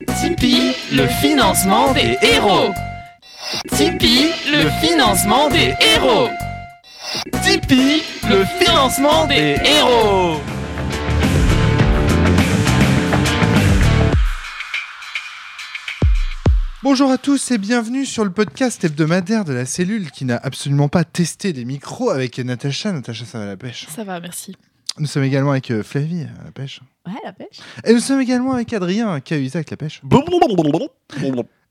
Tipeee, le financement des héros. Tipeee, le financement des héros. Tipeee, le financement des héros. Bonjour à tous et bienvenue sur le podcast hebdomadaire de la cellule qui n'a absolument pas testé des micros avec Natacha. Natacha, ça va la pêche. Ça va, merci. Nous sommes également avec euh, Flavie à la pêche. Ouais, la pêche. Et nous sommes également avec Adrien qui a eu avec la pêche.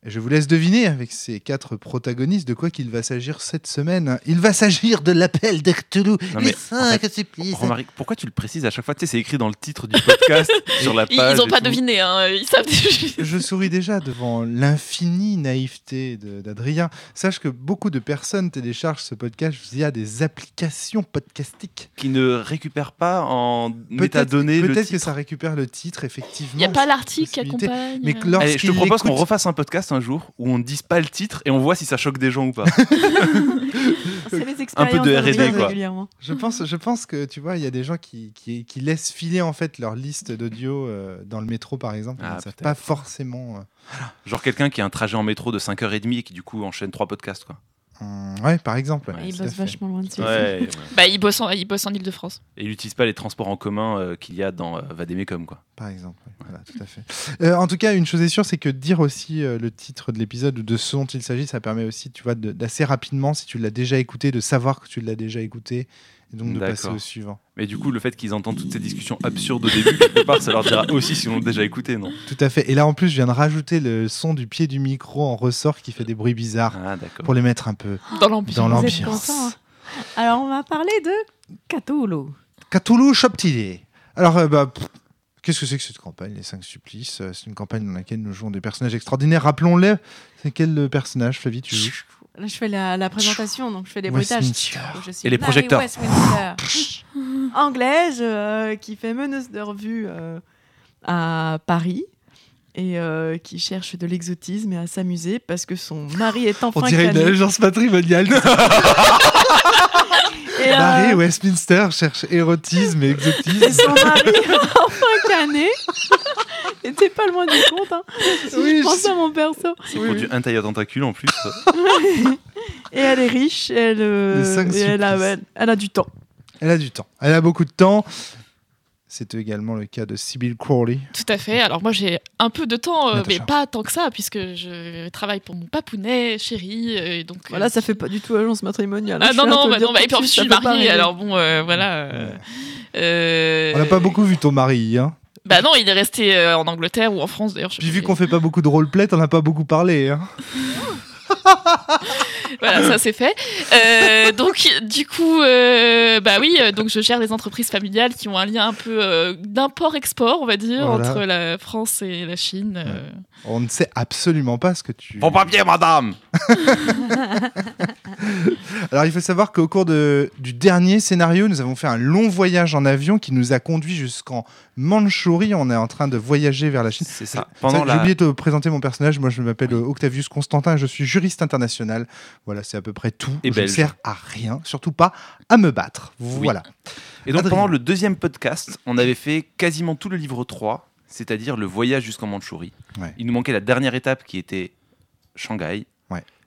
Et je vous laisse deviner avec ces quatre protagonistes de quoi qu'il va s'agir cette semaine. Il va s'agir de l'appel de Cthulhu. Non, les cinq en supplices. Romaric, pourquoi tu le précises à chaque fois? Tu sais, c'est écrit dans le titre du podcast, sur la Ils, page. ils ont et pas tout. deviné, hein. Ils savent. Je souris déjà devant l'infinie naïveté d'Adrien. Sache que beaucoup de personnes téléchargent ce podcast via des applications podcastiques. Qui ne récupère pas en métadonnées le peut-être que ça récupère le titre, effectivement. Il n'y a pas l'article qui accompagne. Mais Allez, je te propose qu'on refasse un podcast un jour où on ne dise pas le titre et on voit si ça choque des gens ou pas. C'est les Un peu de expériences R&D, quoi. régulièrement. Je pense, je pense que tu vois, il y a des gens qui, qui, qui laissent filer en fait leur liste d'audio euh, dans le métro par exemple. Ah, Ils ne savent peut-être. pas forcément. euh, Genre quelqu'un qui a un trajet en métro de 5h30 et qui du coup enchaîne trois podcasts. Quoi. Hum, ouais, par exemple. Ouais, il bosse vachement loin de chez Ouais, ouais. Bah, ils bossent en, Ile-de-France. Et il n'utilise pas les transports en commun euh, qu'il y a dans euh, Vademecum. Quoi. Par exemple, ouais, voilà, tout à fait. Euh, en tout cas, une chose est sûre, c'est que dire aussi euh, le titre de l'épisode ou de ce dont il s'agit, ça permet aussi, tu vois, d'assez rapidement, si tu l'as déjà écouté, de savoir que tu l'as déjà écouté et donc de passer au suivant. Mais du coup, le fait qu'ils entendent toutes ces discussions absurdes au début, quelque part, ça leur dira aussi si on l'a déjà écouté, non? Tout à fait. Et là, en plus, je viens de rajouter le son du pied du micro en ressort qui fait des bruits bizarres Ah, d'accord. pour les mettre un peu Dans l'ambiance. hein? Alors, on va parler de Cthulhu. Cthulhu Shoptile. Alors, euh, bah, qu'est-ce que c'est que cette campagne, Les Cinq Supplices? Euh, C'est une campagne dans laquelle nous jouons des personnages extraordinaires. Rappelons-les. C'est quel euh, personnage, Flavie, tu joues? Là, je fais la, la présentation, donc je fais des bruitages. Westminster. Je suis Et les projecteurs. Westminster, anglaise, euh, qui fait meneuse de revue euh, à Paris et euh, qui cherche de l'exotisme et à s'amuser parce que son mari est enfin cané. agence patrimoniale. Et, euh, Barry Westminster cherche érotisme et exotisme. et son mari est enfin cané. Et t'es pas loin du compte. Hein. Si Oui, je pense à mon perso. C'est pour du hentai à tentacule en plus. Et elle est riche, elle, euh, et elle, a, supplices. elle, elle a du temps. Elle a du temps. Elle a beaucoup de temps. C'est également le cas de Sybil Crawley. Tout à fait. Alors moi j'ai un peu de temps, euh, mais pas tant que ça, puisque je travaille pour mon papounet, chéri. euh, et donc, euh, Voilà, ça fait pas du tout agence matrimoniale. Ah Je non, non, bah non, bah, et puis en de plus je suis mariée, alors bon, euh, voilà. euh, euh, On n'a pas beaucoup vu ton mari. Hein. Bah non, il est resté euh, en Angleterre ou en France d'ailleurs. Puis vu qu'on fait pas beaucoup de roleplay, t'en as pas beaucoup parlé. Hein. Voilà, ça c'est fait. Euh, donc, du coup, euh, bah oui, euh, donc je gère les entreprises familiales qui ont un lien un peu euh, d'import-export, on va dire, Voilà. entre la France et la Chine. euh. On ne sait absolument pas ce que tu. Bon papier, madame Alors il faut savoir qu'au cours de, du dernier scénario, nous avons fait un long voyage en avion qui nous a conduit jusqu'en Mandchourie. On est en train de voyager vers la Chine. C'est ça. Pendant J'ai la... oublié de te présenter mon personnage. Moi, je m'appelle Octavius Constantin. Je suis juriste international. Voilà, c'est à peu près tout. Et je ne sers à rien, surtout pas à me battre. Voilà. Et donc Adrien. pendant le deuxième podcast, on avait fait quasiment tout le livre 3, c'est-à-dire le voyage jusqu'en Mandchourie. Ouais. Il nous manquait la dernière étape qui était Shanghai.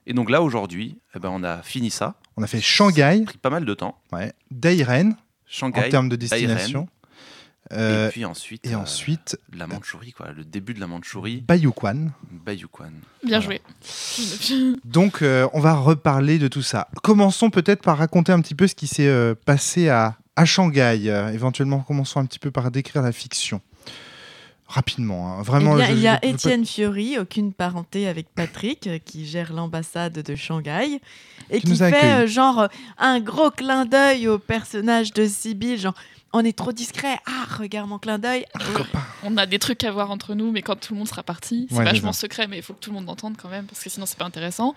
Et donc là, aujourd'hui, eh ben, on a fini ça. On a fait Shanghai, Ça a pris pas mal de temps. ouais, Dairen en Shanghai, termes de Dairen, destination. Euh, et puis ensuite, et euh, ensuite, la Mandchourie, quoi, le début de la Mandchourie, Bayukwan. Bayukwan. Bien Voilà. joué. Donc, euh, on va reparler de tout ça. Commençons peut-être par raconter un petit peu ce qui s'est euh, passé à, à Shanghai. Euh, éventuellement, commençons un petit peu par décrire la fiction. Rapidement, hein. Eh vraiment. bien, je- il y je a pas- Étienne Fiori, aucune parenté avec Patrick, euh, qui gère l'ambassade de Shanghai, et Qui fait euh, genre un gros clin d'œil au personnage de Sibyl, genre on est trop discret, ah regarde mon clin d'œil, On a des trucs à voir entre nous, mais quand tout le monde sera parti, c'est Ouais, vachement secret, mais il faut que tout le monde entende quand même, parce que sinon c'est pas intéressant.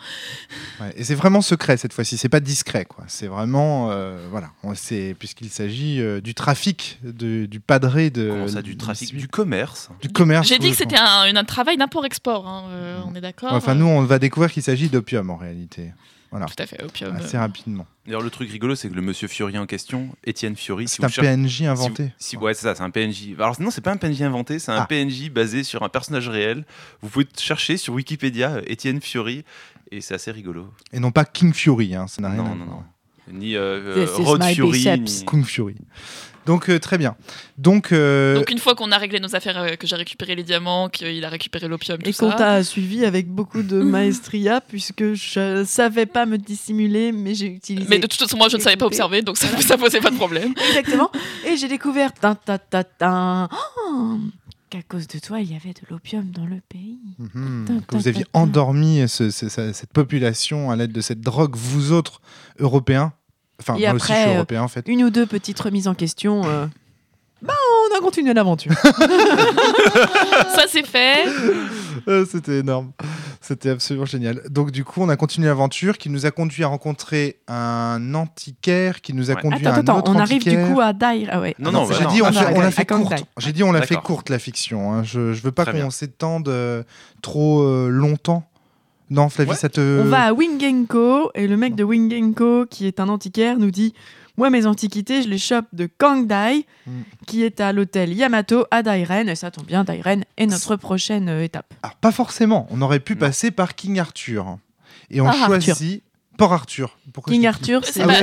Ouais, et c'est vraiment secret cette fois-ci, c'est pas discret quoi. C'est vraiment euh, voilà, on sait puisqu'il s'agit euh, du trafic de- du padré de Comment ça, du trafic, du, du commerce? Du commerce. J'ai dit que c'était un, travail d'import-export, hein, euh, on est d'accord Enfin nous on va découvrir qu'il s'agit d'opium en réalité. Voilà. Tout à fait, opium. Assez euh, rapidement. D'ailleurs, le truc rigolo, c'est que le monsieur Fiori en question, Étienne Fiori, si C'est vous un cherchez- PNJ inventé. Si, si- ouais, c'est ça, c'est un PNJ. Alors non, c'est pas un PNJ inventé, c'est un Ah. PNJ basé sur un personnage réel. Vous pouvez chercher sur Wikipédia euh, Étienne Fiori et c'est assez rigolo. Et non pas King Fury, hein, ça n'a rien Non, à non, non. Ni euh, euh, my Fury. Ni... Kung Fury. Donc euh, très bien. Donc, euh, Donc une fois qu'on a réglé nos affaires, euh, que j'ai récupéré les diamants, qu'il a récupéré l'opium, tout Et qu'on t'a suivi avec beaucoup de maestria, puisque je savais pas me dissimuler, mais j'ai utilisé. Mais de toute façon, moi, je ne savais pas observer, donc ça, ça posait pas de problème. Exactement. Et j'ai découvert tin, tin, tin, tin, oh, qu'à cause de toi, il y avait de l'opium dans le pays. mhm, que vous aviez endormi ce- ce- ce- cette population à l'aide de cette drogue, vous autres Européens? Enfin, Et moi aussi je suis euh, européen en fait. Une ou deux petites remises en question. euh, Bah, on a continué l'aventure. ça, c'est fait. Euh, C'était énorme. C'était absolument génial. Donc du coup, on a continué l'aventure qui nous a conduit à rencontrer un antiquaire qui nous a Ouais. conduit attends, à un attends, autre on arrive du coup à Dire. Ah ouais. Non, non, j'ai dit on, Ah, fait- non, on l'a fait Kang courte. J'ai dit on l'a fait courte la fiction. hein. Je, je veux pas qu'on s'étende euh, trop euh, longtemps. Non, Flavie, Ouais. ça te. On va à Wingenko et le mec de Wingenko, qui est un antiquaire, nous dit Moi, mes antiquités, je les chope de Kangdai, Mm. qui est à l'hôtel Yamato à Dairen. Et ça tombe bien, Dairen est notre prochaine euh, étape. Alors, pas forcément. On aurait pu Non. passer par King Arthur. Et on Port choisit Port Arthur. Pourquoi King Arthur, C'est c'est. Ah pas-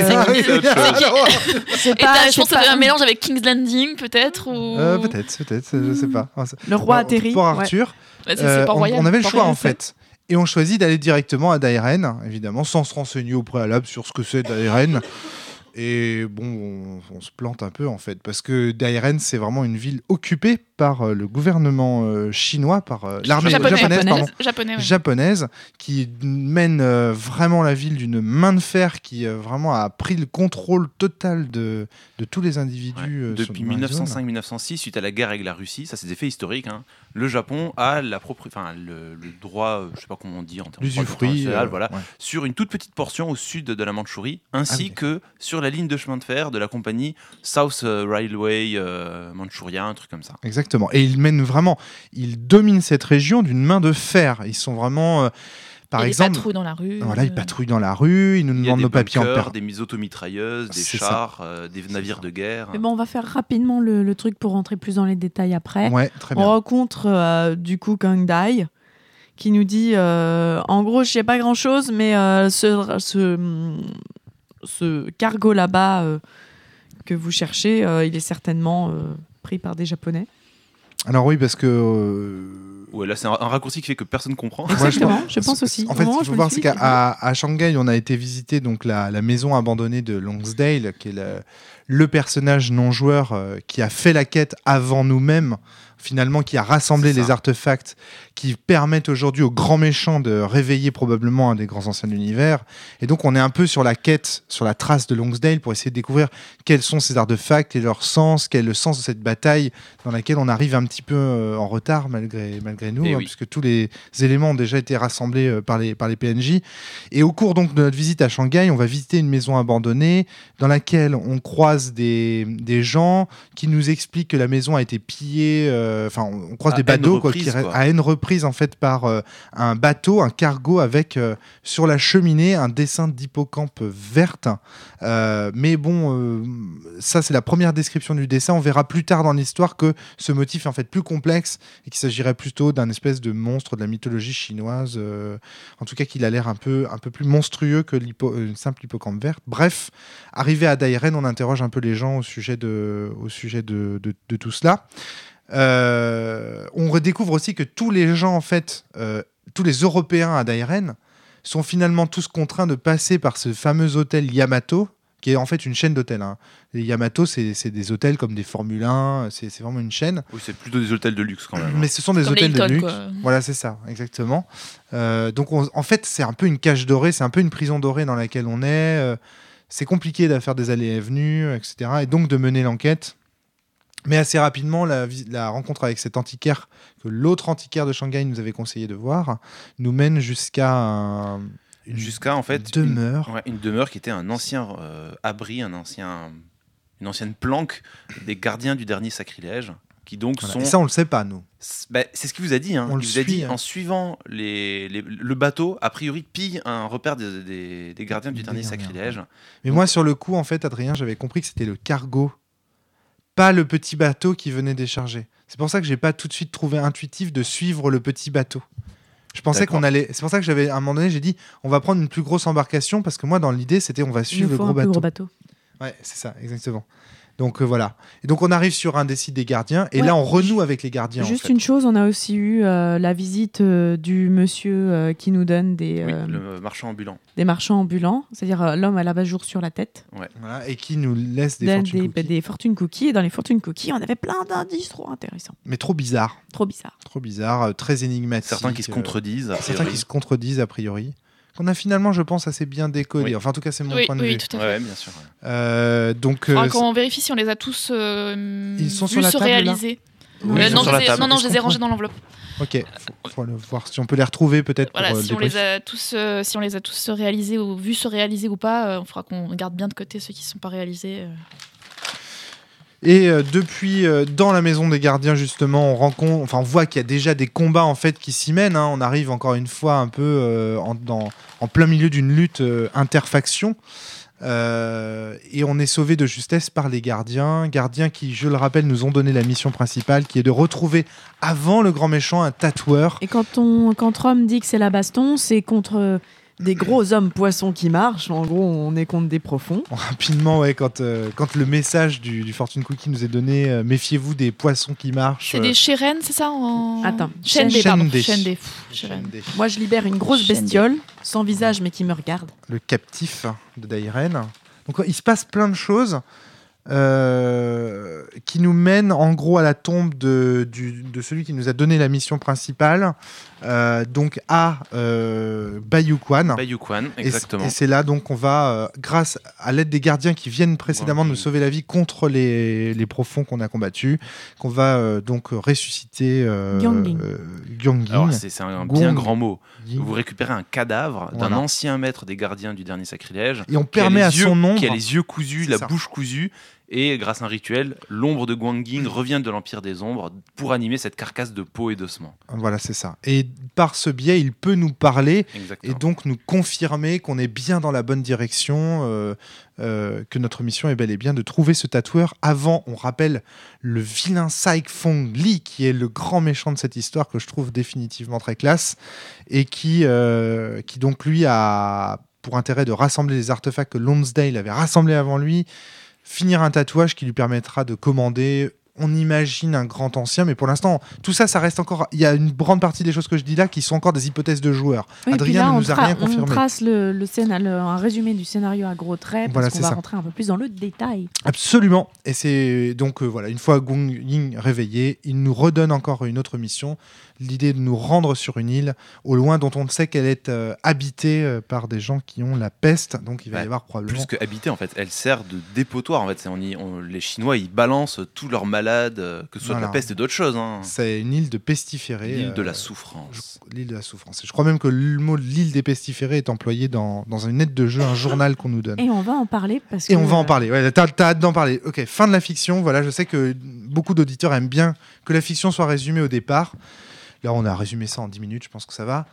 c'est- ah pas- je pense que un mélange avec King's Landing, peut-être ou... euh, Peut-être, peut-être, je sais pas. Ah, c'est- Le roi atterrit. Port ouais. Arthur. Ouais, Euh, on, Royal. on avait le choix en fait. Et on choisit d'aller directement à Dairen, évidemment, sans se renseigner au préalable sur ce que c'est Dairen. Et bon, on, on se plante un peu en fait, parce que Dairen, c'est vraiment une ville occupée par euh, le gouvernement euh, chinois, par euh, l'armée Japonais, japonaise, japonaise. pardon, Japonais, ouais. japonaise, qui mène euh, vraiment la ville d'une main de fer, qui euh, vraiment a pris le contrôle total de, de tous les individus. Ouais. euh, Depuis dans la zone. 1905-1906, suite à la guerre avec la Russie, ça c'est des faits historiques. hein, le Japon a la enfin, le, le droit, euh, je sais pas comment on dit en termes de droit euh, voilà, ouais. sur une toute petite portion au sud de la Mandchourie, ainsi Ah que sur la ligne de chemin de fer de la compagnie South euh, Railway euh, Manchuria, un truc comme ça. Exactement. Et ils mènent vraiment, ils dominent cette région d'une main de fer. Ils sont vraiment, euh, par Et exemple, patrouilles dans la rue. voilà, ils patrouillent dans la rue, ils nous demandent nos papiers en bunkers, per... des mises automitrailleuses, des chars, euh, des navires de guerre. Mais bon, on va faire rapidement le, le truc pour rentrer plus dans les détails après. Ouais, très On bien. rencontre euh, du coup Kangdai qui nous dit euh, en gros je sais pas grand chose mais euh, ce, ce, ce cargo là-bas euh, que vous cherchez euh, il est certainement euh, pris par des japonais Alors oui, parce que euh, Ouais, là c'est un, un raccourci qui fait que personne comprend. Moi, je exactement pense- je pense aussi En fait, il je faut me voir, suis c'est dit, qu'à à, à Shanghai, on a été visiter donc la, la maison abandonnée de Longsdale, qui est le, le personnage non joueur euh, qui a fait la quête avant nous-mêmes, finalement, qui a rassemblé les artefacts qui permettent aujourd'hui au grand méchant de réveiller probablement un des grands anciens de l'univers. Et donc, on est un peu sur la quête, sur la trace de Longsdale pour essayer de découvrir quels sont ces artefacts et leur sens, quel est le sens de cette bataille dans laquelle on arrive un petit peu euh, en retard malgré, malgré nous, Eh hein, oui. puisque tous les éléments ont déjà été rassemblés euh, par, les, par les PNJ. Et au cours donc de notre visite à Shanghai, on va visiter une maison abandonnée dans laquelle on croise des, des gens qui nous expliquent que la maison a été pillée. euh, Enfin, on, croise À des quoi, reprises, qui, quoi. à une reprise en fait par euh, un bateau, un cargo avec euh, sur la cheminée un dessin d'hippocampe verte. Euh, mais bon, euh, ça c'est la première description du dessin. On verra plus tard dans l'histoire que ce motif est en fait plus complexe et qu'il s'agirait plutôt d'un espèce de monstre de la mythologie chinoise. euh, en tout cas, qu'il a l'air un peu, un peu plus monstrueux que euh, une simple hippocampe verte. Bref, arrivé à Dairen, on interroge un peu les gens au sujet de, au sujet de, de- de tout cela. Euh, on redécouvre aussi que tous les gens, en fait, euh, tous les Européens à Dairen sont finalement tous contraints de passer par ce fameux hôtel Yamato, qui est en fait une chaîne d'hôtels. hein. Les Yamato, c'est des hôtels comme des Formule 1, c'est vraiment une chaîne. Oui, c'est plutôt des hôtels de luxe quand même. hein. Mais ce sont des Comme hôtels de luxe. quoi. Voilà, c'est ça, exactement. Euh, donc, on- en fait, c'est un peu une cage dorée, c'est un peu une prison dorée dans laquelle on est. Euh, c'est compliqué de faire des allées et venues, etc. Et donc de mener l'enquête. Mais assez rapidement, la, rencontre avec cet antiquaire que l'autre antiquaire de Shanghai nous avait conseillé de voir nous mène jusqu'à un- une Jusqu'à en fait une- demeure. Ouais, une demeure qui était un ancien euh, abri, un ancien, une ancienne planque des gardiens du dernier sacrilège. qui donc Voilà. sont. Et ça, on le sait pas, nous. C'est bah, c'est ce qu'il vous a dit. Hein. On Il le vous a suit, dit hein. en suivant les, les- le bateau, a priori, pille un repère des, des- des gardiens du dernier sacrilège. Mais moi, sur le coup, en fait, Adrien, j'avais compris que c'était le cargo, pas le petit bateau qui venait décharger. C'est pour ça que j'ai pas tout de suite trouvé intuitif de suivre le petit bateau. Je pensais qu'on allait. C'est pour ça que j'avais à un moment donné, j'ai dit, on va prendre une plus grosse embarcation parce que moi, dans l'idée, c'était on va suivre le gros un plus bateau. gros bateau. Ouais, c'est ça, exactement. Donc euh, voilà. Et donc on arrive sur un des sites des gardiens et Ouais. là on renoue avec les gardiens. en Juste fait. une chose, on a aussi eu euh, la visite euh, du monsieur euh, qui nous donne des, Oui, euh, le marchand ambulant. des marchands ambulants, c'est-à-dire euh, l'homme à la jour sur la tête, Voilà, et qui nous laisse des des, fortunes des, cookies. des fortune cookies. Et dans les fortune cookies, on avait plein d'indices trop intéressants, Mais trop bizarre, trop bizarre. trop bizarre, euh, très énigmatique. Certains qui se contredisent. certains qui se contredisent a priori. Qu'on a finalement, je pense, assez bien décodé. Oui. Enfin, en tout cas, c'est mon Oui, point de oui, vue. tout à Ouais, fait. ouais, bien sûr. ouais. Euh, donc, Faudra euh, qu'on vérifie si on les a tous euh, Ils sont vus sur la se table, réaliser. Oui, Euh, non, sur je la les ai- table. non, je les ai rangés dans l'enveloppe. ok, faut, faut le voir si on peut les retrouver peut-être Voilà, pour euh, si on les a tous, euh, si on les a tous réalisés ou vus se réaliser ou pas, euh, on fera qu'on garde bien de côté ceux qui ne sont pas réalisés. Et euh, depuis, euh, dans la maison des gardiens, justement, on rencontre, enfin, on voit qu'il y a déjà des combats en fait qui s'y mènent. hein. On arrive encore une fois un peu euh, en, plein milieu d'une lutte interfaction. Et on est sauvé de justesse par les gardiens. Gardiens qui, je le rappelle, nous ont donné la mission principale qui est de retrouver avant le grand méchant un tatoueur. Et quand, on, quand Rome dit que c'est la baston, c'est contre Des gros hommes poissons qui marchent. En gros, on est contre des profonds. Rapidement, ouais, quand, euh, quand le message du, du Fortune Cookie nous est donné, euh, méfiez-vous des poissons qui marchent. C'est euh, des chérènes, c'est ça en... Attends, Chaîne des, Chaîne pardon. des. Chaîne des. Pff, Moi, je libère une grosse bestiole, sans visage mais qui me regarde. le captif de Dairen. Donc il se passe plein de choses euh, qui nous mènent en gros à la tombe de, du- de celui qui nous a donné la mission principale, euh, donc à euh. Bayukwan, Et c- exactement. Et c'est là donc on va, euh, grâce à l'aide des gardiens qui viennent précédemment nous sauver la vie contre les, les profonds qu'on a combattus, qu'on va euh, donc ressusciter euh, euh. Alors, c'est un Gong. bien grand mot. Vous récupérez un cadavre d'un Voilà. ancien maître des gardiens du dernier sacrilège. Et on permet à yeux- son nombre. Qui a les yeux cousus, la ça. bouche cousue. Et grâce à un rituel, l'ombre de Guanging revient de l'Empire des Ombres pour animer cette carcasse de peau et d'ossements. Voilà, c'est ça. Et par ce biais, il peut nous parler Exactement. et donc nous confirmer qu'on est bien dans la bonne direction, euh, euh, que notre mission est bel et bien de trouver ce tatoueur avant, on rappelle, le vilain Saik Fong Lee, qui est le grand méchant de cette histoire, que je trouve définitivement très classe, et qui, euh, qui donc lui a pour intérêt de rassembler les artefacts que Lonsdale avait rassemblés avant lui, finir un tatouage qui lui permettra de commander on imagine un grand ancien, mais pour l'instant, tout ça, ça reste encore. Il y a une grande partie des choses que je dis là qui sont encore des hypothèses de joueurs. Oui, Adrien là, ne on, nous a rien on confirmé. trace le, le scénar- le- un résumé du scénario à gros traits parce Voilà, qu'on va ça. rentrer un peu plus dans le détail. Absolument. Et c'est donc euh, voilà, une fois Gong Ying réveillé, il nous redonne encore une autre mission, l'idée de nous rendre sur une île au loin dont on sait qu'elle est euh, habitée euh, par des gens qui ont la peste. Donc il va y avoir probablement. Plus que habiter, en fait, elle sert de dépotoir. En fait, C'est- on y- on- les Chinois, ils balancent tous leurs malades, euh, que ce soit de la peste et d'autres choses. hein. C'est une île de pestiférés. L'île de la souffrance. je- L'île de la souffrance. Et je crois même que le mot l'île des pestiférés est employé dans, dans une aide de jeu, un journal qu'on nous donne. Et on va en parler parce Et que on va en parler. Ouais, t'as, t'as hâte d'en parler. Ok, fin de la fiction. Voilà, je sais que beaucoup d'auditeurs aiment bien que la fiction soit résumée au départ. Là, on a résumé ça en 10 minutes, je pense que ça va.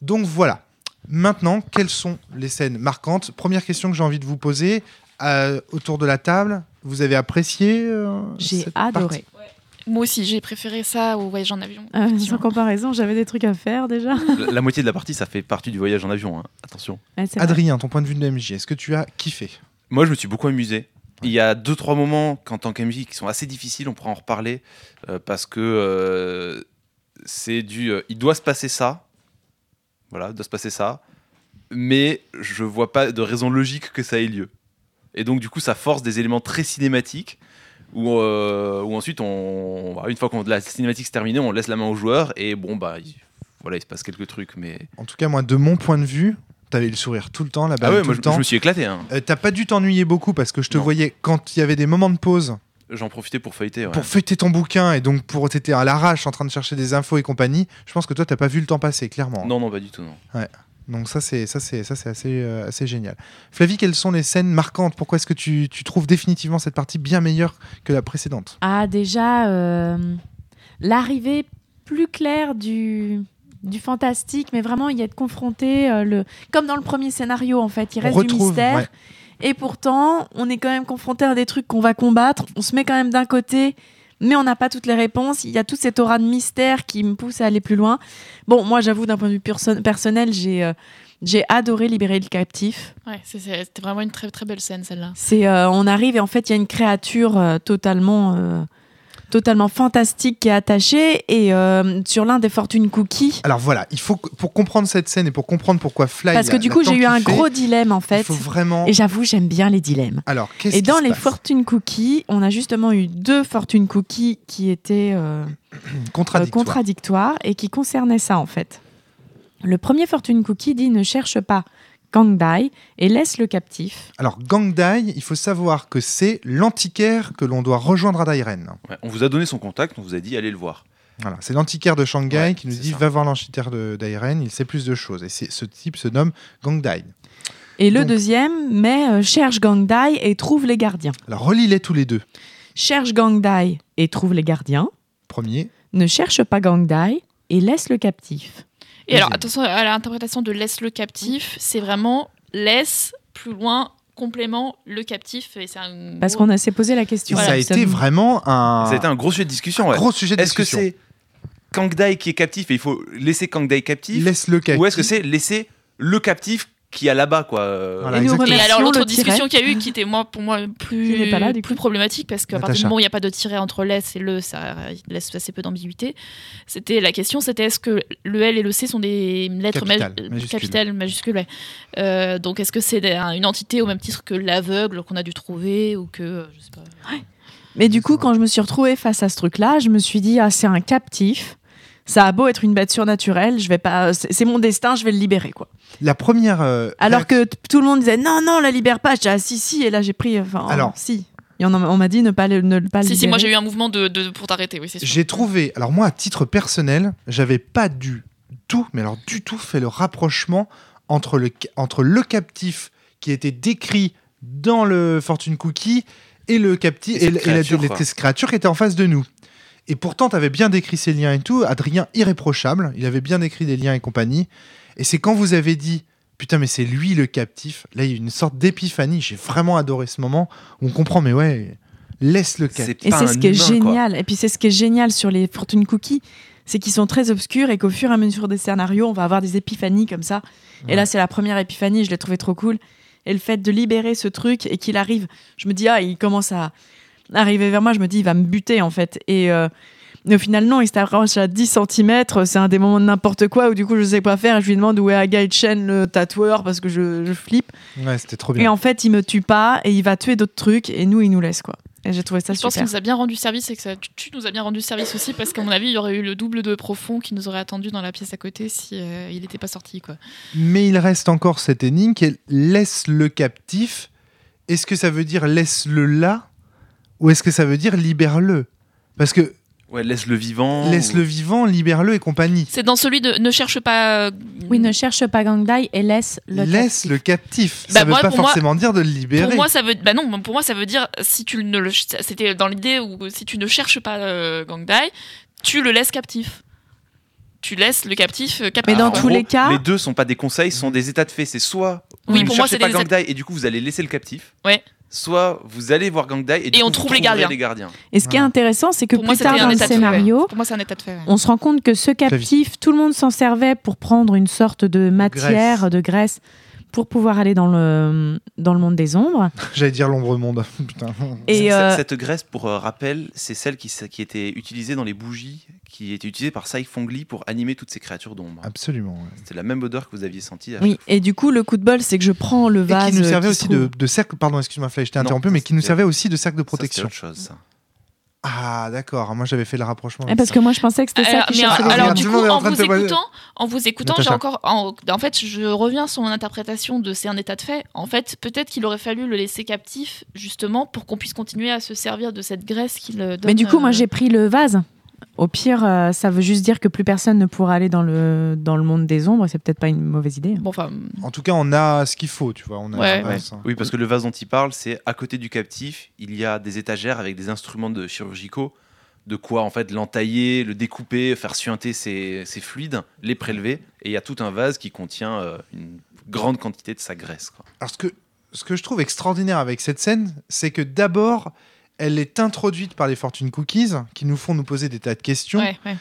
Donc voilà. Maintenant, quelles sont les scènes marquantes? Première question que j'ai envie de vous poser euh, autour de la table. Vous avez apprécié euh, j'ai adoré. Moi aussi, j'ai préféré ça au voyage en avion. Euh, sans comparaison, j'avais des trucs à faire déjà. la, la moitié de la partie, ça fait partie du voyage en avion. hein. Attention. Ouais, c'est vrai. Adrien, ton point de vue de MJ, est-ce que tu as kiffé? Moi, je me suis beaucoup amusé. Il y a deux, trois moments qu'en tant qu'MJ qui sont assez difficiles, on pourra en reparler, euh, parce que euh, c'est du. euh, il doit se passer ça. Voilà, il doit se passer ça. Mais je vois pas de raison logique que ça ait lieu. Et donc, du coup, ça force des éléments très cinématiques. Où, euh, où ensuite, on, une fois que la cinématique est terminée, on laisse la main au joueur. Et bon, bah, il, voilà, il se passe quelques trucs. Mais. En tout cas, moi, de mon point de vue, t'avais le sourire tout le temps, la balle Ah ouais, tout moi, le je, temps. je me suis éclaté. hein. Euh, T'as pas dû t'ennuyer beaucoup parce que je te Non. voyais quand il y avait des moments de pause J'en profitais pour feuilleter. ouais. pour feuilleter ton bouquin et donc pour t'étais à l'arrache en train de chercher des infos et compagnie. Je pense que toi t'as pas vu le temps passer clairement. Non, non, pas du tout. Non. Donc ça c'est ça c'est ça c'est assez euh, assez génial. Flavie, quelles sont les scènes marquantes? Pourquoi est-ce que tu, tu trouves définitivement cette partie bien meilleure que la précédente? Ah, déjà, euh, l'arrivée plus claire du, du fantastique, mais vraiment y être confronté, euh, le, comme dans le premier scénario, en fait. Il reste du mystère. ouais. Et pourtant, on est quand même confronté à des trucs qu'on va combattre. On se met quand même d'un côté, mais on n'a pas toutes les réponses. Il y a toute cette aura de mystère qui me pousse à aller plus loin. Bon, moi, j'avoue, d'un point de vue perso- personnel, j'ai euh, j'ai adoré libérer le captif. Ouais, c'était vraiment une très très belle scène celle-là. C'est, euh, on arrive et en fait, il y a une créature euh, totalement, euh, totalement fantastique qui est attachée et euh, sur l'un des fortunes cookies. Alors voilà, il faut pour comprendre cette scène et pour comprendre pourquoi Fly. Parce que du coup, j'ai eu un gros dilemme en Il fait. faut vraiment. Et j'avoue, j'aime bien les dilemmes. Alors qu'est-ce Et dans les fortunes cookies, on a justement eu deux fortunes cookies qui étaient euh, euh, contradictoire. contradictoires et qui concernaient ça en fait. Le premier fortune cookie dit ne cherche pas Gangdai et laisse le captif. Alors Gangdai, il faut savoir que c'est l'antiquaire que l'on doit rejoindre à Dairen. Ouais, on vous a donné son contact, on vous a dit allez le voir. Voilà, c'est l'antiquaire de Shanghai Ouais, qui nous dit ça. va voir l'antiquaire de Dairen, il sait plus de choses. Et ce type se nomme Gangdai. Et le Donc- deuxième met euh, cherche Gangdai et trouve les gardiens. Alors relis-les tous les deux. Cherche Gangdai et trouve les gardiens. Premier, Ne cherche pas Gangdai et laisse le captif. Et alors attention à l'interprétation de laisse le captif, c'est vraiment laisse plus loin complément le captif et c'est un Parce gros- qu'on a s'est posé la question. ça a été vraiment un Ça a été un gros sujet de discussion. ouais. gros sujet de Est-ce que c'est Kangdai qui est captif et il faut laisser Kangdai captif Laisse-le captif. Ou est-ce que c'est laisser le captif qui est là-bas quoi Voilà, Et nous exactement. Et remercions alors l'autre discussion qu'il y a eu qui était moi pour moi plus pas là, plus problématique parce qu'à partir du moment où il n'y a pas de tiret entre l'S et le ça laisse assez peu d'ambiguïté. C'était la question c'était est-ce que le L et le C sont des lettres ma- Capitales, euh, majuscules. capitales majuscules ouais. Euh, donc est-ce que c'est une entité au même titre que l'aveugle qu'on a dû trouver ou que euh, je sais pas. Mais du coup, quand je me suis retrouvée face à ce truc-là, je me suis dit, ah, c'est un captif. Ça a beau être une bête surnaturelle, je vais pas. C'est mon destin, je vais le libérer, quoi. La première. euh, Alors que tout le monde disait, non, non, la libère pas. Je dis, ah, si, si. Et là, j'ai pris. Enfin, Alors. si. Et on, en- on m'a dit ne pas le, ne pas le Si si moi libérer. j'ai eu un mouvement de, de- pour t'arrêter oui c'est sûr. J'ai trouvé, alors moi à titre personnel, j'avais pas du tout, mais alors du tout fait le rapprochement entre le, entre le captif qui était décrit dans le Fortune Cookie et le captif Et et, la- et créature qui était en face de nous. Et pourtant, tu avais bien décrit ces liens et tout. Adrien, irréprochable, il avait bien décrit des liens et compagnie. Et c'est quand vous avez dit, putain, mais c'est lui le captif, là il y a une sorte d'épiphanie. J'ai vraiment adoré ce moment où on comprend, mais ouais, laisse le captif. Et c'est ce qui est quoi. génial. Et puis c'est ce qui est génial sur les Fortune Cookies, c'est qu'ils sont très obscurs et qu'au fur et à mesure des scénarios, on va avoir des épiphanies comme ça. Et là, c'est la première épiphanie, je l'ai trouvé trop cool. Et le fait de libérer ce truc et qu'il arrive, je me dis, ah, il commence à arriver vers moi, je me dis, il va me buter en fait. Et, euh, et au final, non, il s'approche à 10 cm, c'est un des moments de n'importe quoi où du coup, je sais pas faire. Et je lui demande où est Agai Chen, le tatoueur, parce que je, je flippe. Ouais, c'était trop Et bien. en fait, il me tue pas et il va tuer d'autres trucs et nous, il nous laisse quoi. Et j'ai trouvé ça Je pense qu'il super. nous a bien rendu service et que ça, tu, tu nous as bien rendu service aussi parce qu'à mon avis il y aurait eu le double de profond qui nous aurait attendu dans la pièce à côté si euh, il n'était pas sorti quoi. Mais il reste encore cette énigme qui est laisse le captif. Est-ce que ça veut dire laisse-le là ou est-ce que ça veut dire libère-le? Parce que Ouais, laisse le vivant. laisse-le vivant, libère-le et compagnie. C'est dans celui de ne cherche pas. euh, Oui, ne cherche pas Gangdai et laisse le laisse captif. le captif. Bah, ça veut moi, pas pour moi- forcément dire de le libérer. Pour moi, ça veut, bah non, pour moi, ça veut dire si tu ne le, c'était dans l'idée où si tu ne cherches pas euh, Gangdai, tu le laisses captif. Tu laisses le captif euh, captif. Mais dans en quoi. tous gros, les cas- les deux sont pas des conseils, sont des états de fait. C'est soit Oui, vous pour ne moi, cherchez c'est pas des états- Gangdai et du coup vous allez laisser le captif. Ouais. Soit vous allez voir Gangdai et, Et on trouve les gardiens. les gardiens. Et ce qui est intéressant, c'est que Pour plus tard dans le scénario, Pour moi, c'est un état de fait. ouais. on se rend compte que ce captif, tout le monde s'en servait pour prendre une sorte de matière, Graisse. de graisse, pour pouvoir aller dans le, dans le monde des ombres. J'allais dire l'ombre monde. Putain. Et Cette- euh, Cette graisse, pour euh, rappel, c'est celle qui, était utilisée dans les bougies, qui était utilisée par Sai Fongli pour animer toutes ces créatures d'ombre. Absolument. ouais. C'était la même odeur que vous aviez sentie. oui, et du coup, le coup de bol, c'est que je prends le Et vase. qui nous servait qui aussi se de, trouve- de cercle. Pardon, excuse-moi, je t'ai interrompu, mais qui nous servait aussi de cercle de protection. autre chose. ça. Ah, d'accord. Moi, j'avais fait le rapprochement. Eh, avec parce ça. que moi, je pensais que c'était ça Alors, qui mais, cherchait alors, regarde, du coup, en vous écoutant, en vous écoutant, j'ai encore, en, en fait, je reviens sur mon interprétation de c'est un état de fait. En fait, peut-être qu'il aurait fallu le laisser captif justement pour qu'on puisse continuer à se servir de cette graisse qu'il donne. Mais du coup, moi, euh, j'ai pris le vase Au pire, euh, ça veut juste dire que plus personne ne pourra aller dans le, dans le monde des ombres. C'est peut-être pas une mauvaise idée. Bon, enfin, En tout cas, on a ce qu'il faut, tu vois. On a Ouais, la base, hein. Oui, parce que le vase dont il parle, c'est à côté du captif, il y a des étagères avec des instruments de chirurgicaux, de quoi en fait l'entailler, le découper, faire suinter ses, ses fluides, les prélever, et il y a tout un vase qui contient euh, une grande quantité de sa graisse. quoi. Alors, ce que, ce que je trouve extraordinaire avec cette scène, c'est que d'abord, elle est introduite par les Fortune Cookies, qui nous font nous poser des tas de questions. ouais, ouais.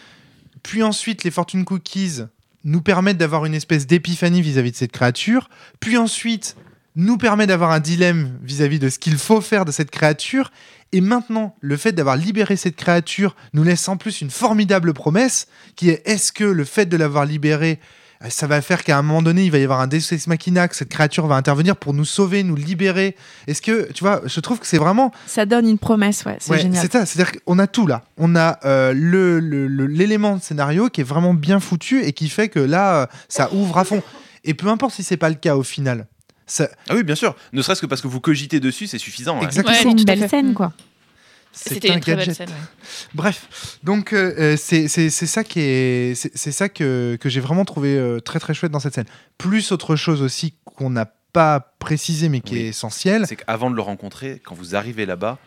Puis ensuite, les Fortune Cookies nous permettent d'avoir une espèce d'épiphanie vis-à-vis de cette créature. Puis ensuite, nous permet d'avoir un dilemme vis-à-vis de ce qu'il faut faire de cette créature. Et maintenant, le fait d'avoir libéré cette créature nous laisse en plus une formidable promesse qui est est-ce que le fait de l'avoir libérée, ça va faire qu'à un moment donné, il va y avoir un Deus Ex Machina, que cette créature va intervenir pour nous sauver, nous libérer. Est-ce que, tu vois, je trouve que c'est vraiment Ça donne une promesse, ouais, c'est Ouais, génial. C'est ça, c'est-à-dire qu'on a tout là. On a euh, le- le- le- l'élément de scénario qui est vraiment bien foutu et qui fait que là, euh, ça ouvre à fond. Et peu importe si c'est pas le cas au final. Ça, Ah oui, bien sûr. Ne serait-ce que parce que vous cogitez dessus, c'est suffisant. exactement. Ouais, une belle scène, Mm. quoi. C'était une très belle scène. ouais. Bref, donc euh, euh, c'est c'est- c'est ça qui est, c'est c'est ça que, que j'ai vraiment trouvé euh, très très chouette dans cette scène. Plus autre chose aussi qu'on n'a pas précisé mais qui Oui. est essentiel. C'est qu'avant de le rencontrer, quand vous arrivez là-bas,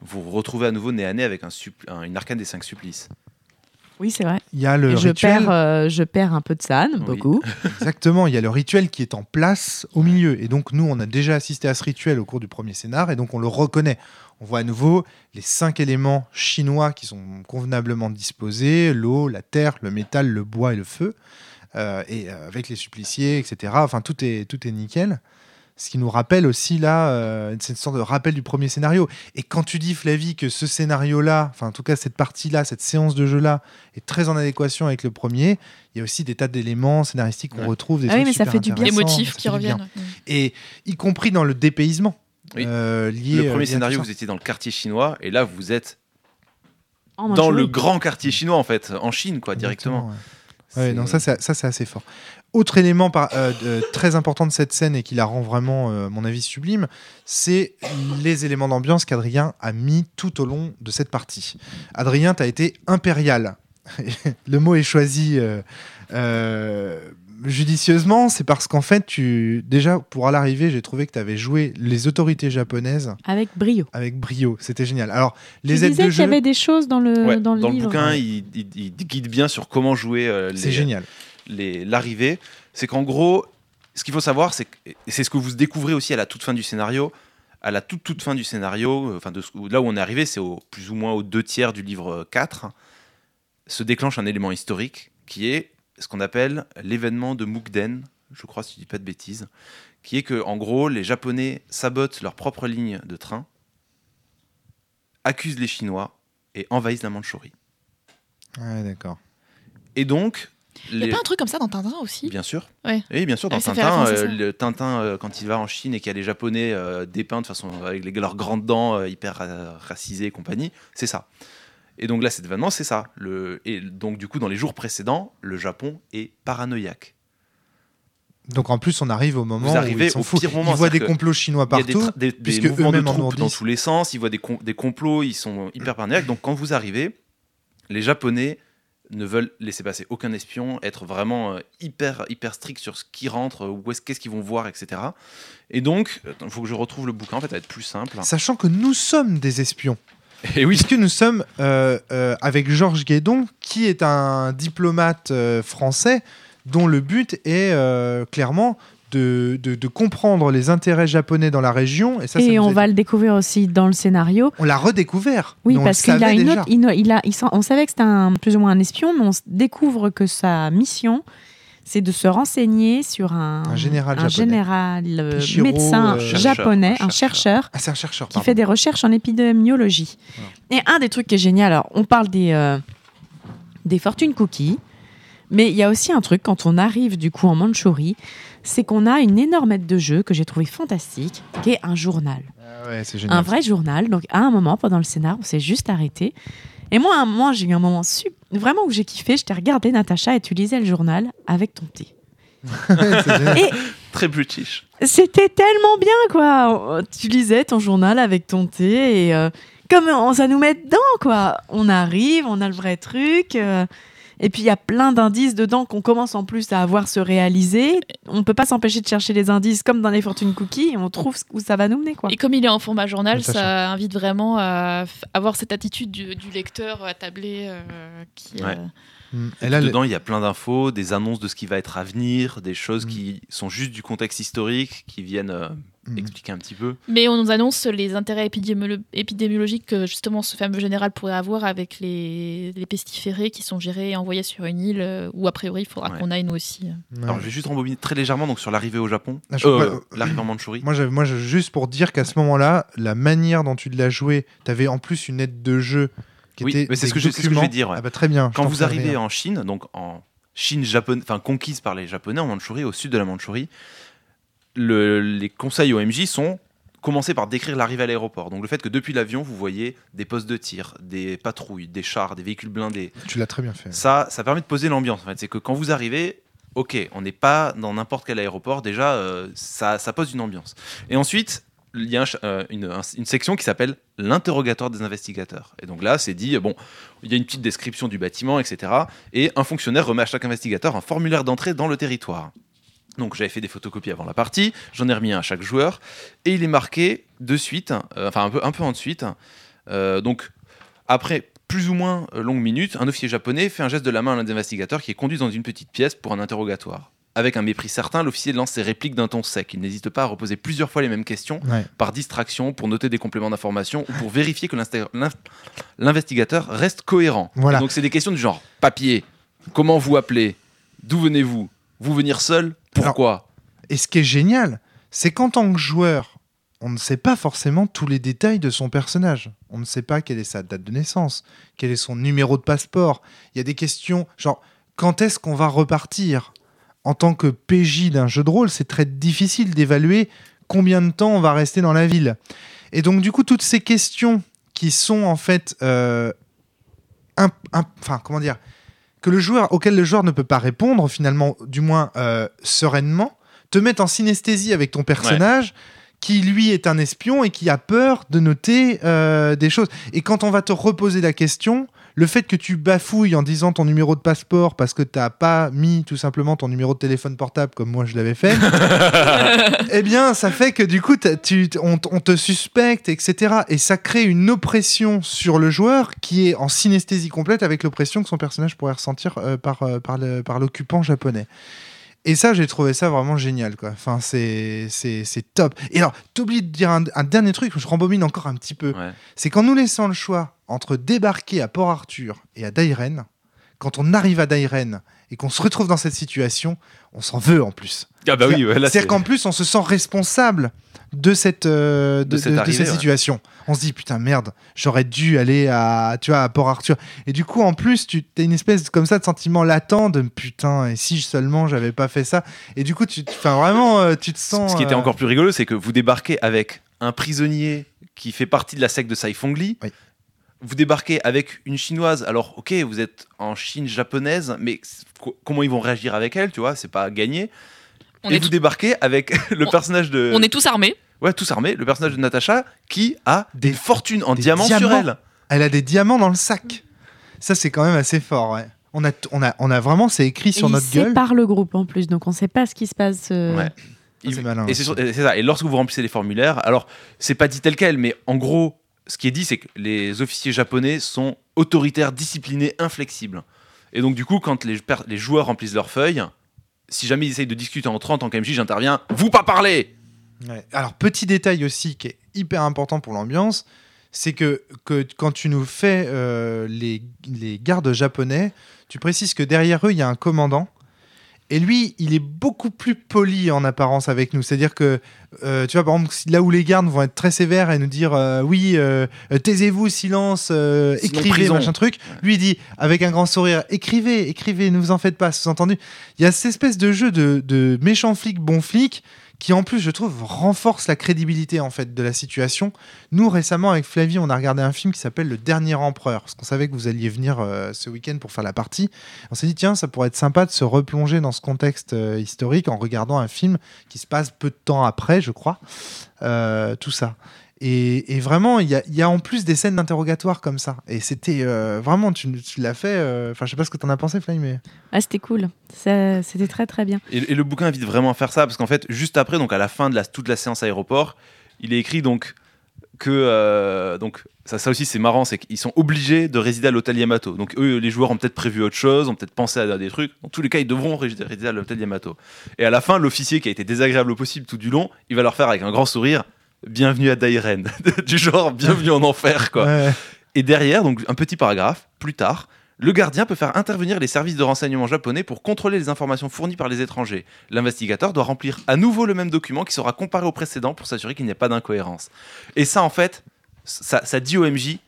vous vous retrouvez à nouveau nez à nez avec un un- une arcane des cinq supplices. Oui, c'est vrai. Il y a le Et je rituel. perds, euh, je perds un peu de Oui. beaucoup. Exactement, il y a le rituel qui est en place au milieu. Et donc, nous, on a déjà assisté à ce rituel au cours du premier scénar, et donc on le reconnaît. On voit à nouveau les cinq éléments chinois qui sont convenablement disposés l'eau, la terre, le métal, le bois et le feu. Euh, et euh, avec les suppliciés, etc. Enfin, tout est, tout est nickel. Ce qui nous rappelle aussi là, euh, c'est une sorte de rappel du premier scénario. Et quand tu dis, Flavie, que ce scénario-là, enfin en tout cas cette partie-là, cette séance de jeu-là, est très en adéquation avec le premier, il y a aussi des tas d'éléments scénaristiques qu'on Ouais. retrouve. Des Ah oui, mais ça fait du bien. Les intéressants, motifs qui bien. reviennent. Et y compris dans le dépaysement. Oui. euh, lié, Le euh, premier scénario, vous ça. étiez dans le quartier chinois, et là, vous êtes En dans le grand quartier chinois, en fait, en Chine, quoi, directement. Ouais. Ouais, non, ça, c'est- ça c'est assez fort. Autre élément par- euh, de- très important de cette scène et qui la rend vraiment, euh, à mon avis, sublime, c'est les éléments d'ambiance qu'Adrien a mis tout au long de cette partie. Adrien, tu as été impérial. Le mot est choisi euh, euh, judicieusement, c'est parce qu'en fait, tu déjà, pour à l'arrivée, j'ai trouvé que tu avais joué les autorités japonaises Avec brio. avec brio. C'était génial. Alors, les tu aides disais de qu'il y avait des choses dans le, Ouais, dans le livre. bouquin, il, il- il guide bien sur comment jouer euh, c'est les- génial. les- l'arrivée. C'est qu'en gros, ce qu'il faut savoir, c'est que et c'est ce que vous découvrez aussi à la toute fin du scénario. À la toute toute fin du scénario, euh, enfin de ce- là où on est arrivé, c'est au plus ou moins aux deux tiers du livre euh, 4, se déclenche un élément historique qui est ce qu'on appelle l'événement de Mukden, je crois si je dis pas de bêtises, qui est que en gros les Japonais sabotent leur propre ligne de train, accusent les Chinois et envahissent la Mandchourie. Ouais, d'accord. Et donc Il n'y les- a pas un truc comme ça dans Tintin aussi? Bien sûr. Ouais. Oui, bien sûr. Ah Dans fait Tintin, euh, le Tintin, euh, quand il va en Chine et qu'il y a les Japonais euh, dépeints de façon avec les- leurs grandes dents euh, hyper ra- racisées et compagnie, c'est ça. Et donc là, cet événement, c'est ça. Le, et donc du coup, dans les jours précédents, le Japon est paranoïaque. Donc en plus, on arrive au moment Vous arrivez où ils au pire moment, Ils voient des complots chinois Il y a des, partout. des- des mouvements de troupes dans tous les sens, ils voient des, com- des complots, ils sont hyper paranoïaques. Donc quand vous arrivez, les Japonais ne veulent laisser passer aucun espion, être vraiment euh, hyper hyper stricts sur ce qui rentre, où est-ce qu'est-ce qu'ils vont voir, etc. Et donc, il faut que je retrouve le bouquin, en fait, ça va être plus simple. Sachant que nous sommes des espions. Et oui, Puisque nous sommes euh, euh, avec Georges Guédon, qui est un diplomate euh, français dont le but est euh, clairement de, de- de comprendre les intérêts japonais dans la région. Et, ça, on a- va le découvrir aussi dans le scénario. on l'a redécouvert. Oui, parce qu'il a savait une déjà. autre. il- il a, il s'en- on savait que c'était un, plus ou moins un espion, mais on découvre que sa mission, c'est de se renseigner sur un, Un général japonais. général, euh, médecin euh, japonais, un un chercheur, Ah, c'est un chercheur. qui fait des recherches en épidémiologie. Et un des trucs qui est génial, alors on parle des, euh, des fortune cookies, mais il y a aussi un truc quand on arrive du coup en Mandchourie, c'est qu'on a une énorme aide de jeu que j'ai trouvé fantastique, qui est un journal. Ah ouais, c'est génial. Un vrai journal. Donc à un moment, pendant le scénar, on s'est juste arrêté. Et moi, à un moment, j'ai eu un moment sup- vraiment où j'ai kiffé. Je t'ai regardé, Natacha, et tu lisais le journal avec ton thé. Et très british. c'était tellement bien, quoi. Tu lisais ton journal avec ton thé et euh, comme on, ça nous met dedans, quoi. On arrive, on a le vrai truc. euh, et puis il y a plein d'indices dedans qu'on commence en plus à voir se réaliser. On ne peut pas s'empêcher de chercher les indices comme dans les fortune cookies et on trouve où ça va nous mener, quoi. Et comme il est en format journal, ça invite vraiment à avoir cette attitude du, du lecteur attablé euh, qui. Ouais. euh, Mm. Et là, dedans, il y a plein d'infos, des annonces de ce qui va être à venir, des choses Mm. qui sont juste du contexte historique, qui viennent euh, Mm. expliquer un petit peu. Mais on nous annonce les intérêts épidémiolo- épidémiologiques que justement ce fameux général pourrait avoir avec les, les pestiférés qui sont gérés et envoyés sur une île euh, où a priori il faudra Ouais. qu'on aille nous aussi. Ouais. Alors, je vais juste rembobiner très légèrement donc sur l'arrivée au Japon, Ah, Euh, l'arrivée en Mandchourie. Moi, juste pour dire qu'à ce moment-là, la manière dont tu l'as joué, tu avais en plus une aide de jeu qui Oui, était mais c'est ce que je- c'est ce que je vais dire, ouais. Ah bah, très bien. Quand vous arrivez en Chine, donc en Chine japonaise, enfin conquise par les Japonais en Mandchourie, au sud de la Mandchourie, le- les conseils OMJ sont commencer par décrire l'arrivée à l'aéroport. Donc le fait que depuis l'avion, vous voyez des postes de tir, des patrouilles, des chars, des véhicules blindés. Tu l'as très bien fait. Ça, ça permet de poser l'ambiance. En fait, c'est que quand vous arrivez, ok, on n'est pas dans n'importe quel aéroport. Déjà, euh, ça, ça pose une ambiance. Et ensuite, il y a un euh, une, un- une section qui s'appelle l'interrogatoire des investigateurs. Et donc là, c'est dit, bon, il y a une petite description du bâtiment, etc. Et un fonctionnaire remet à chaque investigateur un formulaire d'entrée dans le territoire. Donc j'avais fait des photocopies avant la partie, j'en ai remis un à chaque joueur, et il est marqué de suite, euh, enfin un peu, un peu en de suite. euh, donc après plus ou moins euh, longue minute, un officier japonais fait un geste de la main à l'un des investigateurs qui est conduit dans une petite pièce pour un interrogatoire. Avec un mépris certain, l'officier lance ses répliques d'un ton sec. Il n'hésite pas à reposer plusieurs fois les mêmes questions Ouais. par distraction, pour noter des compléments d'information ou pour vérifier que l'investigateur reste cohérent. Voilà. Donc c'est des questions du genre papier, comment vous appelez, d'où venez-vous, vous venir seul, pourquoi Et ce qui est génial, c'est qu'en tant que joueur, on ne sait pas forcément tous les détails de son personnage. On ne sait pas quelle est sa date de naissance, quel est son numéro de passeport. Il y a des questions genre quand est-ce qu'on va repartir? En tant que PJ d'un jeu de rôle, c'est très difficile d'évaluer combien de temps on va rester dans la ville. Et donc du coup, toutes ces questions qui sont en fait, euh, enfin comment dire, que le joueur, auquel le joueur ne peut pas répondre finalement, du moins euh, sereinement, te mettent en synesthésie avec ton personnage. qui lui est un espion et qui a peur de noter euh, des choses. Et quand on va te reposer la question, le fait que tu bafouilles en disant ton numéro de passeport parce que t'as pas mis tout simplement ton numéro de téléphone portable comme moi je l'avais fait, eh bien ça fait que du coup tu, on, te suspecte, etc. Et ça crée une oppression sur le joueur qui est en synesthésie complète avec l'oppression que son personnage pourrait ressentir euh, par, euh, par l'occupant japonais. Et ça, j'ai trouvé ça vraiment génial, quoi. Enfin, c'est, c'est, c'est top. Et alors, t'oublies de dire un, un dernier truc, je rembobine encore un petit peu. Ouais. C'est qu'en nous laissant le choix entre débarquer à Port Arthur et à Dairen, quand on arrive à Dairen et qu'on se retrouve dans cette situation, on s'en veut en plus. Ah bah oui, ouais, là, C'est-à-dire c'est- qu'en plus, on se sent responsable de cette, euh, de, De cette de- de arrivée, cette ouais. situation. On se dit, putain, merde, j'aurais dû aller à, tu vois, à Port Arthur. Et du coup, en plus, tu as une espèce comme ça de sentiment latent de putain, et si seulement j'avais pas fait ça. Et du coup, tu, enfin, vraiment, euh, tu te sens. Ce qui était euh, encore plus rigolo, c'est que vous débarquez avec un prisonnier qui fait partie de la secte de Saifongli. Oui. Vous débarquez avec une chinoise. Alors, ok, vous êtes en Chine japonaise, mais comment ils vont réagir avec elle, tu vois C'est pas gagné. On et est, vous tout- débarquez avec le On- personnage de. on est tous armés. Ouais, tous armés. Le personnage de Natacha qui a des, fortunes en des diamants, sur elle. Elle a des diamants dans le sac. Ça, c'est quand même assez fort, ouais. On a, on a, on a vraiment, c'est écrit sur Et notre il gueule. sépare le groupe en plus, donc on sait pas ce qui se passe. euh, Ouais. Ça, c'est malin et c'est sur- et c'est ça. Et lorsque vous remplissez les formulaires, alors c'est pas dit tel quel, mais en gros, ce qui est dit, c'est que les officiers japonais sont autoritaires, disciplinés, inflexibles. Et donc du coup, quand les, joueurs remplissent leurs feuilles, si jamais ils essayent de discuter entre eux en tant j'interviens. Vous pas parler. Alors, petit détail aussi qui est hyper important pour l'ambiance, c'est que, quand tu nous fais euh, les gardes japonais, tu précises que derrière eux, il y a un commandant. Et lui, il est beaucoup plus poli en apparence avec nous. C'est-à-dire que, euh, tu vois, par exemple, là où les gardes vont être très sévères et nous dire euh, oui, euh, taisez-vous, silence, écrivez, machin truc. Lui, il dit avec un grand sourire écrivez, écrivez, ne vous en faites pas, sous-entendu. Il y a cette espèce de jeu de, de méchant flic, bon flic, qui en plus, je trouve, renforce la crédibilité en fait de la situation. Nous, récemment, avec Flavie, on a regardé un film qui s'appelle Le Dernier Empereur, parce qu'on savait que vous alliez venir euh, ce week-end pour faire la partie. On s'est dit, tiens, ça pourrait être sympa de se replonger dans ce contexte euh, historique en regardant un film qui se passe peu de temps après, je crois. Euh, tout ça. Et, et vraiment, il y a, il y a en plus des scènes d'interrogatoire comme ça. Et c'était euh, vraiment, tu, tu l'as fait. euh, Enfin, je sais pas ce que t'en as pensé, Fly, mais. Ah, c'était cool. C'était très très bien. Et, et le bouquin invite vraiment à faire ça parce qu'en fait, juste après, donc à la fin de la, toute la séance aéroport, il est écrit donc que euh, donc ça, ça aussi c'est marrant, c'est qu'ils sont obligés de résider à l'hôtel Yamato. Donc eux, les joueurs ont peut-être prévu autre chose, ont peut-être pensé à des trucs. Dans tous les cas, ils devront résider résider à l'hôtel Yamato. Et à la fin, l'officier qui a été désagréable au possible tout du long, il va leur faire avec un grand sourire. Bienvenue à Dairen, du genre bienvenue en enfer quoi. Ouais. Et derrière, donc un petit paragraphe, plus tard, le gardien peut faire intervenir les services de renseignement japonais pour contrôler les informations fournies par les étrangers. L'investigateur doit remplir à nouveau le même document qui sera comparé au précédent pour s'assurer qu'il n'y a pas d'incohérence. Et ça, en fait, ça, ça dit au MJ,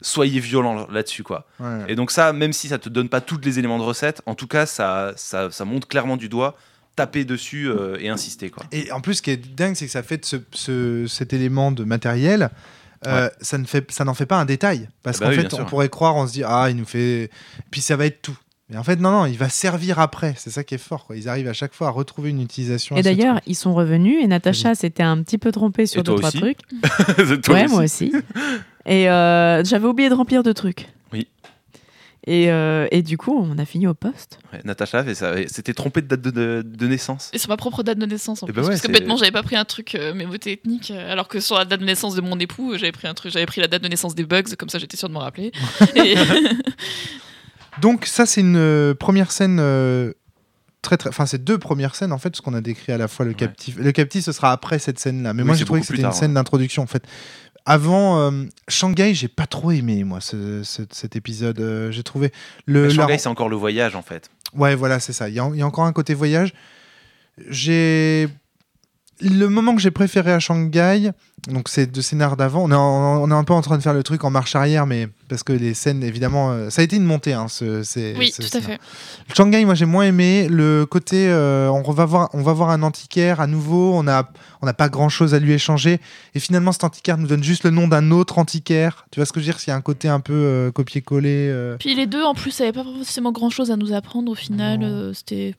soyez violent là-dessus, quoi. Ouais. Et donc ça, même si ça te donne pas tous les éléments de recette, en tout cas, ça, ça, ça montre clairement du doigt, taper dessus euh, et insister, quoi. Et en plus, ce qui est dingue, c'est que ça fait de ce, ce- cet élément de matériel. euh, ça ne fait ça n'en fait pas un détail parce Ah bah qu'en oui, fait on sûr. pourrait croire on se dit ah il nous fait puis ça va être tout mais en fait non non il va servir après c'est ça qui est fort quoi. ils arrivent à chaque fois à retrouver une utilisation Et d'ailleurs, ils sont revenus et Natacha s'était un petit peu trompée sur Et deux trois aussi trucs. Ouais, aussi. moi aussi. Et euh, j'avais oublié de remplir deux trucs. Oui. Et, euh, et du coup, on a fini au poste. Ouais, Natacha C'était trompé de date de, de- de naissance. Et sur ma propre date de naissance en Eh plus. ben ouais, parce que bêtement, j'avais pas pris un truc euh, mémotechnique, euh, alors que sur la date de naissance de mon époux, j'avais pris un truc, j'avais pris la date de naissance des bugs, comme ça j'étais sûr de m'en rappeler. Et- donc ça c'est une euh, première scène euh, très très enfin c'est deux premières scènes en fait ce qu'on a décrit à la fois le captif le captif ce sera après cette scène là mais Oui, moi j'ai trouvé que plus c'était une tard, scène ouais. d'introduction en fait avant euh, Shanghai j'ai pas trop aimé moi ce- ce- cet épisode Euh, j'ai trouvé le Mais la- Shanghai, c'est encore le voyage, en fait. Ouais, voilà, c'est ça. Il y, a, il y a encore un côté voyage. J'ai. Le moment que j'ai préféré à Shanghai, donc c'est de scénar d'avant, on est, en- on est un peu en train de faire le truc en marche arrière, mais parce que les scènes, évidemment, euh, ça a été une montée. Hein, ce, c'est- oui, ce tout à fait. Shanghai, moi j'ai moins aimé le côté. euh, on, va voir, on va voir un antiquaire à nouveau. On n'a on n'a pas grand chose à lui échanger. Et finalement, cet antiquaire nous donne juste le nom d'un autre antiquaire. Tu vois ce que je veux dire? S'il y a un côté un peu euh, copier-coller. euh, Puis les deux, en plus, n'avaient pas forcément grand chose à nous apprendre au final. Euh, C'était.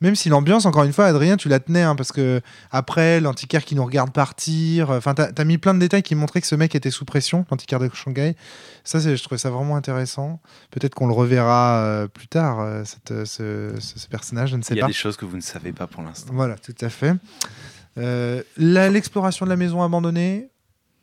Même si l'ambiance, encore une fois, Adrien, tu la tenais, hein, parce que après, l'antiquaire qui nous regarde partir, enfin, t'as as mis plein de détails qui montraient que ce mec était sous pression, l'antiquaire de Shanghai. Ça, je trouvais ça vraiment intéressant. Peut-être qu'on le reverra euh, plus tard, euh, cette, euh, ce, ce- ce personnage, je ne sais Il y a pas. des choses que vous ne savez pas pour l'instant. Voilà, tout à fait. Euh, L'exploration de la maison abandonnée,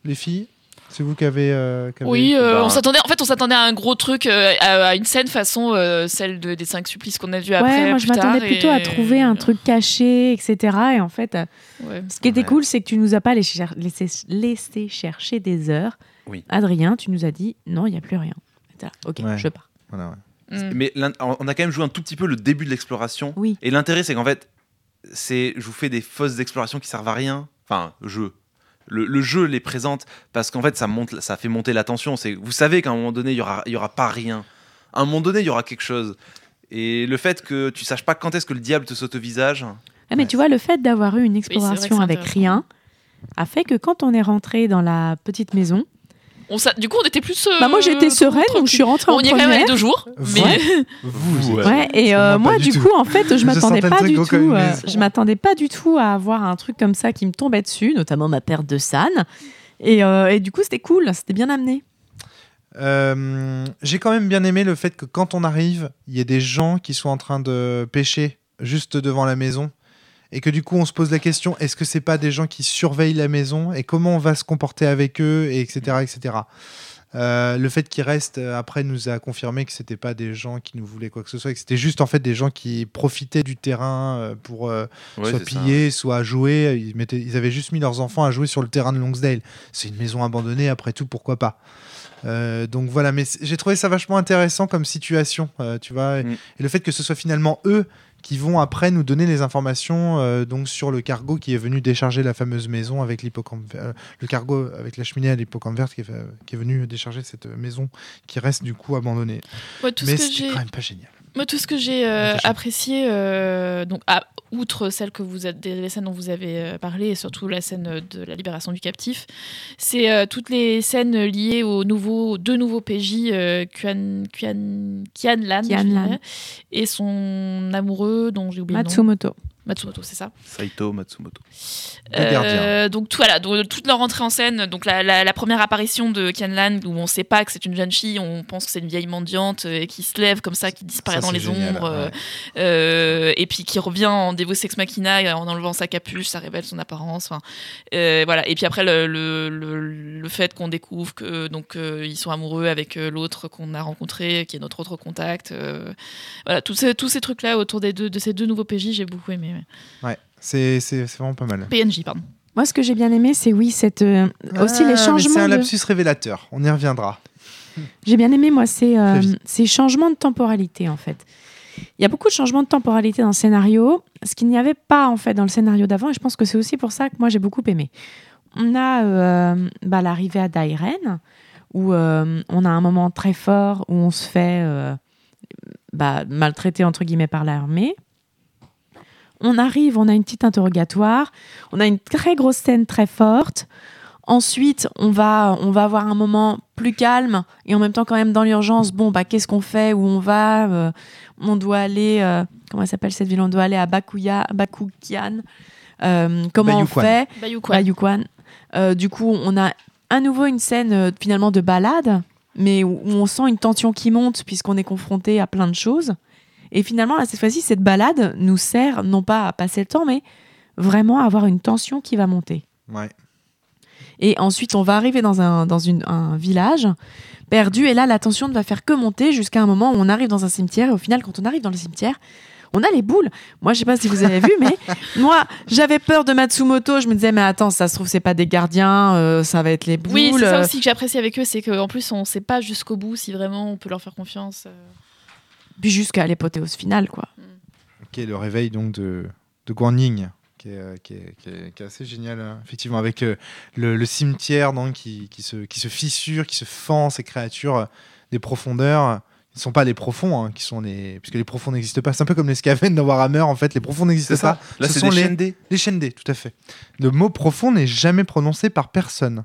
les filles, c'est vous qui avez. euh, qui avez- Oui, euh, Bah, on s'attendait. En fait, on s'attendait à un gros truc, euh, à, à une scène façon euh, celle de- des cinq supplices qu'on a vu après. ouais, moi je m'attendais plutôt à trouver un truc caché, etc. Et en fait, Ouais. ce qui était Ouais. cool, c'est que tu nous as pas laissé, cher- laissé, laissé chercher des heures. Oui. Adrien, tu nous as dit non, il n'y a plus rien. Là, Ok, Ouais. je pars. Voilà, ouais. Mm. Mais on a quand même joué un tout petit peu le début de l'exploration. Oui. Et l'intérêt, c'est qu'en fait, c'est je vous fais des fausses explorations qui servent à rien. Enfin, jeu. Le, le jeu les présente parce qu'en fait, ça, monte, ça fait monter la tension. C'est, vous savez qu'à un moment donné, il y aura, il y aura pas rien. À un moment donné, il y aura quelque chose. Et le fait que tu saches pas quand est-ce que le diable te saute au visage, Ah, mais Ouais. tu vois, le fait d'avoir eu une exploration avec rien a fait que quand on est rentré dans la petite maison, On du coup, on était plus. euh, bah moi j'étais sereine, donc je suis rentrée Bon, en on y est quand même allé première. deux jours, Vous, mais vous, Ouais. Ouais, et euh, moi, du tout. coup, en fait, je m'attendais pas du tout. euh, je m'attendais pas du tout à avoir un truc comme ça qui me tombait dessus, notamment ma perte de San. Et, euh, et du coup, c'était cool, c'était bien amené. Euh, J'ai quand même bien aimé le fait que quand on arrive, il y ait des gens qui sont en train de pêcher juste devant la maison. Et que du coup, on se pose la question est-ce que c'est pas des gens qui surveillent la maison et comment on va se comporter avec eux, et etc. etc. Euh, le fait qu'ils restent euh, après nous a confirmé que c'était pas des gens qui nous voulaient quoi que ce soit, et que c'était juste en fait des gens qui profitaient du terrain euh, pour euh, Ouais, soit ça. piller, soit jouer. Ils, mettaient- ils avaient juste mis leurs enfants à jouer sur le terrain de Longsdale. C'est une maison abandonnée, après tout, pourquoi pas Euh, donc voilà, mais j'ai trouvé ça vachement intéressant comme situation, tu vois, Mm. et le fait que ce soit finalement eux qui vont après nous donner les informations euh, donc sur le cargo qui est venu décharger la fameuse maison avec l'hippocampe, euh, le cargo avec la cheminée à l'hippocampe verte qui est, qui est venu décharger cette maison qui reste du coup abandonnée. tout mais ce que quand même pas génial. Moi, tout ce que j'ai euh, Natacha. apprécié, euh, donc à- outre celle que vous êtes, les scènes dont vous avez euh, parlé, et surtout la scène de la libération du captif, c'est euh, toutes les scènes liées aux nouveaux, deux nouveaux PJ, euh, Kuan, Kuan, Kian Lan, Kian Lan. dirais, et son amoureux dont j'ai oublié le nom. Matsumoto. C'est ça. Saito Matsumoto. Euh, donc tout, voilà, donc, toute leur entrée en scène, donc la, la- la première apparition de Kianlan où on sait pas que c'est une jeune fille, on pense que c'est une vieille mendiante euh, qui se lève comme ça, qui disparaît Ça, dans les génial, ombres, euh, ouais. euh, et puis qui revient en Deus Ex Machina en enlevant sa capuche, ça révèle son apparence. euh, voilà. Et puis après le, le, le, le fait qu'on découvre que donc euh, ils sont amoureux avec l'autre qu'on a rencontré, qui est notre autre contact. euh, voilà, tous ces, tous ces trucs là autour des deux, de ces deux nouveaux PJ, j'ai beaucoup aimé. Ouais. Ouais, c'est vraiment pas mal. PNJ, pardon. Moi, ce que j'ai bien aimé, c'est oui, cette, euh, aussi Ah, les mais C'est changements. un de- lapsus révélateur. On y reviendra. J'ai bien aimé, moi, ces, euh, ces changements de temporalité, en fait. Il y a beaucoup de changements de temporalité dans le scénario, ce qu'il n'y avait pas, en fait, dans le scénario d'avant, et je pense que c'est aussi pour ça que moi, j'ai beaucoup aimé. On a euh, bah, l'arrivée à Dairen, où euh, on a un moment très fort où on se fait euh, bah, maltraiter, entre guillemets, par l'armée. On arrive, on a une petite interrogatoire, on a une très grosse scène très forte. Ensuite, on va, on va avoir un moment plus calme et en même temps quand même dans l'urgence. Bon, bah qu'est-ce qu'on fait Où on va Euh, On doit aller. euh, comment elle s'appelle cette ville On doit aller à Bakuya, Bakukian. Euh, comment on fait Bayuquan. Bayuquan. Euh, du coup, on a à nouveau une scène euh, finalement de balade, mais où, où on sent une tension qui monte puisqu'on est confronté à plein de choses. Et finalement, là, cette fois-ci, cette balade nous sert non pas à passer le temps, mais vraiment à avoir une tension qui va monter. Ouais. Et ensuite, on va arriver dans un, dans une, un village perdu. Et là, la tension ne va faire que monter jusqu'à un moment où on arrive dans un cimetière. Et au final, quand on arrive dans le cimetière, on a les boules. Moi, je sais pas si vous avez vu, mais moi, j'avais peur de Matsumoto. Je me disais, mais attends, ça se trouve, c'est pas des gardiens, euh, ça va être les boules. Oui, c'est ça aussi que j'apprécie avec eux, c'est qu'en plus on sait pas jusqu'au bout si vraiment on peut leur faire confiance. euh. Puis jusqu'à l'apothéose finale, quoi. Qui est le réveil donc de, de Guan Ying, qui est, euh, qui est- qui est- qui est assez génial, hein. effectivement, avec euh, le, le cimetière donc, qui, qui, se, qui se fissure, qui se fend, ces créatures euh, des profondeurs. Ils ne sont pas les profonds, hein, qui sont les. Puisque les profonds n'existent pas. C'est un peu comme les Skaven dans Warhammer, en fait. Les profonds n'existent pas. Là, Ce c'est sont des les- chaînes D. Les chaînes D, tout à fait. Le mot profond n'est jamais prononcé par personne.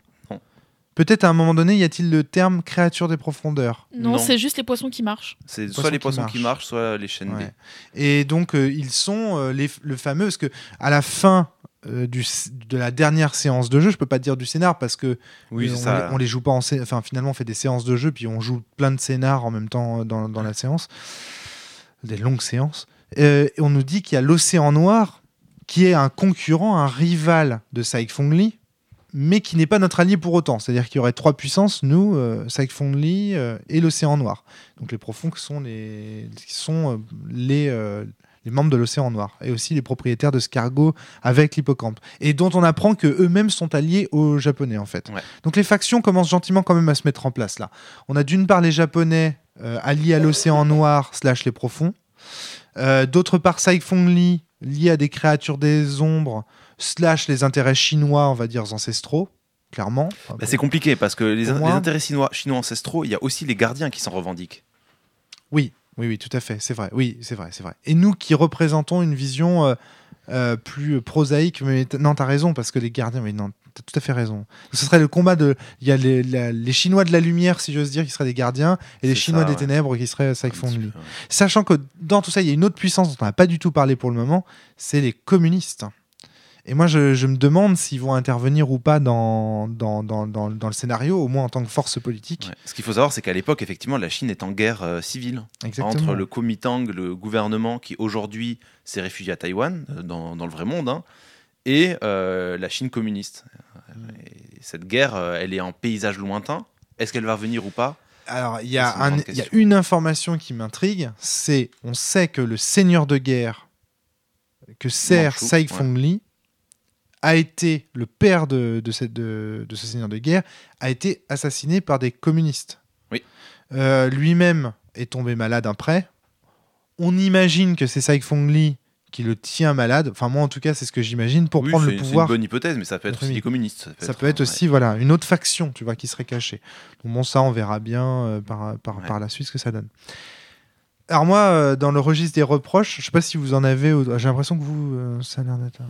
Peut-être à un moment donné, y a-t-il le terme créature des profondeurs Non, Non. c'est juste les poissons qui marchent. C'est Poissons soit les qui poissons marchent. qui marchent, soit les chaînes. Ouais. Et donc, euh, ils sont euh, les, le fameux, parce que à la fin euh, du, de la dernière séance de jeu, je peux pas te dire du scénar parce que Oui, on, ça. les, on les joue pas en enfin finalement on fait des séances de jeu puis on joue plein de scénars en même temps dans, dans la séance, des longues séances. Euh, et on nous dit qu'il y a l'océan noir qui est un concurrent, un rival de Saik Fong Li, mais qui n'est pas notre allié pour autant. C'est-à-dire qu'il y aurait trois puissances, nous, euh, euh, et l'océan noir. Donc les profonds qui sont les, qui sont, euh, les, euh, les membres de l'océan noir et aussi les propriétaires de ce cargo avec l'hippocampe et dont on apprend que eux-mêmes sont alliés aux japonais en fait. Ouais. Donc les factions commencent gentiment quand même à se mettre en place là. On a d'une part les japonais alliés à l'océan noir slash les profonds, d'autre part Saik Fong Li lié à des créatures des ombres slash les intérêts chinois on va dire ancestraux clairement. Bah, c'est compliqué parce que les, intérêts chinois, chinois ancestraux, il y a aussi les gardiens qui s'en revendiquent. Oui, oui, oui, tout à fait, c'est vrai. Oui, c'est vrai, c'est vrai. Et nous qui représentons une vision euh, euh, plus prosaïque, mais non, t'as raison, parce que les gardiens, mais non, t'as tout à fait raison. Ce serait le combat de. Il y a les, la- les Chinois de la lumière, si j'ose dire, qui seraient des gardiens, et les Chinois ça, des ouais. ténèbres, qui seraient Li. peu, ouais. Sachant que dans tout ça, il y a une autre puissance dont on n'a pas du tout parlé pour le moment, c'est les communistes. Et moi, je, je me demande s'ils vont intervenir ou pas dans, dans, dans, dans, dans le scénario, au moins en tant que force politique. Ouais. Ce qu'il faut savoir, c'est qu'à l'époque, effectivement, la Chine est en guerre euh, civile Exactement. entre le Kuomintang, le gouvernement qui aujourd'hui s'est réfugié à Taïwan, euh, dans, le vrai monde, hein, et euh, la Chine communiste. Et cette guerre, elle est en paysage lointain. Est-ce qu'elle va revenir ou pas? Alors, il y, a une y a information qui m'intrigue, c'est on sait que le seigneur de guerre que sert Saik ouais. A été le père de, de, cette- de- de ce seigneur de guerre a été assassiné par des communistes. Oui. Euh, Lui-même est tombé malade après. On imagine que c'est Saik Fong Li qui le tient malade. Enfin moi en tout cas c'est ce que j'imagine pour Oui, prendre c'est- le c'est pouvoir. une bonne hypothèse, mais ça peut être aussi des communistes. Ça peut être aussi voilà une autre faction, tu vois, qui serait cachée. Donc bon, ça on verra bien euh, par, par, Ouais. par la suite ce que ça donne. Alors moi, euh, dans le registre des reproches, je sais pas si vous en avez. J'ai l'impression que vous, euh, ça a l'air d'être.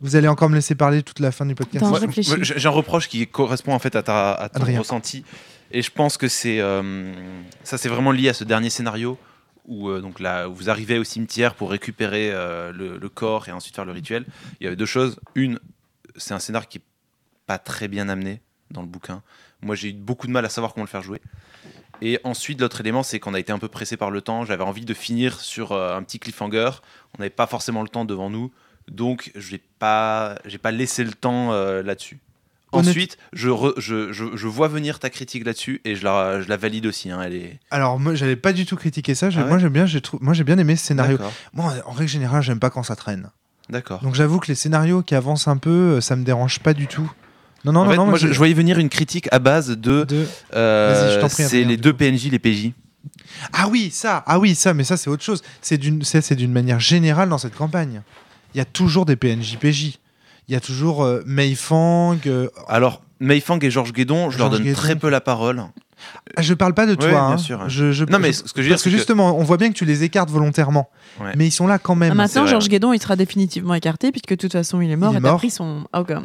Vous allez encore me laisser parler toute la fin du podcast. J'ai un reproche qui correspond en fait à, ta, à ton Adrien. ressenti. Et je pense que c'est euh, ça, c'est vraiment lié à ce dernier scénario où euh, donc là, où vous arrivez au cimetière pour récupérer euh, le, le corps et ensuite faire le rituel. Il y avait deux choses. Une, c'est un scénar qui est pas très bien amené dans le bouquin. Moi, j'ai eu beaucoup de mal à savoir comment le faire jouer. Et ensuite, l'autre élément, c'est qu'on a été un peu pressé par le temps. J'avais envie de finir sur euh, un petit cliffhanger. On n'avait pas forcément le temps devant nous, donc je n'ai pas, pas laissé le temps euh, là-dessus. Ensuite, je, re- je, je, je vois venir ta critique là-dessus et je la, je la valide aussi. hein, elle est... Alors moi j'avais pas du tout critiqué ça. Ah ouais moi j'aime bien, j'ai moi j'ai bien aimé ce scénario. Moi en règle générale j'aime pas quand ça traîne. D'accord. Donc j'avoue que les scénarios qui avancent un peu, euh, ça me dérange pas du tout. Non non En non fait, non. moi, je, voyais venir une critique à base de. de- euh, Vas-y, je t'en prie, c'est les deux coup. PNJ, les PJ. Ah oui ça, ah oui ça, mais ça c'est autre chose. C'est d'une, c'est c'est d'une manière générale dans cette campagne. Il y a toujours des PNJ PJ. Il y a toujours euh, Mei Fang. euh, Alors, Mei Fang et Georges Guédon, je leur donne Guédon. très peu la parole. ah, je parle pas de toi. Bien hein. sûr. Je, je- Non, mais ce que je veux dire, parce que que- justement, on voit bien que tu les écartes volontairement. Ouais. Mais ils sont là quand même. Ah, maintenant, Georges. Guédon, il sera définitivement écarté puisque de toute façon, il est mort. Il est et t'as mort. pris son...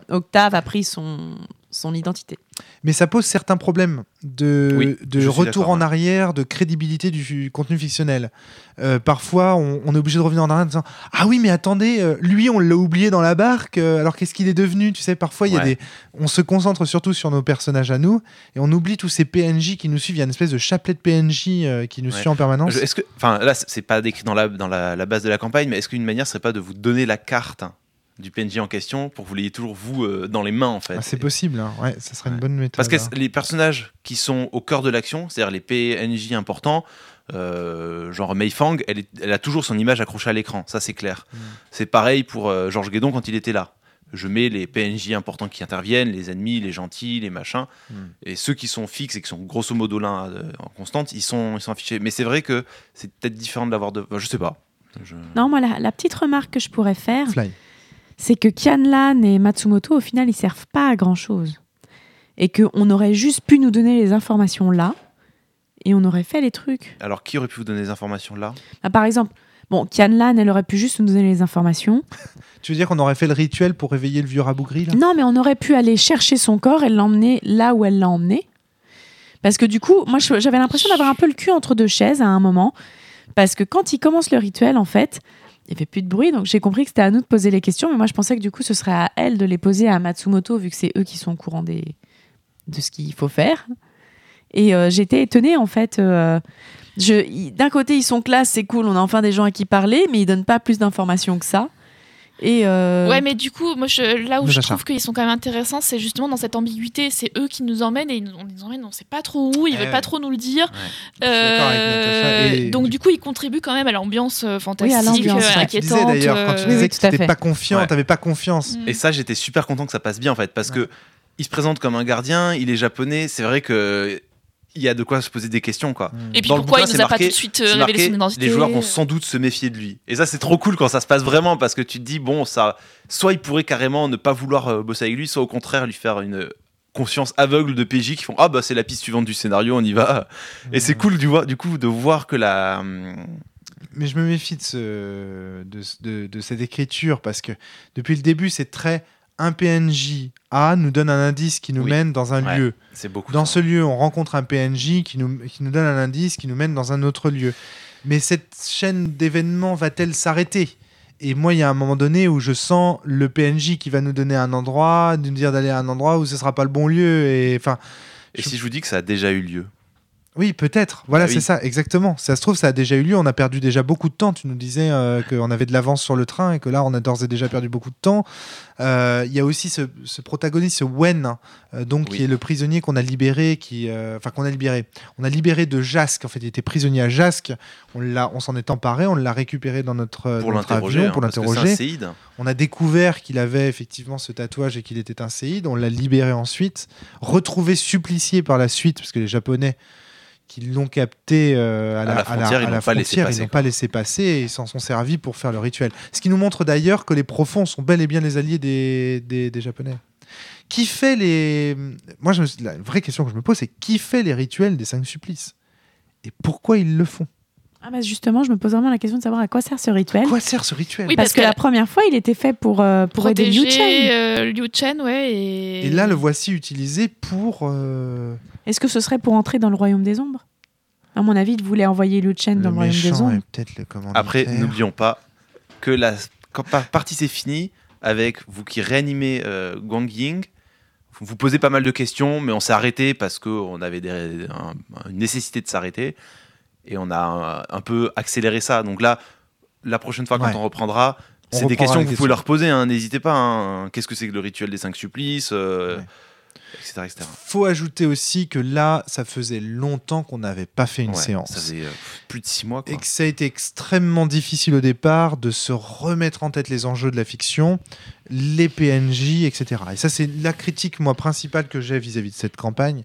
Octave a pris son, son identité. Mais ça pose certains problèmes de, Oui, retour en arrière, de crédibilité du contenu fictionnel. Euh, parfois, on, on est obligé de revenir en arrière en disant Ah oui, mais attendez, euh, lui, on l'a oublié dans la barque, euh, alors qu'est-ce qu'il est devenu? Tu sais, parfois, il y a des... on se concentre surtout sur nos personnages à nous et on oublie tous ces PNJ qui nous suivent. Il y a une espèce de chapelet de PNJ euh, qui nous Ouais. suit en permanence. Je- Est-ce que, enfin, là, c'est pas décrit dans la dans la, la base de la campagne, mais est-ce qu'une manière serait pas de vous donner la carte du PNJ en question pour que vous l'ayez toujours vous euh, dans les mains en fait Ah, c'est possible, hein. ouais, ça serait une bonne méthode. Parce que hein. les personnages qui sont au cœur de l'action, c'est-à-dire les PNJ importants, euh, genre Mei Fang, elle, est- elle a toujours son image accrochée à l'écran, ça c'est clair. Mm. C'est pareil pour euh, Georges Guédon quand il était là. Je mets les PNJ importants qui interviennent, les ennemis, les gentils, les machins, Mm. et ceux qui sont fixes et qui sont grosso modo là euh, en constante, ils sont, ils sont affichés. Mais c'est vrai que c'est peut-être différent de l'avoir de. enfin, je sais pas. Je- Non, moi, la, la petite remarque que je pourrais faire, Fly. C'est que Kianlan et Matsumoto, au final, ils servent pas à grand chose. Et qu'on aurait juste pu nous donner les informations là, et on aurait fait les trucs. Alors qui aurait pu vous donner des informations là? Ah, par exemple, bon, Kianlan, elle aurait pu juste nous donner les informations. Tu veux dire qu'on aurait fait le rituel pour réveiller le vieux rabougri là? Non, mais on aurait pu aller chercher son corps et l'emmener là où elle l'a emmené. Parce que du coup, moi, j'avais l'impression d'avoir un peu le cul entre deux chaises à un moment. Parce que quand il commence le rituel, en fait, il fait plus de bruit. Donc j'ai compris que c'était à nous de poser les questions. Mais moi, je pensais que du coup, ce serait à elle de les poser à Matsumoto, vu que c'est eux qui sont au courant des... de ce qu'il faut faire. Et euh, j'étais étonnée, en fait. euh, D'un côté, ils sont classe, c'est cool, on a enfin des gens à qui parler, mais ils donnent pas plus d'informations que ça. Et euh, Ouais, mais du coup, moi, je- là où je trouve qu'ils sont quand même intéressants, c'est justement dans cette ambiguïté. C'est eux qui nous emmènent et ils nous, on nous emmène, on sait pas trop où, ils Eh veulent ouais. pas trop nous le dire. Je suis d'accord avec Natacha. Et- donc, du coup, ils contribuent quand même à l'ambiance euh, fantastique, l'ambiance, euh, ouais. Tu disais inquiétante. d'ailleurs, quand tu euh, Oui, disais oui, que à tu fait. pas confiant, Ouais. t'avais pas confiance. mm. Et ça, j'étais super content que ça passe bien en fait, parce que il se présente comme un gardien, il est japonais. C'est vrai que il y a de quoi se poser des questions quoi. Et puis Dans pourquoi bouquin, il nous a pas tout de suite euh, révélé son identité les joueurs vont sans doute se méfier de lui. Et ça, c'est trop cool quand ça se passe vraiment parce que tu te dis, bon, ça, soit il pourrait carrément ne pas vouloir euh, bosser avec lui, soit au contraire lui faire une conscience aveugle de PJ qui font ah bah c'est la piste suivante du scénario on y va et c'est cool du, voir- du coup de voir que la hum, Mais je me méfie de, ce, de, de- de cette écriture parce que depuis le début, c'est très un PNJ A nous donne un indice qui nous Oui. mène dans un Ouais. lieu. c'est beaucoup Dans ce lieu, on rencontre un PNJ qui nous, qui nous donne un indice qui nous mène dans un autre lieu. Mais cette chaîne d'événements va-t-elle s'arrêter? Et moi, il y a un moment donné où je sens le PNJ qui va nous donner un endroit, nous dire d'aller à un endroit où ce sera pas le bon lieu. Et enfin, et si je vous dis que ça a déjà eu lieu? Oui, peut-être. Voilà, Ah oui. c'est ça, exactement. Ça se trouve, ça a déjà eu lieu. On a perdu déjà beaucoup de temps. Tu nous disais euh, qu'on avait de l'avance sur le train et que là, on a d'ores et déjà perdu beaucoup de temps. Euh, Il y a aussi ce, ce protagoniste, ce Wen, euh, donc Oui. qui est le prisonnier qu'on a libéré, qui, enfin qu'on a libéré. On a libéré de Jasque. En fait, il était prisonnier à Jasque. On l'a, on s'en est emparé. On l'a récupéré dans notre, pour notre l'interroger avion hein, pour l'interroger. On a découvert qu'il avait effectivement ce tatouage et qu'il était un séide. On l'a libéré ensuite. Retrouvé supplicié par la suite, parce que les Japonais qui l'ont capté euh, à, la, la frontière, ils à la l'ont pas laissé frontière, passer, ils n'ont quoi. pas laissé passer et ils s'en sont servis pour faire le rituel. Ce qui nous montre d'ailleurs que les profonds sont bel et bien les alliés des, des, des Japonais. Qui fait les. Moi, je me suis- la vraie question que je me pose, c'est qui fait les rituels des cinq supplices? Et pourquoi ils le font? Ah bah justement, je me pose vraiment la question de savoir à quoi sert ce rituel. À quoi sert ce rituel? Oui, parce, parce que que- la première fois, il était fait pour, euh, pour aider Liu Chen. euh, Liu Chen, ouais. Et, Et là, le voici utilisé pour. euh, Est-ce que ce serait pour entrer dans le royaume des ombres? À mon avis, il voulait envoyer Liu Chen dans Le le royaume des ombres. peut-être le commanditaire. Après, n'oublions pas que la quand par- partie c'est fini, avec vous qui réanimez euh, Guang Ying, vous vous posez pas mal de questions, mais on s'est arrêté parce qu'on avait des- un- une nécessité de s'arrêter et on a un, un peu accéléré ça. Donc là, la prochaine fois quand Ouais. on reprendra, c'est des questions que vous pouvez leur poser. hein, N'hésitez pas. hein. Qu'est-ce que c'est que le rituel des cinq supplices, euh, Ouais. Etc., etc. Faut ajouter aussi que là, ça faisait longtemps qu'on n'avait pas fait une Ouais, séance. Ça faisait euh, plus de six mois. Quoi. Et que ça a été extrêmement difficile au départ de se remettre en tête les enjeux de la fiction, les PNJ, etc. Et ça, c'est la critique, moi, principale que j'ai vis-à-vis de cette campagne.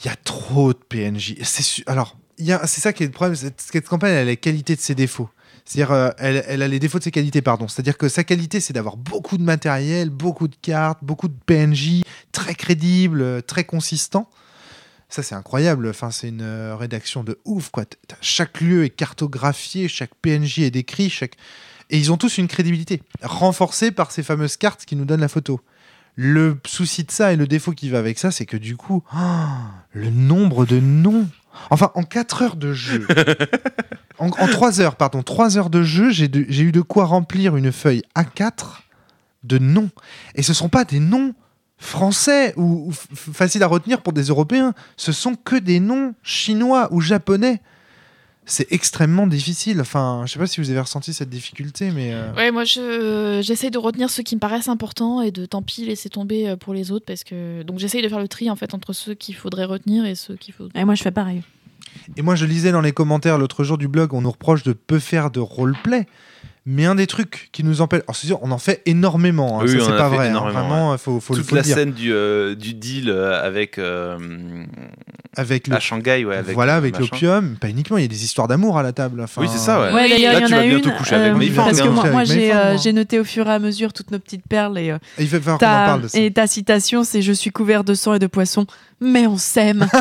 Il y a trop de PNJ. C'est su- Alors, c'est ça qui est le problème. Cette, cette campagne, elle a les qualités de ses défauts. C'est-à-dire, euh, elle, a les défauts de ses qualités, pardon. C'est-à-dire que sa qualité, c'est d'avoir beaucoup de matériel, beaucoup de cartes, beaucoup de PNJ, très crédibles, euh, très consistants. Ça, c'est incroyable. Enfin, c'est une euh, rédaction de ouf, quoi. Chaque lieu est cartographié, chaque PNJ est décrit, chaque... et ils ont tous une crédibilité, renforcée par ces fameuses cartes qui nous donnent la photo. Le souci de ça et le défaut qui va avec ça, c'est que du coup, le nombre de noms. Enfin, en 4 heures de jeu, en, en 3 heures, pardon, 3 heures de jeu, j'ai eu de quoi remplir une feuille A4 de noms. Et ce sont pas des noms français ou, faciles à retenir pour des Européens. Ce sont que des noms chinois ou japonais. C'est extrêmement difficile. Enfin, je sais pas si vous avez ressenti cette difficulté, mais euh, Ouais, moi je j'essaye de retenir ceux qui me paraissent importants et de tant pis laisser tomber euh, pour les autres parce que donc j'essaye de faire le tri en fait entre ceux qu'il faudrait retenir et ceux qu'il faut. Et moi, je fais pareil. Et moi, je lisais dans les commentaires l'autre jour du blog, on nous reproche de peu faire de roleplay. Mais un des trucs qui nous empêche. Alors, c'est sûr, on en fait énormément. hein, Oui, ça, c'est pas vrai. hein, vraiment, il faut, faut, Toute faut le la dire. scène du, euh, du deal euh, avec euh, Avec le, à Shanghai, ouais, avec voilà, euh, avec l'opium. Pas uniquement, il y a des histoires d'amour à la table. Enfin, Oui, c'est ça, ouais. Ouais, d'ailleurs, Là, il y en tu a vas une. bientôt coucher avec euh, parce que moi, moi, j'ai euh, noté au fur et à mesure toutes nos petites perles et, euh, Et il va falloir qu'on en ta, parle de ça. et ta citation, c'est Je suis couvert de sang et de poissons, mais on s'aime.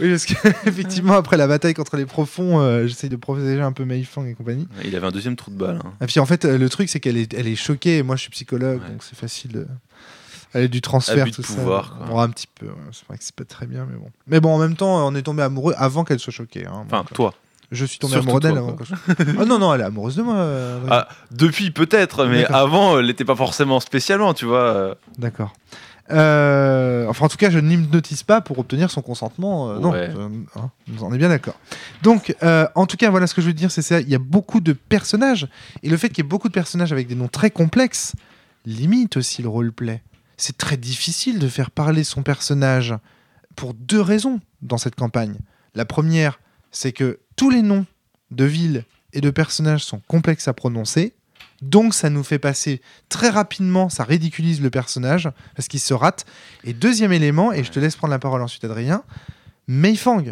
Oui, parce qu'effectivement, après la bataille contre les profonds, euh, j'essaye de protéger un peu Meifang et compagnie. Il avait un deuxième trou de balle. hein. Et puis en fait, euh, le truc, c'est qu'elle est, elle est choquée. Et moi, je suis psychologue, Ouais. donc c'est facile. de- Elle est du transfert, Abus de tout ça. pouvoir, quoi. Bon, un petit peu. ouais. C'est vrai que c'est pas très bien, mais bon. Mais bon, en même temps, on est tombé amoureux avant qu'elle soit choquée. hein. Enfin, Donc, euh, toi. je suis tombé surtout amoureux d'elle toi, avant. Ah non, non, elle est amoureuse de moi. euh. Ah, depuis peut-être, mais avant, elle n'était pas forcément spécialement, tu vois. euh. D'accord. Euh, enfin, en tout cas, je n'hypnotise pas pour obtenir son consentement. euh, non, hein, on est bien d'accord. Donc, euh, en tout cas, voilà ce que je veux dire, c'est ça. Il y a beaucoup de personnages, et le fait qu'il y ait beaucoup de personnages avec des noms très complexes limite aussi le roleplay. C'est très difficile de faire parler son personnage pour deux raisons dans cette campagne. La première, c'est que tous les noms de villes et de personnages sont complexes à prononcer. Donc ça nous fait passer très rapidement, ça ridiculise le personnage parce qu'il se rate. Et deuxième élément, et je te laisse prendre la parole ensuite Adrien, Mei Fang,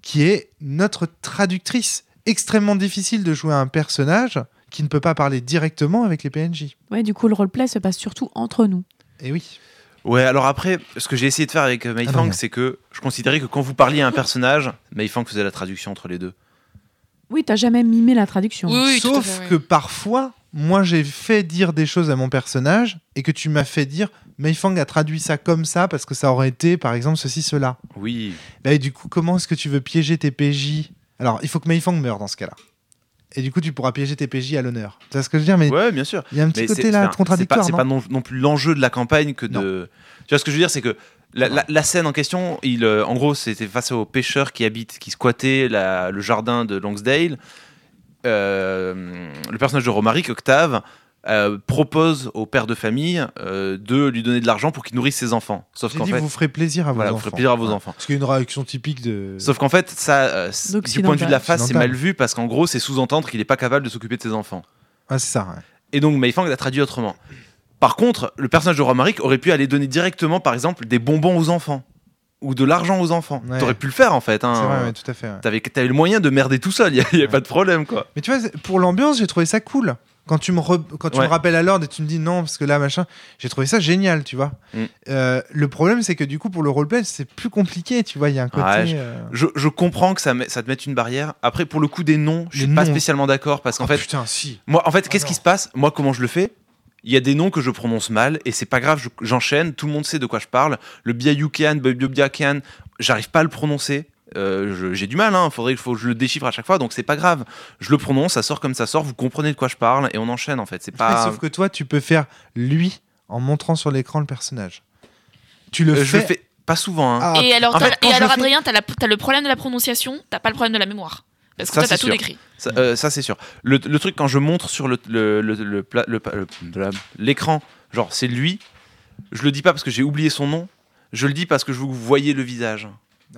qui est notre traductrice. Extrêmement difficile de jouer un personnage qui ne peut pas parler directement avec les PNJ. Ouais, du coup, le roleplay se passe surtout entre nous. Et oui. Ouais, alors après, ce que j'ai essayé de faire avec euh, Mei Ah, Fang, c'est que je considérais que quand vous parliez à un personnage, Mei Fang faisait la traduction entre les deux. Oui, t'as jamais mimé la traduction. Oui, oui, tout à Sauf fait, que parfois, moi j'ai fait dire des choses à mon personnage et que tu m'as fait dire Mei Fang a traduit ça comme ça parce que ça aurait été par exemple ceci, cela. Oui. Bah, et du coup, comment est-ce que tu veux piéger tes PJ Alors, il faut que Mei Fang meure dans ce cas-là. Et du coup, tu pourras piéger tes PJ à l'honneur. Tu vois ce que je veux dire? Mais Ouais, bien sûr. il y a un petit Mais côté là contradictoire. C'est pas, pas non, non plus l'enjeu de la campagne que de. Tu vois ce que je veux dire, c'est que la, la- la scène en question, il, euh, en gros, c'était face aux pêcheurs qui habitent, qui squattaient la- le jardin de Longsdale. Euh, le personnage de Romaric, Octave, euh, propose au père de famille euh, de lui donner de l'argent pour qu'il nourrisse ses enfants. Sauf qu'en fait, vous ferez plaisir à vos voilà, vous enfants. ferez plaisir à vos Ouais. enfants. Ce qui est une réaction typique de. Sauf qu'en fait, ça, euh, du point de vue de la face, c'est mal vu parce qu'en gros, c'est sous-entendre qu'il n'est pas capable de s'occuper de ses enfants. Ah, c'est ça. ouais. Et donc Mei Fang l'a traduit autrement. Par contre, le personnage de Romaric aurait pu aller donner directement, par exemple, des bonbons aux enfants ou de l'argent aux enfants. Ouais. T'aurais pu le faire en fait. Hein. C'est vrai, ouais, tout à fait. ouais. T'avais, t'avais le moyen de merder tout seul, il n'y avait pas de problème quoi. Mais tu vois, pour l'ambiance, j'ai trouvé ça cool. Quand tu me, re- quand tu me rappelles à l'ordre et tu me dis non, parce que là, machin, j'ai trouvé ça génial, tu vois. Mm. Euh, le problème, c'est que du coup, pour le roleplay, c'est plus compliqué, tu vois. Il y a un côté. Euh, Je, je comprends que ça, met- ça te mette une barrière. Après, pour le coup des noms, je suis pas noms. spécialement d'accord parce qu'en oh, fait, putain, si. moi, en fait, qu'est-ce non. qui se passe? Moi, comment je le fais? Il y a des noms que je prononce mal et c'est pas grave, je- j'enchaîne, tout le monde sait de quoi je parle. Le Biayukian, Biabiakian, j'arrive pas à le prononcer. Euh, J'ai du mal, hein. faudrait faut que je le déchiffre à chaque fois, donc c'est pas grave. Je le prononce, ça sort comme ça sort, vous comprenez de quoi je parle et on enchaîne en fait. C'est pas. Sauf que toi, tu peux faire lui en montrant sur l'écran le personnage. Tu le Euh, je fais. le fais pas souvent. hein. Ah, et alors, en t'as- fait, et quand je alors le fais- Adrien, t'as le problème de la prononciation, t'as pas le problème de la mémoire. Parce que Ça, toi, t'as c'est tout sûr. décrit. Ça, euh, ça, c'est sûr. Le, le truc quand je montre sur le le- le- l'écran, genre c'est lui, je le dis pas parce que j'ai oublié son nom, je le dis parce que je vous voyez le visage.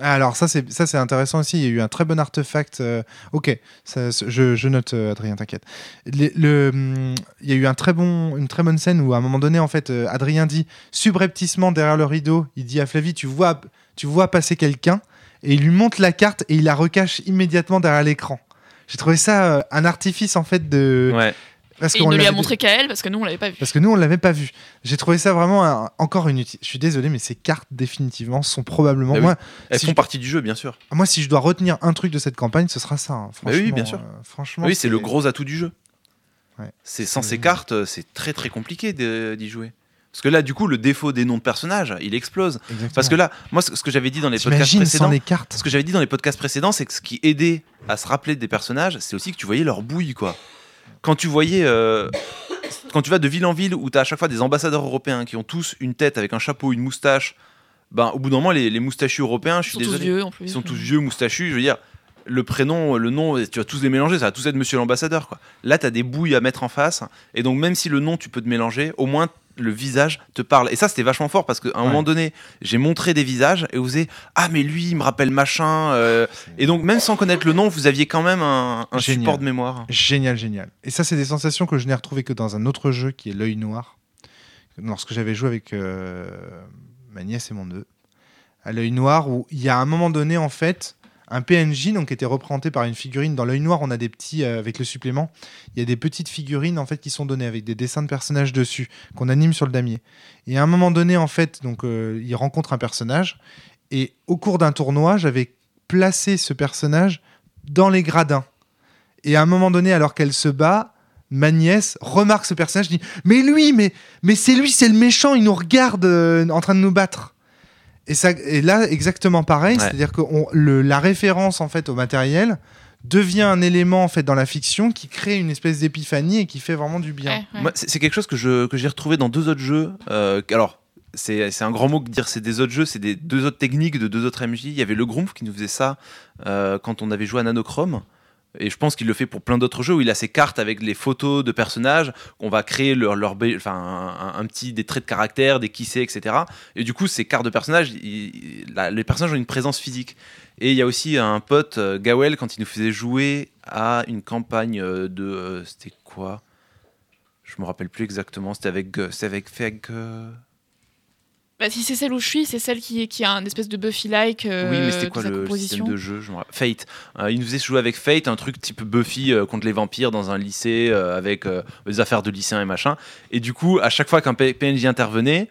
Ah, Alors ça c'est ça c'est intéressant aussi. Il y a eu un très bon artefact. euh, ok, ça, je, je note euh, Adrien, t'inquiète. Le, hum, il y a eu un très bon, une très bonne scène où à un moment donné en fait euh, Adrien dit subrepticement derrière le rideau, il dit à Flavie tu vois tu vois passer quelqu'un et il lui montre la carte et il la recache immédiatement derrière l'écran. J'ai trouvé ça euh, un artifice en fait de Ouais. parce Et il ne lui a montré qu'à elle parce que nous, on l'avait pas vu. parce que nous, on l'avait pas vu. J'ai trouvé ça vraiment un- encore une uti- Je suis désolé, mais ces cartes, définitivement, sont probablement. Bah oui. moi, Elles Si font je- partie du jeu, bien sûr. moi, si je dois retenir un truc de cette campagne, ce sera ça. hein. Bah oui, bien sûr. euh, franchement, Oui, c'est le gros atout du jeu. Ouais. C'est sans ces cartes, euh, c'est très très compliqué de- d'y jouer. Parce que là, du coup, le défaut des noms de personnages, il explose. Exactement. Parce que là, moi, ce que j'avais dit dans les podcasts précédents, les cartes. Ce que j'avais dit dans les podcasts précédents, c'est que ce qui aidait à se rappeler des personnages, c'est aussi que tu voyais leur bouille, quoi. Quand tu voyais. euh, quand tu vas de ville en ville où tu as à chaque fois des ambassadeurs européens qui ont tous une tête avec un chapeau, une moustache, ben, au bout d'un moment, les, les moustachus européens, je Ils suis sont tous désolé. vieux en plus. Ils sont tous vieux, moustachus, je veux dire. Le prénom, le nom, tu vas tous les mélanger, ça va tous être monsieur l'ambassadeur. quoi. Là, tu as des bouilles à mettre en face. Et donc, même si le nom, tu peux te mélanger, au moins le visage te parle. Et ça, c'était vachement fort parce qu'à un Ouais. moment donné, j'ai montré des visages et vous avez Ah, mais lui, il me rappelle machin. euh, et donc, même sans connaître le nom, vous aviez quand même un, support de mémoire. Génial, génial. Et ça, c'est des sensations que je n'ai retrouvées que dans un autre jeu qui est l'œil noir. Lorsque j'avais joué avec euh, ma nièce et mon neveu. À l'œil noir, où il y a un moment donné, en fait, un PNJ donc, qui était représenté par une figurine. Dans l'œil noir, on a des petits, euh, avec le supplément, il y a des petites figurines en fait qui sont données avec des dessins de personnages dessus, qu'on anime sur le damier. Et à un moment donné, en fait, donc, euh, il rencontre un personnage. Et au cours d'un tournoi, j'avais placé ce personnage dans les gradins. Et à un moment donné, alors qu'elle se bat, ma nièce remarque ce personnage, dit Mais lui, mais, mais c'est lui, c'est le méchant, il nous regarde euh, en train de nous battre. Et, ça, et là, exactement pareil, Ouais. c'est-à-dire que on- le- la référence en fait au matériel devient un élément en fait dans la fiction qui crée une espèce d'épiphanie et qui fait vraiment du bien. Ouais, ouais. Moi, c'est quelque chose que j'ai retrouvé dans deux autres jeux. Euh, alors, c'est un grand mot que de dire c'est des autres jeux, c'est des deux autres techniques de deux autres MJ. Il y avait le Grumpf qui nous faisait ça euh, quand on avait joué à Nanochrome. Et je pense qu'il le fait pour plein d'autres jeux où il a ses cartes avec les photos de personnages qu'on va créer leur, leur enfin, un, petit des traits de caractère, des qui c'est, etc. Et du coup, ces cartes de personnages, les personnages ont une présence physique. Et il y a aussi un pote, euh, Gawel, quand il nous faisait jouer à une campagne euh, de. euh, C'était quoi? Je me rappelle plus exactement. C'était avec, c'était avec Bah, si c'est celle où je suis, c'est celle qui, qui a un espèce de Buffy-like euh, oui, mais c'était quoi le système de jeu je me Fate. Euh, il nous faisait jouer avec Fate, un truc type Buffy euh, contre les vampires dans un lycée euh, avec des affaires de lycéens et machin. Et du coup, à chaque fois qu'un PNJ intervenait,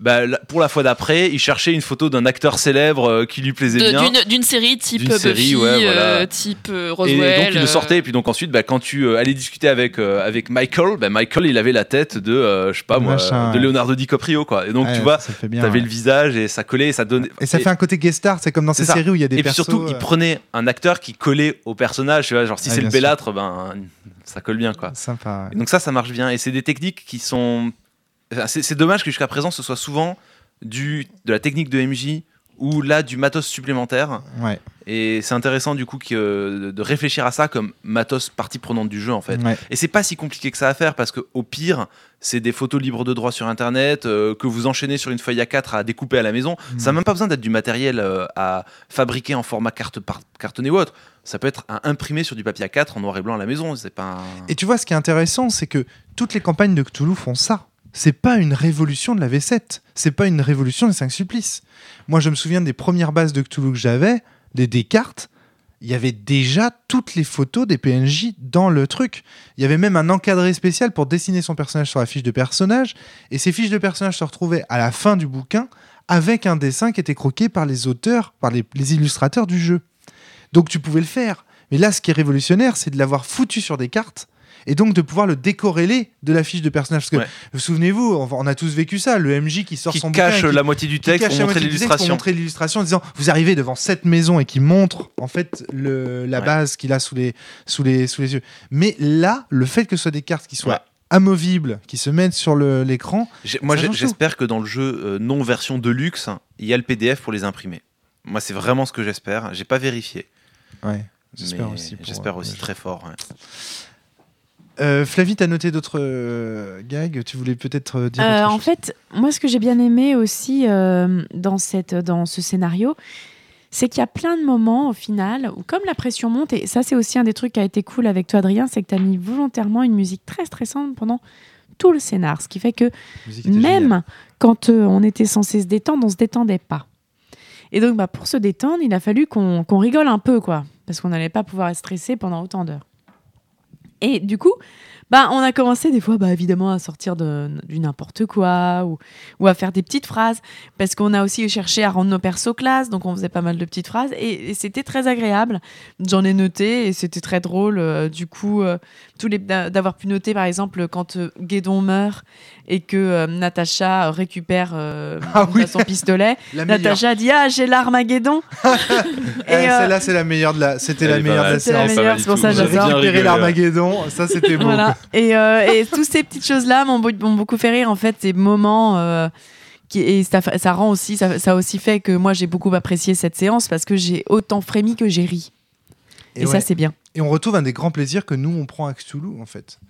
bah, pour la fois d'après, il cherchait une photo d'un acteur célèbre euh, qui lui plaisait De- bien. D'une série type D'une série, Buffy, ouais, voilà. euh, type euh, Et Roswell. donc il le sortait et puis donc ensuite bah, quand tu euh, allais discuter avec euh, avec Michael, bah, Michael il avait la tête de euh, je sais pas moi Machin, de. Leonardo DiCaprio quoi. Et donc Ouais, tu vois, t'avais ouais. le visage et ça collait et ça donnait Et ça fait un côté guest star, c'est comme dans ces ça. séries où il y a des et puis persos. surtout, il euh, prenait un acteur qui collait au personnage. Tu vois, genre si Ouais, c'est le bellâtre, ben ça colle bien quoi. Sympa. ouais. Et donc ça, ça marche bien. Et c'est des techniques qui sont. C'est dommage que jusqu'à présent, ce soit souvent du de la technique de MJ ou là du matos supplémentaire. Ouais, Et c'est intéressant du coup que, de réfléchir à ça comme matos partie prenante du jeu en fait. ouais. Et c'est pas si compliqué que ça à faire parce que au pire, c'est des photos libres de droit sur internet euh, que vous enchaînez sur une feuille A4 à découper à la maison. Mm. Ça n'a même pas besoin d'être du matériel euh, à fabriquer en format carte par- cartonné ou autre. Ça peut être à imprimer sur du papier A4 en noir et blanc à la maison. C'est pas. un- Et tu vois, ce qui est intéressant, c'est que toutes les campagnes de Cthulhu font ça. C'est pas une révolution de la V7. C'est pas une révolution des 5 supplices. Moi, je me souviens des premières bases de Cthulhu que j'avais, des Descartes. Il y avait déjà toutes les photos des PNJ dans le truc. Il y avait même un encadré spécial pour dessiner son personnage sur la fiche de personnage. Et ces fiches de personnage se retrouvaient à la fin du bouquin avec un dessin qui était croqué par les auteurs, par les, les illustrateurs du jeu. Donc tu pouvais le faire. Mais là, ce qui est révolutionnaire, c'est de l'avoir foutu sur des cartes et donc de pouvoir le décorréler de la fiche de personnage. Parce que Ouais. vous souvenez-vous, on on a tous vécu ça, le MJ qui sort Qui son cache bouquin et qui- la moitié du texte cache pour la montrer l'illustration. montrer l'illustration en disant vous arrivez devant cette maison et qui montre en fait le, la Ouais. base qu'il a sous les, sous, les, sous les yeux. Mais là, le fait que ce soit des cartes qui soient Ouais. amovibles, qui se mettent sur l'écran, Moi, j'espère que dans le jeu euh, non version de luxe, il y a le PDF pour les imprimer. Moi, c'est vraiment ce que j'espère. J'ai pas vérifié. ouais, j'espère aussi. J'espère euh, aussi très fort. ouais. Euh, Flavie, t'as noté d'autres euh, gags? Tu voulais peut-être euh, dire Euh, en chose? fait, moi, ce que j'ai bien aimé aussi dans, cette, dans ce scénario, c'est qu'il y a plein de moments au final où, comme la pression monte, et ça, c'est aussi un des trucs qui a été cool avec toi, Adrien, c'est que tu as mis volontairement une musique très stressante pendant tout le scénar. Ce qui fait que géniale. même quand on était censé se détendre, on se détendait pas. Et donc, bah, pour se détendre, il a fallu qu'on qu'on rigole un peu, quoi, parce qu'on n'allait pas pouvoir être stressé pendant autant d'heures. Et du coup, bah, on a commencé des fois, bah, évidemment, à sortir de, du n'importe quoi ou, ou à faire des petites phrases, parce qu'on a aussi cherché à rendre nos persos classe, donc on faisait pas mal de petites phrases, et, et c'était très agréable. J'en ai noté, et c'était très drôle. euh, du coup, euh, tous les d'a- d'avoir pu noter, par exemple, quand euh, Guédon meurt et que euh, Natacha récupère euh, Ah oui. son pistolet, La meilleure. Natacha dit ah j'ai l'armageddon. Eh, et, euh, Celle-là, c'est la meilleure de la. C'était la meilleure de la C'est la séance. meilleure, c'est pour ça que J'ai j'adore. bien récupéré l'Armageddon, ça c'était beau. Voilà. Et, euh, et toutes ces petites choses-là m'ont beau- m'ont beaucoup fait rire, en fait, ces moments. euh, qui, et ça, rend aussi, ça, aussi fait que moi j'ai beaucoup apprécié cette séance parce que j'ai autant frémi que j'ai ri. Et, ça ouais. c'est bien. Et on retrouve un des grands plaisirs que nous, on prend à Cthulhu, en fait.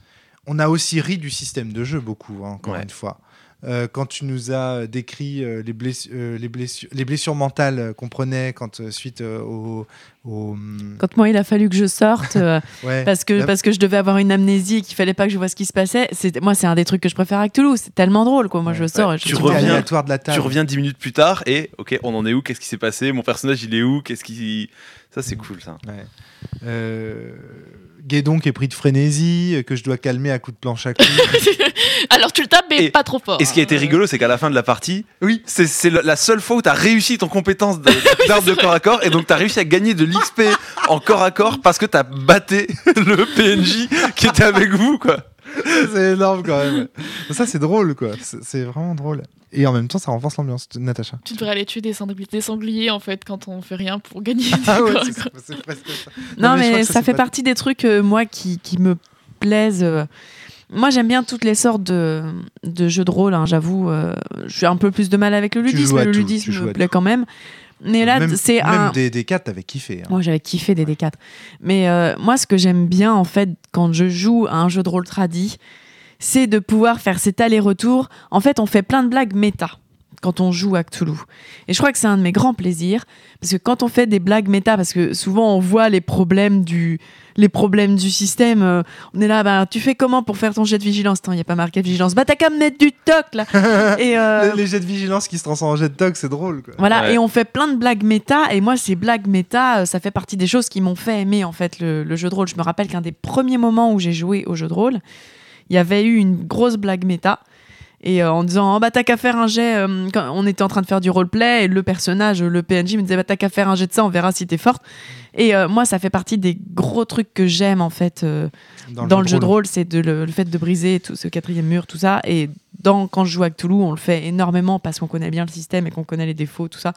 On a aussi ri du système de jeu, beaucoup, hein, encore Ouais. une fois. Euh, quand tu nous as décrit euh, les, blessu- euh, les, blessures, les blessures mentales qu'on prenait quand, euh, suite euh, au. au, hum, Quand moi il a fallu que je sorte euh, ouais. parce que parce que je devais avoir une amnésie et qu'il fallait pas que je vois ce qui se passait. Moi c'est un des trucs que je préfère avec Toulouse. C'est tellement drôle quoi. Moi je sors. Ouais, et je tu reviens- de la table. Tu reviens dix minutes plus tard et ok, on en est où? Qu'est-ce qui s'est passé? Mon personnage, il est où? Qu'est-ce qui Ça, c'est cool, ça. Ouais. Euh, Guédon qui est pris de frénésie, euh, que je dois calmer à coups de planche à clous. Alors tu le tapes, mais Et- pas trop fort. Et ce qui a été rigolo, c'est qu'à la fin de la partie, oui, c'est la seule fois où tu as réussi ton compétence de- d'arme de corps à corps et donc tu as réussi à gagner de l'XP en corps à corps parce que tu as batté le PNJ qui était avec vous, quoi. c'est énorme quand même. Ça, c'est drôle, quoi. C'est vraiment drôle. Et en même temps, ça renforce l'ambiance, Natacha. Tu devrais aller tuer des sangliers, des sangliers en fait quand on fait rien pour gagner. Ah ouais, c'est presque ça. Non, mais ça, fait pas- partie des trucs, euh, moi, qui, qui me plaisent. euh. Moi, j'aime bien toutes les sortes de, de jeux de rôle, hein, j'avoue. euh, je suis un peu plus de mal avec le ludisme, mais le tout, ludisme me plaît tout. quand même. Mais là, même, c'est même un. des, des 4, t'avais kiffé. hein. Moi, j'avais kiffé des D4. Mais euh, moi, ce que j'aime bien, en fait, quand je joue à un jeu de rôle tradi, c'est de pouvoir faire cet aller-retour. En fait, on fait plein de blagues méta quand on joue à Cthulhu. Et je crois que c'est un de mes grands plaisirs. Parce que quand on fait des blagues méta, parce que souvent on voit les problèmes du, les problèmes du système, euh, on est là, bah, tu fais comment pour faire ton jet de vigilance? Attends, il n'y a pas marqué de vigilance. Bah, t'as qu'à me mettre du toc, là Et euh, Les, les jets de vigilance qui se transforment en jet de dog, c'est drôle. Quoi. voilà, Ouais. et on fait plein de blagues méta, et moi, ces blagues méta, euh, ça fait partie des choses qui m'ont fait aimer, en fait, le, le jeu de rôle. Je me rappelle qu'un des premiers moments où j'ai joué au jeu de rôle, il y avait eu une grosse blague méta, et euh, en disant, oh, bah, t'as qu'à faire un jet, euh, quand on était en train de faire du roleplay, et le personnage, le PNJ, me disait, bah, t'as qu'à faire un jet de ça, on verra si t'es forte. Et euh, moi, ça fait partie des gros trucs que j'aime, en fait, dans, le, jeu de rôle, c'est de le, le fait de briser tout ce quatrième mur, tout ça. Et dans, quand je joue à Cthulhu, on le fait énormément parce qu'on connaît bien le système et qu'on connaît les défauts, tout ça.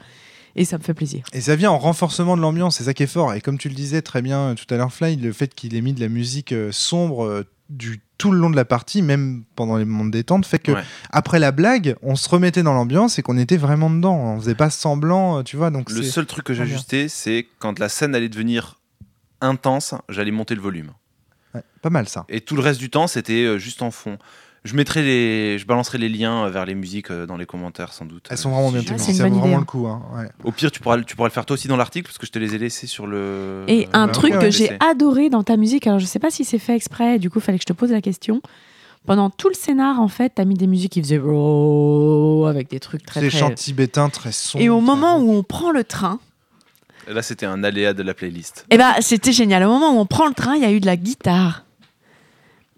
Et ça me fait plaisir. Et ça vient en renforcement de l'ambiance, c'est ça qui est fort. Et comme tu le disais très bien tout à l'heure, Fly, le fait qu'il ait mis de la musique euh, sombre euh, du tout le long de la partie, même pendant les moments de détente, fait que Ouais. après la blague, on se remettait dans l'ambiance et qu'on était vraiment dedans. On faisait pas semblant, euh, tu vois. Donc Le seul truc que j'ai bien. ajusté, c'est quand la scène allait devenir intense, j'allais monter le volume. ouais, pas mal ça. Et tout le reste du temps, c'était euh, juste en fond. Je mettrai les, je balancerai les liens euh, vers les musiques euh, dans les commentaires sans doute. Elles sont vraiment si bien Ah, tournées. c'est vraiment le coup. hein, ouais. Au pire, tu pourras, le- tu pourras le faire toi aussi dans l'article parce que je te les ai laissés sur le. Et un truc ouais, que ouais, j'ai adoré dans ta musique, alors je sais pas si c'est fait exprès, du coup, il fallait que je te pose la question. Pendant tout le scénar, en fait, t'as mis des musiques qui faisaient oh, avec des trucs très C'est très. chants tibétains très sombres. Et au moment où on prend le train, Là, c'était un aléa de la playlist. Eh ben, c'était génial. Au moment où on prend le train, il y a eu de la guitare.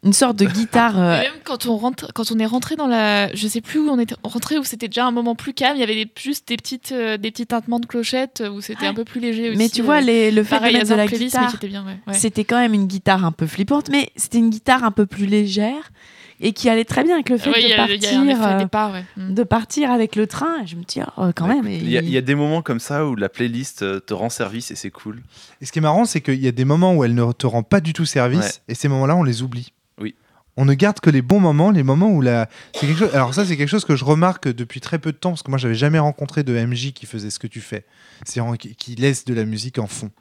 Une sorte de guitare. euh, Et même quand on rentre, quand on est rentré dans la, je sais plus où on était rentré où c'était déjà un moment plus calme. Il y avait des- juste des petites, euh, des petits tintements de clochettes où c'était un peu plus léger aussi. mais tu vois, euh, les, le fait de pareil, mettre de la Playlist, guitare, ouais. c'était quand même une guitare un peu flippante, mais c'était une guitare un peu plus légère et qui allait très bien avec le fait Ouais, de a- partir. effet euh, départ, ouais. Mm. de partir avec le train, je me dis, oh, quand même. Il y, y a des moments comme ça où la playlist euh, te rend service et c'est cool. Et ce qui est marrant, c'est qu'il y a des moments où elle ne te rend pas du tout service, Ouais. et ces moments-là, on les oublie. Oui. On ne garde que les bons moments, les moments où la. C'est. Alors ça, c'est quelque chose que je remarque depuis très peu de temps, parce que moi, j'avais jamais rencontré de MJ qui faisait ce que tu fais. C'est qui laisse de la musique en fond.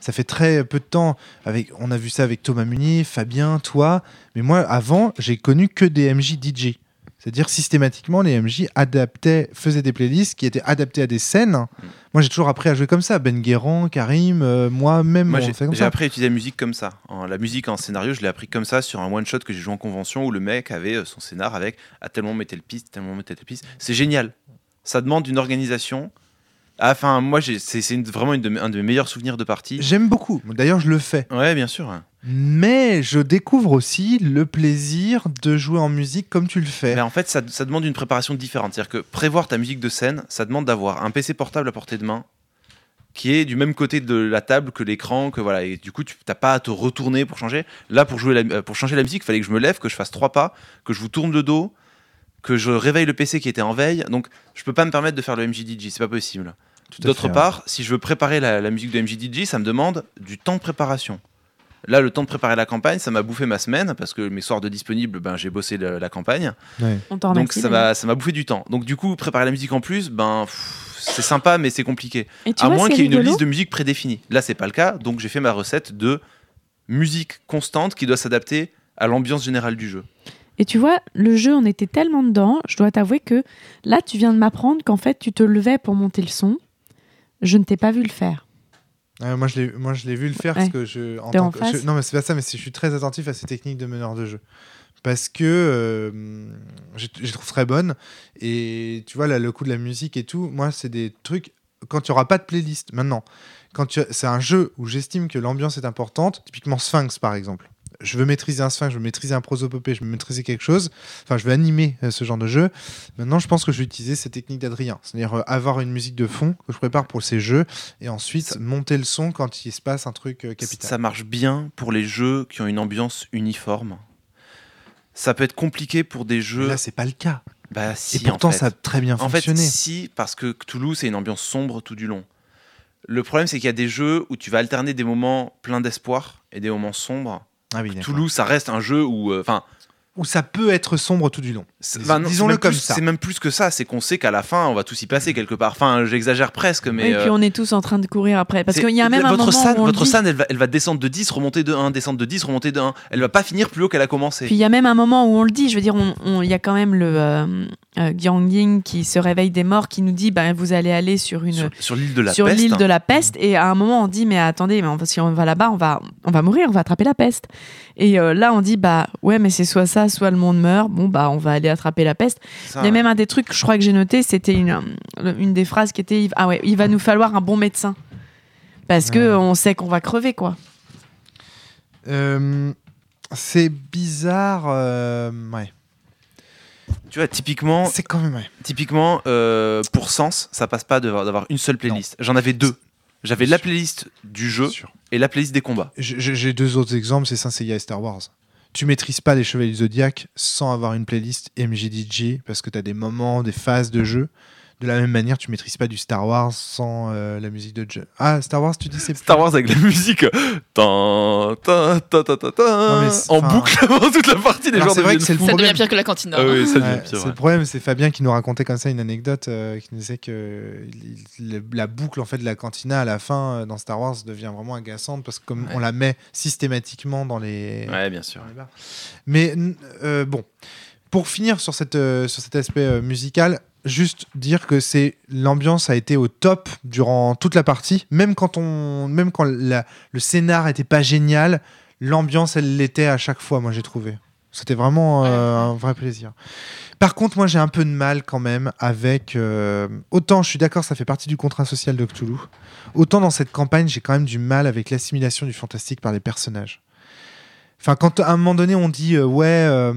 Ça fait très peu de temps. Avec, on a vu ça avec Thomas Munier, Fabien, toi. Mais moi, avant, j'ai connu que des MJ DJ. C'est-à-dire systématiquement, les MJ adaptaient, faisaient des playlists qui étaient adaptées à des scènes. Mm. Moi, j'ai toujours appris à jouer comme ça. Ben Guérand, Karim, euh, moi-même, Moi, j'ai appris à utiliser la musique comme ça. En- la musique en scénario, je l'ai appris comme ça sur un one shot que j'ai joué en convention où le mec avait euh, son scénar avec à tel moment mettait le piste, tel moment mettait telle piste. C'est génial. Ça demande une organisation. Ah, Enfin, moi, c'est vraiment une de mes- un de mes meilleurs souvenirs de partie. J'aime beaucoup. D'ailleurs, je le fais. Ouais, bien sûr. Mais je découvre aussi le plaisir de jouer en musique comme tu le fais. Mais en fait, ça, ça demande une préparation différente. C'est-à-dire que prévoir ta musique de scène, ça demande d'avoir un PC portable à portée de main qui est du même côté de la table que l'écran, que voilà. Et du coup, tu n'as pas à te retourner pour changer. Là, pour jouer la- euh, pour changer la musique, il fallait que je me lève, que je fasse trois pas, que je vous tourne le dos, que je réveille le PC qui était en veille. Donc, je peux pas me permettre de faire le MJDJ, c'est pas possible. D'autre hein. part, si je veux préparer la, la musique de MJDJ, ça me demande du temps de préparation. Là, le temps de préparer la campagne, ça m'a bouffé ma semaine parce que mes soirs de disponible, ben, j'ai bossé la campagne. Ouais. On t'en Donc remercie, ça m'a ça m'a bouffé du temps. Donc du coup, préparer la musique en plus, ben c'est sympa mais c'est compliqué. À vois, moins qu'il y ait une liste de musique prédéfinie. Là, c'est pas le cas, donc j'ai fait ma recette de musique constante qui doit s'adapter à l'ambiance générale du jeu. Et tu vois, le jeu, on était tellement dedans, je dois t'avouer que là, tu viens de m'apprendre qu'en fait, tu te levais pour monter le son. Je ne t'ai pas vu le faire. Ouais, moi, je l'ai, moi, je l'ai vu le faire Ouais. parce que je. En T'es tant en que- face. je- non, mais c'est pas ça, mais je suis très attentif à ces techniques de meneur de jeu. Parce que euh, je, je les trouve très bonnes. Et tu vois, là, le coup de la musique et tout, moi, c'est des trucs. Quand tu auras pas de playlist, maintenant, quand tu c'est un jeu où j'estime que l'ambiance est importante, typiquement Sphinx, par exemple. Je veux maîtriser un Sphinx, je veux maîtriser un prosopopée, je veux maîtriser quelque chose. Enfin, je veux animer euh, ce genre de jeu. Maintenant, je pense que je vais utiliser cette technique d'Adrien. C'est-à-dire euh, avoir une musique de fond que je prépare pour ces jeux et ensuite Ça- monter le son quand il se passe un truc euh, capital. Ça marche bien pour les jeux qui ont une ambiance uniforme. Ça peut être compliqué pour des Mais jeux. là, c'est pas le cas. Bah Et si. pourtant, en fait. ça a très bien En fait, fonctionné. si, parce que Cthulhu, c'est une ambiance sombre tout du long. Le problème, c'est qu'il y a des jeux où tu vas alterner des moments pleins d'espoir et des moments sombres. Ah oui. Cthulhu, ça reste un jeu où. euh, Enfin, Où ça peut être sombre tout du long. disons-le comme plus- ça. C'est même plus que ça, c'est qu'on sait qu'à la fin, on va tous y passer quelque part. Enfin, j'exagère presque, mais. et puis euh, on est tous en train de courir après. Parce qu'il y a même un moment San, où on votre dit. San, elle va, elle va descendre de 10, remonter de 1, descendre de 10, remonter de 1. Elle va pas finir plus haut qu'elle a commencé. Puis il y a même un moment où on le dit. Je veux dire, on- on- il y a quand même le euh, euh, Yang Ying qui se réveille des morts, qui nous dit, ben vous allez aller sur une sur sur l'île de la sur peste. l'île de la peste et à un moment on dit mais attendez mais on si on va là-bas on va on va mourir on va attraper la peste et euh, là on dit bah ouais mais c'est soit ça soit le monde meurt bon bah on va aller attraper la peste Ça, il y a même un des trucs je crois que j'ai noté c'était une une des phrases qui était ah ouais il va nous falloir un bon médecin parce que Ouais. on sait qu'on va crever quoi Euh, c'est bizarre. euh, ouais. Tu vois, typiquement, C'est quand même. ouais. typiquement euh, pour Sens, ça passe pas d'avoir d'avoir une seule playlist. J'en avais deux. J'avais la playlist du jeu Sûr. et la playlist des combats. J'ai- deux autres exemples, c'est Saint Seiya et Star Wars. Tu maîtrises pas les Chevaliers du Zodiac sans avoir une playlist MJDJ parce que tu as des moments, des phases de jeu. De la même manière, tu maîtrises pas du Star Wars sans euh, la musique de jeu. Ah, Star Wars, tu dis c'est Star Wars avec la musique tan, tan, tan, mais en boucle avant toute la partie. Alors, gens c'est vrai que c'est le. Ça devient pire que la cantina. Ah hein. oui, ça devient Ouais, pire, ouais. le problème, c'est Fabien qui nous racontait comme ça une anecdote euh, qui nous disait que la boucle en fait de la cantina à la fin euh, dans Star Wars devient vraiment agaçante parce que comme Ouais. on la met systématiquement dans les, Ouais, bien sûr. Mais euh, bon, pour finir sur cette euh, sur cet aspect euh, musical, juste dire que c'est l'ambiance a été au top durant toute la partie, même quand on même quand la- le scénar était pas génial, l'ambiance elle l'était à chaque fois. Moi j'ai trouvé. C'était vraiment euh, un vrai plaisir. Par contre, moi, j'ai un peu de mal quand même avec. euh, autant je suis d'accord, ça fait partie du contrat social de Cthulhu. Autant dans cette campagne, j'ai quand même du mal avec l'assimilation du fantastique par les personnages. Enfin, quand à un moment donné on dit euh, ouais,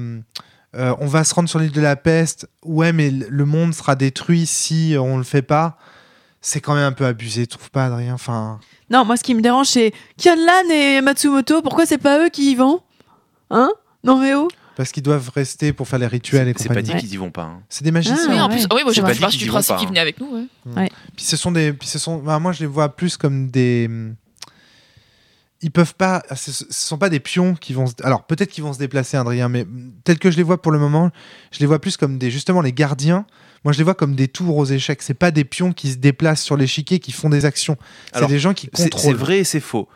euh, on va se rendre sur l'île de la peste, ouais, mais le monde sera détruit si on le fait pas. C'est quand même un peu abusé, tu trouves pas, Adrien Enfin, Non, moi, ce qui me dérange, c'est Kianlan et Matsumoto. Pourquoi c'est pas eux qui y vont? Hein? Non, mais oh parce qu'ils doivent rester pour faire les rituels et C'est pas dit qu'ils y vont pas. hein. C'est des magiciens. Oui, Ah, en plus, ouais. oui, moi j'ai pas dit du principe qu'ils venaient avec nous. ouais. Puis ce sont des, puis ce sont, bah, moi je les vois plus comme des, ils peuvent pas, ce, ce sont pas des pions qui vont, se- alors peut-être qu'ils vont se déplacer, Adrien, mais tel que je les vois pour le moment, je les vois plus comme des, justement les gardiens. Moi je les vois comme des tours aux échecs. C'est pas des pions qui se déplacent sur l'échiquier, qui font des actions. C'est des gens qui C'est c'est contrôlent. vrai et c'est faux.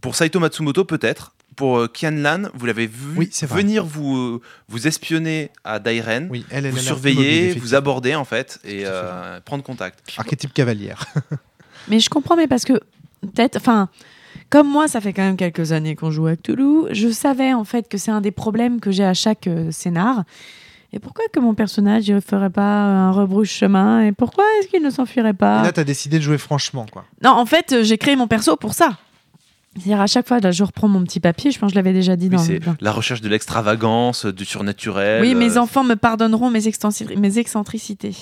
Pour Saito Matsumoto, peut-être. Pour euh, Kianlan, vous l'avez vu Oui, venir vous, euh, vous espionner à Dairen, Oui, elle, elle vous surveiller, vous aborder en fait et euh, prendre contact. Archétype cavalière. Mais je comprends, mais parce que peut-être, enfin, comme moi, ça fait quand même quelques années qu'on joue à Cthulhu, je savais en fait que c'est un des problèmes que j'ai à chaque euh, scénar. Et pourquoi que mon personnage ne ferait pas un rebrouche-chemin Et pourquoi est-ce qu'il ne s'enfuirait Et pas là t'as décidé de jouer franchement, quoi. Non, en fait, euh, j'ai créé mon perso pour ça. C'est-à-dire à chaque fois, là, je reprends mon petit papier, je pense que je l'avais déjà dit Oui, dans, c'est dans- la recherche de l'extravagance, du surnaturel. Oui, mes euh, enfants me pardonneront mes, extensi- mes excentricités.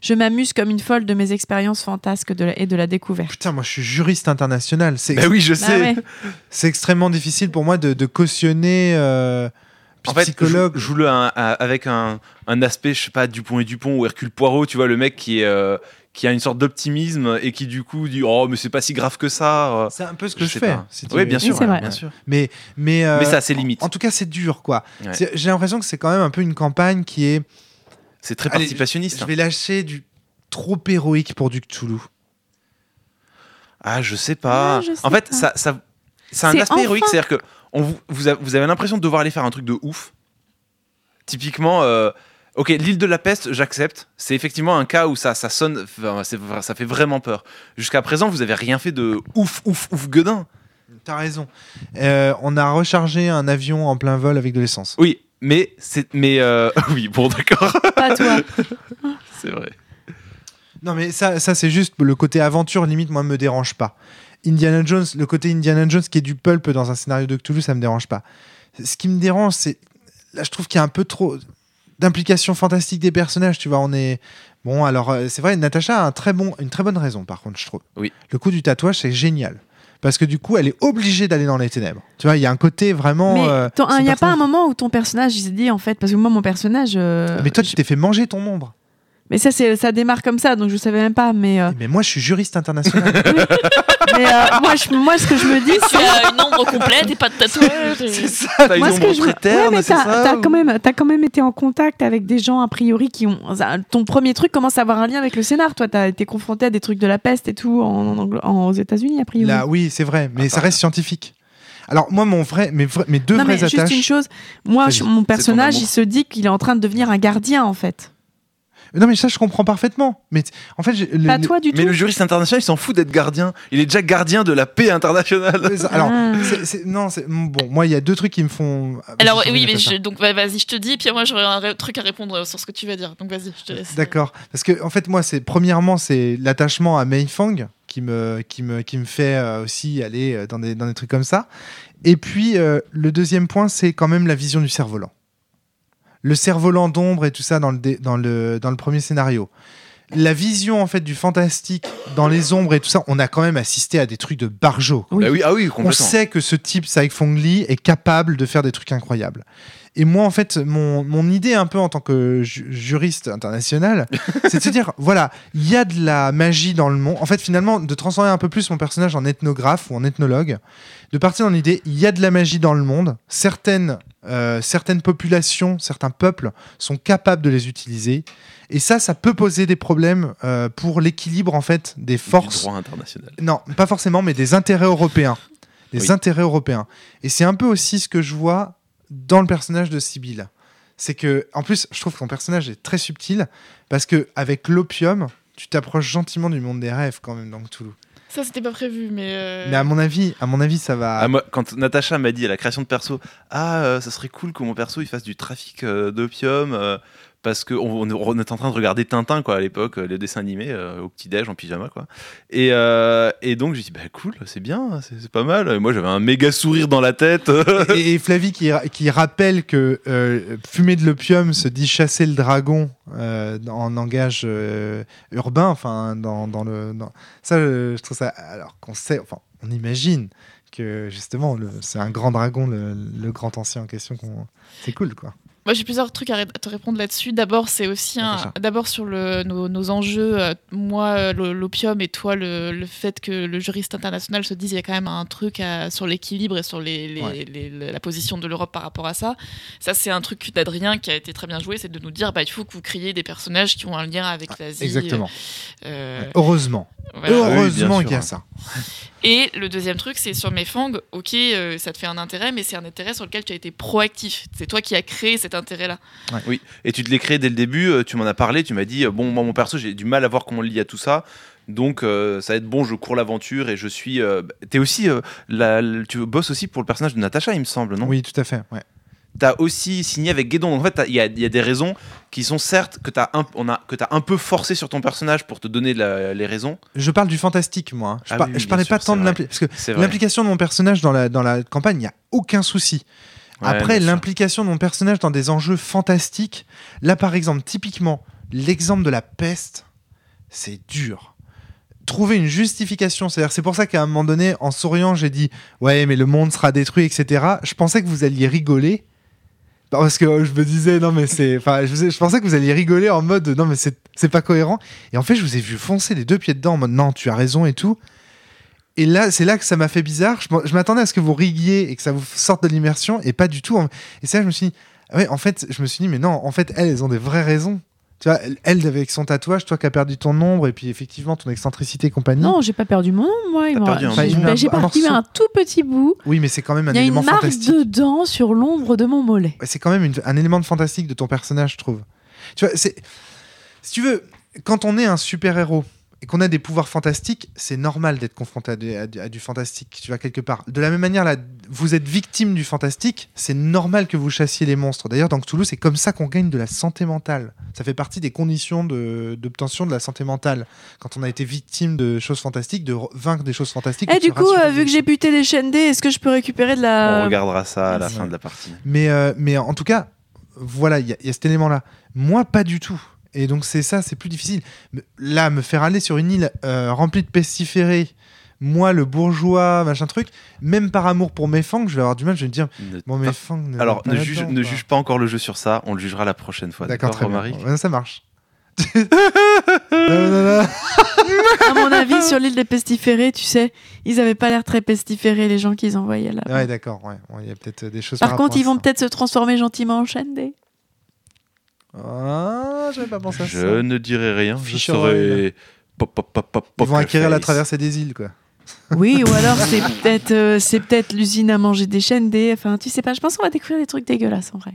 Je m'amuse comme une folle de mes expériences fantasques de la- et de la découverte. Putain, moi je suis juriste international. C'est Bah oui, je Bah sais. ouais. c'est extrêmement difficile pour moi de, de cautionner. euh, En fait, psychologue. joue, le avec un, un aspect, je sais pas, Dupont et Dupont ou Hercule Poirot, tu vois, le mec qui est. euh, qui a une sorte d'optimisme et qui du coup dit oh mais c'est pas si grave que ça euh. C'est un peu ce que je, fais. pas. si tu oui bien sûr c'est vrai. bien sûr Mais, mais, euh, mais ça a ses limites En tout cas, c'est dur, quoi. Ouais. C'est- J'ai l'impression que c'est quand même un peu une campagne qui est. c'est très Allez, participationniste Je vais lâcher du trop héroïque pour du Cthulhu. Ah, je sais pas. Ah, je sais en fait, pas. ça, ça, c'est un C'est aspect héroïque, enfin- c'est-à-dire que on vous, vous, avez, vous avez l'impression de devoir aller faire un truc de ouf. Typiquement, euh, ok, l'île de la peste, j'accepte. C'est effectivement un cas où ça, ça sonne, ça fait vraiment peur. Jusqu'à présent, vous avez rien fait de ouf, ouf, ouf, gueudin. T'as raison. Euh, on a rechargé un avion en plein vol avec de l'essence. Oui, mais c'est, mais euh, oui, bon, d'accord, Pas toi. c'est vrai. Non, mais ça, ça c'est juste le côté aventure, limite, moi, me dérange pas. Indiana Jones, le côté Indiana Jones qui est du pulp dans un scénario de Cthulhu, ça me dérange pas. Ce qui me dérange, c'est. Là, je trouve qu'il y a un peu trop d'implication fantastique des personnages, tu vois. On est. Bon, alors, euh, c'est vrai, Natacha a un très bon, une très bonne raison, par contre, je trouve. Oui. Le coup du tatouage, c'est génial. Parce que du coup, elle est obligée d'aller dans les ténèbres. Tu vois, il y a un côté vraiment. Mais euh, il n'y a pas un moment où ton personnage il s'est dit en fait parce que moi mon personnage euh, Mais toi, tu t'es fait manger ton ombre. Mais ça c'est ça démarre comme ça donc je savais même pas mais euh, Mais moi, je suis juriste international. mais euh, moi je, moi ce que je me dis Tu as une ombre complète et pas de tatouage. et- ça, t'as une moi, ce ombre que je me- très terne, Ouais, mais c'est t'as, ça t'as ou- quand même, t'as quand même été en contact avec des gens a priori qui ont. ça- Ton premier truc commence à avoir un lien avec le scénar. Toi, t'as été confronté à des trucs de la peste et tout en, en Angl- en- aux États-Unis a priori. Là, oui, c'est vrai, mais Ah, ça reste scientifique. Alors moi, mon vrai, mes, vrais- mes deux non mais vraies juste attaches. une chose. Moi, je- mon personnage, il se dit qu'il est en train de devenir un gardien en fait. Non, mais ça, je comprends parfaitement. Mais en fait, le- Pas le- toi du Mais tout. le juriste international, il s'en fout d'être gardien. Il est déjà gardien de la paix internationale. le- alors, Ah. c'est- c'est- non, c'est bon. Moi, il y a deux trucs qui me font. Alors Vas-y, oui, mais je- donc va- vas-y, je te dis, puis moi j'aurais un ré- truc à répondre sur ce que tu vas dire. Donc vas-y, je te laisse. D'accord. Parce que en fait, moi, c'est premièrement, c'est l'attachement à Mei Fang qui me, qui me, qui me fait euh, aussi aller euh, dans des, dans des trucs comme ça. Et puis, euh, le deuxième point, c'est quand même la vision du cerf-volant. Le cerf-volant d'ombre et tout ça dans le, dans, le, dans le premier scénario. La vision, en fait, du fantastique dans les ombres et tout ça, on a quand même assisté à des trucs de barjo. Oui. Bah oui, ah oui, On sait que ce type, Saik Fong Lee, est capable de faire des trucs incroyables. Et moi, en fait, mon, mon idée un peu en tant que ju- juriste international, c'est de se dire, voilà, il y a de la magie dans le monde. En fait, finalement, de transformer un peu plus mon personnage en ethnographe ou en ethnologue, de partir dans l'idée, il y a de la magie dans le monde. Certaines, euh, certaines populations, certains peuples sont capables de les utiliser. Et ça, ça peut poser des problèmes euh, pour l'équilibre, en fait, des Du forces droit international. non, pas forcément, mais des intérêts européens. Des Oui. intérêts européens. Et c'est un peu aussi ce que je vois dans le personnage de Sibyl. C'est que, en plus, je trouve que ton personnage est très subtil parce que avec l'opium, tu t'approches gentiment du monde des rêves quand même dans Cthulhu. Ça c'était pas prévu, mais. euh, Mais à mon avis, à mon avis, ça va. Ah, moi, quand Natacha m'a dit à la création de perso, ah, euh, ça serait cool que mon perso il fasse du trafic euh, d'opium euh, parce que on, on était en train de regarder Tintin quoi à l'époque, euh, le dessin animé euh, au petit déj en pyjama quoi. Et, euh, et donc j'ai dit bah cool, c'est bien, c'est pas mal. Et moi j'avais un méga sourire dans la tête. et, et Flavie qui, qui rappelle que euh, fumer de l'opium se dit chasser le dragon en langage urbain, enfin dans, dans le dans- ça je, je trouve ça alors qu'on sait enfin on imagine que justement c'est un grand dragon le, le grand ancien en question qu'on c'est cool quoi. Moi, j'ai plusieurs trucs à, ré- à te répondre là-dessus. D'abord, c'est aussi un, D'accord. d'abord sur le, nos, nos enjeux. euh, moi, euh, l'opium et toi, le, le fait que le juriste international se dise il y a quand même un truc à- sur l'équilibre et sur les, les- Ouais. les- les- la position de l'Europe par rapport à ça. Ça, c'est un truc d'Adrien qui a été très bien joué, c'est de nous dire bah, il faut que vous créiez des personnages qui ont un lien avec l'Asie. Exactement. euh, Heureusement. voilà. Heureusement sûr, qu'il y a hein. ça. Et le deuxième truc, c'est sur mes fangs. Ok, euh, ça te fait un intérêt, mais c'est un intérêt sur lequel tu as été proactif. C'est toi qui as créé cet intérêt-là. Oui, et tu te l'as créé dès le début, euh, tu m'en as parlé, tu m'as dit, euh, bon, moi, mon perso, j'ai du mal à voir comment on le lie à tout ça. Donc, euh, ça va être bon, je cours l'aventure et je suis. euh, T'es aussi. euh, la- la- tu bosses aussi pour le personnage de Natacha, il me semble, non? Oui, tout à fait. Ouais. T'as aussi signé avec Guédon. Donc, en fait, il y a, il y a des raisons qui sont certes que t'as un, on a, que t'as un peu forcé sur ton personnage pour te donner la- les raisons. Je parle du fantastique moi. hein. Je, Ah par- oui, oui, je parlais pas tant de l'implication de mon personnage dans la dans la campagne, il y a aucun souci. Après, l'implication de mon personnage dans des enjeux fantastiques, là par exemple, typiquement, l'exemple de la peste, c'est dur. Trouver une justification, c'est-à-dire c'est pour ça qu'à un moment donné, en souriant, j'ai dit ouais, mais le monde sera détruit, etc. Je pensais que vous alliez rigoler. Parce que je me disais, non, mais c'est. Enfin, je, je pensais que vous alliez rigoler en mode, non, mais c'est c'est pas cohérent. Et en fait, je vous ai vu foncer les deux pieds dedans en mode, non, tu as raison et tout. Et là, c'est là que ça m'a fait bizarre. Je, m'attendais à ce que vous riguiez et que ça vous sorte de l'immersion, et pas du tout. Et c'est là que je me suis dit, ah ouais, en fait, je me suis dit, mais non, en fait, elles, elles ont des vraies raisons. Tu vois, elle, avec son tatouage, toi qui as perdu ton ombre, et puis effectivement ton excentricité et compagnie. Non, j'ai pas perdu mon nom, moi. j'ai- bah, parti un tout petit bout. Oui, mais c'est quand même un Il y a une élément marque fantastique. dedans sur l'ombre de mon mollet. C'est quand même une- un élément de fantastique de ton personnage, je trouve. Tu vois, c'est si tu veux, quand on est un super héros et qu'on a des pouvoirs fantastiques, c'est normal d'être confronté à, du- à du fantastique. Tu vois quelque part. De la même manière, là, vous êtes victime du fantastique, c'est normal que vous chassiez les monstres. D'ailleurs, dans Cthulhu, c'est comme ça qu'on gagne de la santé mentale. Ça fait partie des conditions d'obtention de, la santé mentale. Quand on a été victime de choses fantastiques, de re- vaincre des choses fantastiques. Et de du coup, euh, vu que j'ai buté des chaînes D, est-ce que je peux récupérer de On la. regardera ça à la fin de la partie. Mais, euh, mais en tout cas, voilà, il y, a- il y a cet élément-là. Moi, pas du tout. Et donc, c'est ça, c'est plus difficile. Là, me faire aller sur une île euh, remplie de pestiférés, moi, le bourgeois, machin truc, même par amour pour mes fangs, je vais avoir du mal, je vais me dire, Ne- bon, mes fangs. ne Alors, ne, juge, quoi. ne juge pas encore le jeu sur ça, on le jugera la prochaine fois. D'accord, très bien. Romaric Ouais, ça marche. Non, non, non. À mon avis, sur l'île des pestiférés, tu sais, ils avaient pas l'air très pestiférés, les gens qu'ils envoyaient là. Ouais, d'accord, ouais. Bon, Il y a peut-être euh, des choses Par contre, ils vont peut-être se transformer gentiment en chaîne D. Ah, j'avais pas pensé à ça. Je ne dirai rien, je Fisher serai. Pop, pop, pop, pop, Ils vont poker acquérir la traversée des îles, quoi. Oui, ou alors c'est peut-être euh, c'est peut-être l'usine à manger des chaînes D. Enfin, tu sais pas, je pense qu'on va découvrir des trucs dégueulasses en vrai.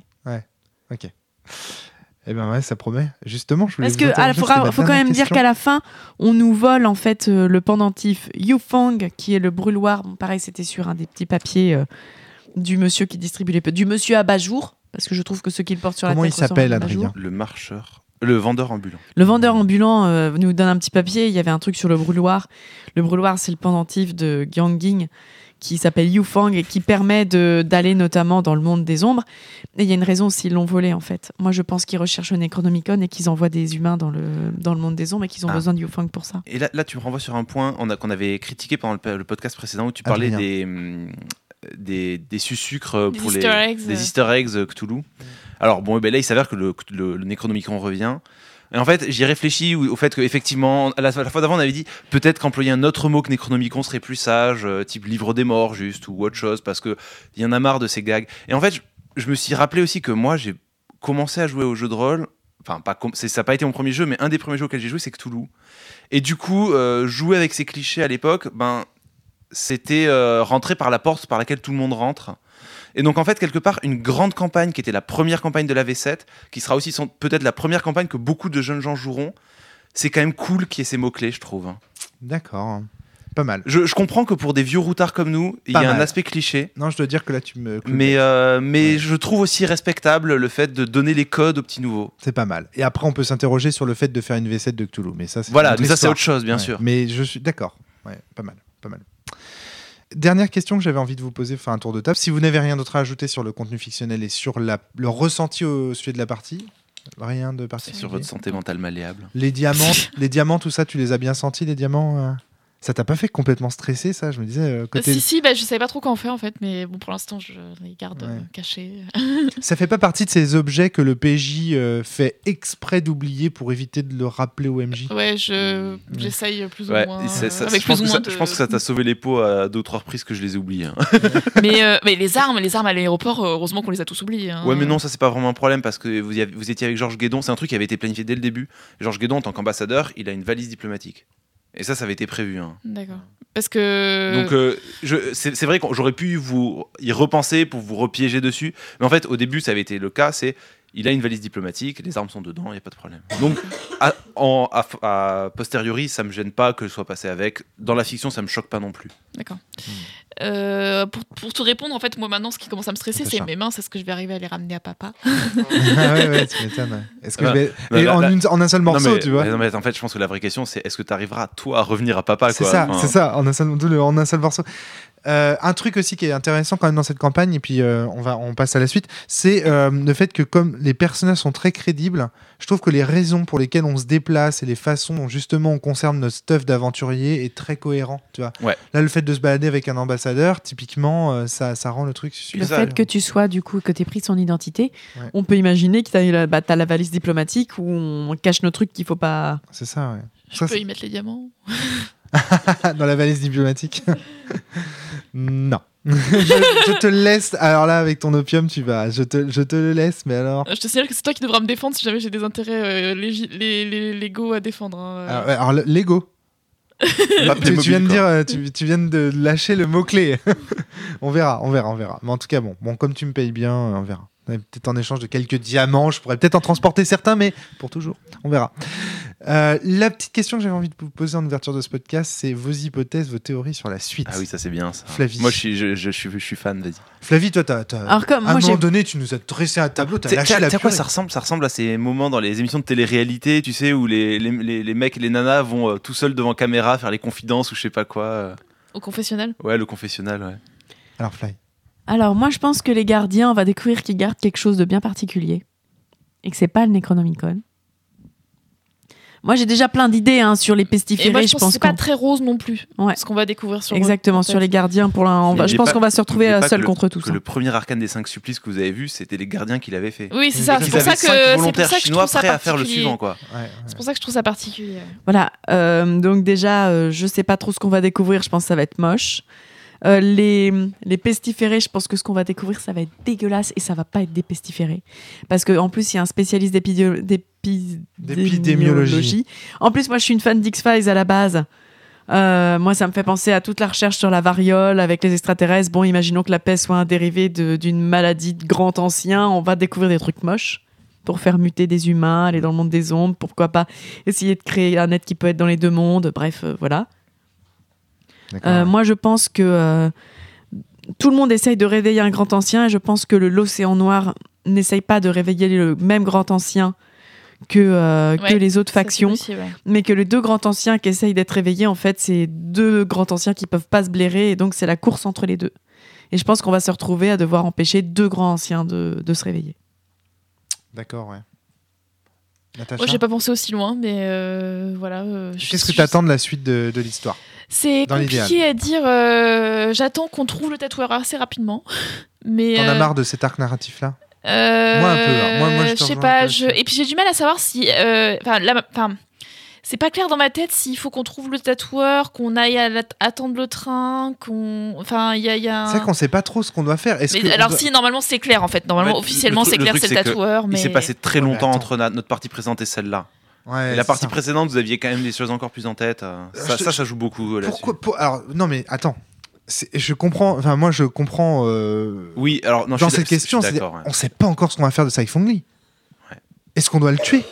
Eh ben ouais, ça promet. Justement, je voulais Parce que ah, faut, quand même dire qu'à la fin, on nous vole en fait euh, le pendentif Yufang, qui est le brûloir. Bon, pareil, c'était sur un des petits papiers euh, du monsieur qui distribue les du monsieur à bas-jour, parce que je trouve que ceux qu'il porte sur Comment la il tête ressemblent s'appelle, à Bajour. Adrien Le marcheur. Le vendeur ambulant. Le vendeur ambulant euh, nous donne un petit papier. Il y avait un truc sur le brûloir. Le brûloir, c'est le pendentif de Gyanging qui s'appelle Yufang et qui permet de- d'aller notamment dans le monde des ombres. Et il y a une raison aussi, ils l'ont volé en fait. Moi, je pense qu'ils recherchent le Necronomicon et qu'ils envoient des humains dans le, dans le monde des ombres et qu'ils ont Ah. besoin de Yufang pour ça. Et là, là, tu me renvoies sur un point qu'on avait critiqué pendant le, le podcast précédent où tu parlais Adrien. des, des, des sucres euh, pour easter les eggs, des euh. easter eggs euh, Cthulhu. Alors bon, eh ben là, il s'avère que le, le, le Necronomicon revient. Et en fait, j'y réfléchis au fait qu'effectivement, à la, fois d'avant, on avait dit peut-être qu'employer un autre mot que Necronomicon serait plus sage, euh, type livre des morts juste ou autre chose, parce que il y en a marre de ces gags. Et en fait, je, je me suis rappelé aussi que moi, j'ai commencé à jouer au jeu de rôle. Enfin, pas ça n'a pas été mon premier jeu, mais un des premiers jeux auxquels j'ai joué, c'est Cthulhu. Et du coup, euh, jouer avec ces clichés à l'époque, ben, c'était euh, rentrer par la porte par laquelle tout le monde rentre. Et donc, en fait, quelque part, une grande campagne qui était la première campagne de la V7, qui sera aussi peut-être la première campagne que beaucoup de jeunes gens joueront, c'est quand même cool qu'il y ait ces mots-clés, je trouve. D'accord. pas mal. Je, je comprends que pour des vieux routards comme nous, il y a un aspect cliché. Non, je dois dire que là, tu me. Mais, euh, mais je trouve aussi respectable le fait de donner les codes aux petits nouveaux. C'est pas mal. Et après, on peut s'interroger sur le fait de faire une V7 de Cthulhu. Mais ça, c'est Voilà, autre mais ça c'est histoire. autre chose, bien Ouais. sûr. Mais je suis d'accord. Ouais, pas mal, pas mal. Dernière question que j'avais envie de vous poser, enfin un tour de table. Si vous n'avez rien d'autre à ajouter sur le contenu fictionnel et sur la, le ressenti au sujet de la partie, rien de particulier. sur votre santé mentale malléable. Les diamants, les diamants, tout ça, tu les as bien sentis, les diamants euh? Ça t'a pas fait complètement stresser, ça? Je me disais, euh, côté... Si, si, bah, je savais pas trop quoi en faire en fait, mais bon, pour l'instant, je les garde Ouais. euh, cachés. ça fait pas partie de ces objets que le PJ euh, fait exprès d'oublier pour éviter de le rappeler au MJ. Ouais, je j'essaye plus Ouais, ou moins. ça- euh, avec je, pense plus ou que moins ça, de- je pense que ça t'a sauvé les pots à deux ou trois reprises que je les ai oubliés. hein. mais, euh, mais les armes, les armes à l'aéroport, euh, heureusement qu'on les a tous oubliées. hein. Ouais, mais non, ça c'est pas vraiment un problème parce que vous, y avez- vous étiez avec Georges Guédon. C'est un truc qui avait été planifié dès le début. Georges Guédon, en tant qu'ambassadeur, il a une valise diplomatique. Et ça, ça avait été prévu. hein. D'accord. Parce que. Donc, euh, je- c'est c'est vrai que j'aurais pu vous y repenser pour vous repiéger dessus. Mais en fait, au début, ça avait été le cas. C'est il a une valise diplomatique, les armes sont dedans, il n'y a pas de problème. Donc, à, en, à, à posteriori, ça me gêne pas que je sois passé avec. Dans la fiction, ça me choque pas non plus. D'accord. Euh, pour, pour te répondre, en fait, moi maintenant, ce qui commence à me stresser, c'est mes mains. C'est ce que je vais arriver à les ramener à papa. ah ouais, ouais, tu m'étonnes. ouais. Est-ce que je vais... non, Et là- en, là- une- en un seul morceau, non, mais, tu vois mais non, mais en fait, je pense que la vraie question, c'est est-ce que tu arriveras, toi, à revenir à papa C'est ça, Enfin, c'est ça, en un seul, d'où le- en un seul morceau. Euh, un truc aussi qui est intéressant quand même dans cette campagne, et puis euh, on, va, on passe à la suite, c'est euh, le fait que comme les personnages sont très crédibles, je trouve que les raisons pour lesquelles on se déplace et les façons dont justement on conserve notre stuff d'aventurier est très cohérent. Tu vois. Ouais. Là, le fait de se balader avec un ambassadeur, typiquement, euh, ça, ça rend le truc super. Le fait que tu sois, du coup, que tu pris son identité, Ouais. on peut imaginer que tu as, la, bah, t'as la valise diplomatique où on cache nos trucs qu'il faut pas. C'est ça, ouais. Je Ça, peux y mettre les diamants. dans la valise diplomatique Non. je, je te laisse. Alors là, avec ton opium, tu vas. Je te, je te le laisse, mais alors? Euh, Je te signale que c'est toi qui devras me défendre si jamais j'ai des intérêts euh, légi- les, les, légaux à défendre. hein. Alors, ouais, alors, Lego. pas tu, tu viens de dire, euh, tu, tu viens de lâcher le mot clé. on verra, on verra, on verra. Mais en tout cas, bon, bon, comme tu me payes bien, euh, on verra. Peut-être en échange de quelques diamants, je pourrais peut-être en transporter certains, mais pour toujours, on verra. Euh, la petite question que j'avais envie de vous poser en ouverture de ce podcast, c'est vos hypothèses, vos théories sur la suite. Ah oui, ça c'est bien ça. Flavie. Moi je suis, je, je je suis fan, vas-y. Flavie, toi, t'as, t'as- Alors, comme à un moment donné, tu nous as dressé un tableau, t'as Tu sais- lâché tu la quoi ça ressemble? Ça ressemble à ces moments dans les émissions de télé-réalité, tu sais, où les, les, les, les mecs et les nanas vont euh, tout seuls devant caméra faire les confidences ou je sais pas quoi. euh. Au confessionnal? Ouais, le confessionnal, ouais. Alors, Fly. Alors, moi, je pense que les gardiens, on va découvrir qu'ils gardent quelque chose de bien particulier. Et que c'est pas le Necronomicon. Moi, j'ai déjà plein d'idées hein, sur les Et pestiférés. moi, je je pense que c'est pas très rose non plus. Ouais. Ce qu'on va découvrir sur Exactement, sur les gardiens. Pour va- je pense qu'on va se retrouver pas seul contre tout Que ça. le premier arcane des 5 supplices que vous avez vu, c'était les gardiens qui l'avaient fait. Oui, c'est ça. C'est pour ça que cinq c'est pour volontaires ça que je chinois trouve ça prêts à faire le particulier. suivant, quoi. Ouais, ouais. C'est pour ça que je trouve ça particulier. Voilà. euh, donc déjà, euh, je sais pas trop ce qu'on va découvrir. Je pense que ça va être moche. Euh, les, les pestiférés, je pense que ce qu'on va découvrir, ça va être dégueulasse et ça va pas être des pestiférés. Parce qu'en plus, il y a un spécialiste D'épidémiologie. En plus, moi, je suis une fan d'X-Files à la base. Euh, moi, ça me fait penser à toute la recherche sur la variole avec les extraterrestres. Bon, imaginons que la peste soit un dérivé d'une maladie de grand ancien. On va découvrir des trucs moches pour faire muter des humains, aller dans le monde des ombres. Pourquoi pas essayer de créer un être qui peut être dans les deux mondes. Bref, euh, voilà. Euh, moi, je pense que euh, tout le monde essaye de réveiller un grand ancien et je pense que le- l'océan noir n'essaye pas de réveiller le même grand ancien que, euh, que les autres factions, possible, ouais. mais que les deux grands anciens qui essayent d'être réveillés, en fait, c'est deux grands anciens qui peuvent pas se blairer et donc c'est la course entre les deux. Et je pense qu'on va se retrouver à devoir empêcher deux grands anciens de, de se réveiller. D'accord, ouais. Natacha, Moi, j'ai pas pensé aussi loin, mais euh, voilà. euh, qu'est-ce que tu attends de la suite de, de l'histoire? C'est dans compliqué à dire. euh, J'attends qu'on trouve le tatoueur assez rapidement. Mais T'en as euh, marre de cet arc narratif-là? euh, Moi, un peu, hein. Moi- moi, je sais pas. Je... Et puis j'ai du mal à savoir si. euh, Enfin, là, enfin, c'est pas clair dans ma tête s'il faut qu'on trouve le tatoueur, qu'on aille à la- attendre le train, qu'on. Enfin, il y a, il y a un- C'est vrai qu'on sait pas trop ce qu'on doit faire. Mais que alors doit- si normalement c'est clair en fait normalement Ouais, officiellement c'est clair c'est le tatoueur mais Il s'est passé très longtemps attends. entre notre partie présente et celle-là. Ouais, la partie ça. précédente, vous aviez quand même des choses encore plus en tête. euh, Euh, Ça, te- ça, ça joue beaucoup là-dessus. Pourquoi pour- Alors, non, mais attends. Je comprends. Enfin, moi, je comprends. euh, Oui, alors non, dans cette question, ouais. on sait pas encore ce qu'on va faire de Saifong Lee. Ouais. Est-ce qu'on doit le tuer?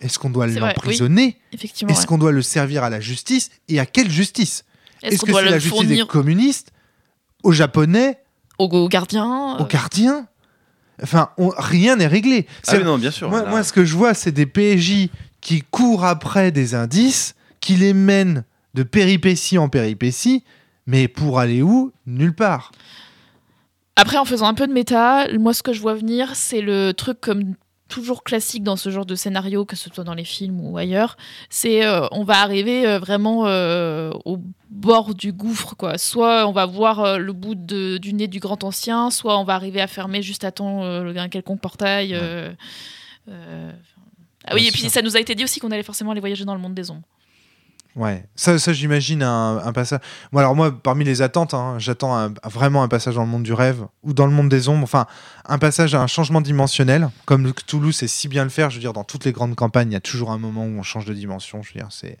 Est-ce qu'on doit l'emprisonner? Effectivement Est-ce ouais. qu'on doit le servir à la justice? Et à quelle justice? Est-ce qu'on que doit c'est la le justice des communistes aux Japonais, aux, aux gardiens aux gardiens? Enfin, on- rien n'est réglé. Ah C'est- oui, non, bien sûr. moi, là. moi, ce que je vois, c'est des PJ qui courent après des indices, qui les mènent de péripétie en péripétie, mais pour aller où? Nulle part. Après, en faisant un peu de méta, moi, ce que je vois venir, c'est le truc comme toujours classique dans ce genre de scénario, que ce soit dans les films ou ailleurs, c'est euh, on va arriver euh, vraiment euh, au bord du gouffre, quoi. Soit on va voir euh, le bout de- du nez du grand ancien, soit on va arriver à fermer juste à temps un quelconque portail. Ah oui, et puis ça nous a été dit aussi qu'on allait forcément aller voyager dans le monde des ombres. Ouais, ça, ça j'imagine un, un passage. Moi, alors moi, parmi les attentes, hein, j'attends un- vraiment un passage dans le monde du rêve ou dans le monde des ombres. Enfin, un passage à un changement dimensionnel, comme Toulouse sait si bien le faire. Je veux dire, dans toutes les grandes campagnes, il y a toujours un moment où on change de dimension. Je veux dire, c'est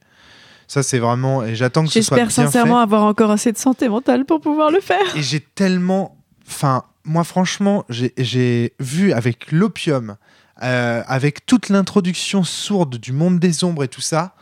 ça, c'est vraiment. Et j'attends que ce soit bien J'espère sincèrement avoir encore assez de santé mentale pour pouvoir le faire. Et j'ai tellement, enfin, moi, franchement, j'ai- j'ai vu avec l'opium, euh, avec toute l'introduction sourde du monde des ombres et tout ça.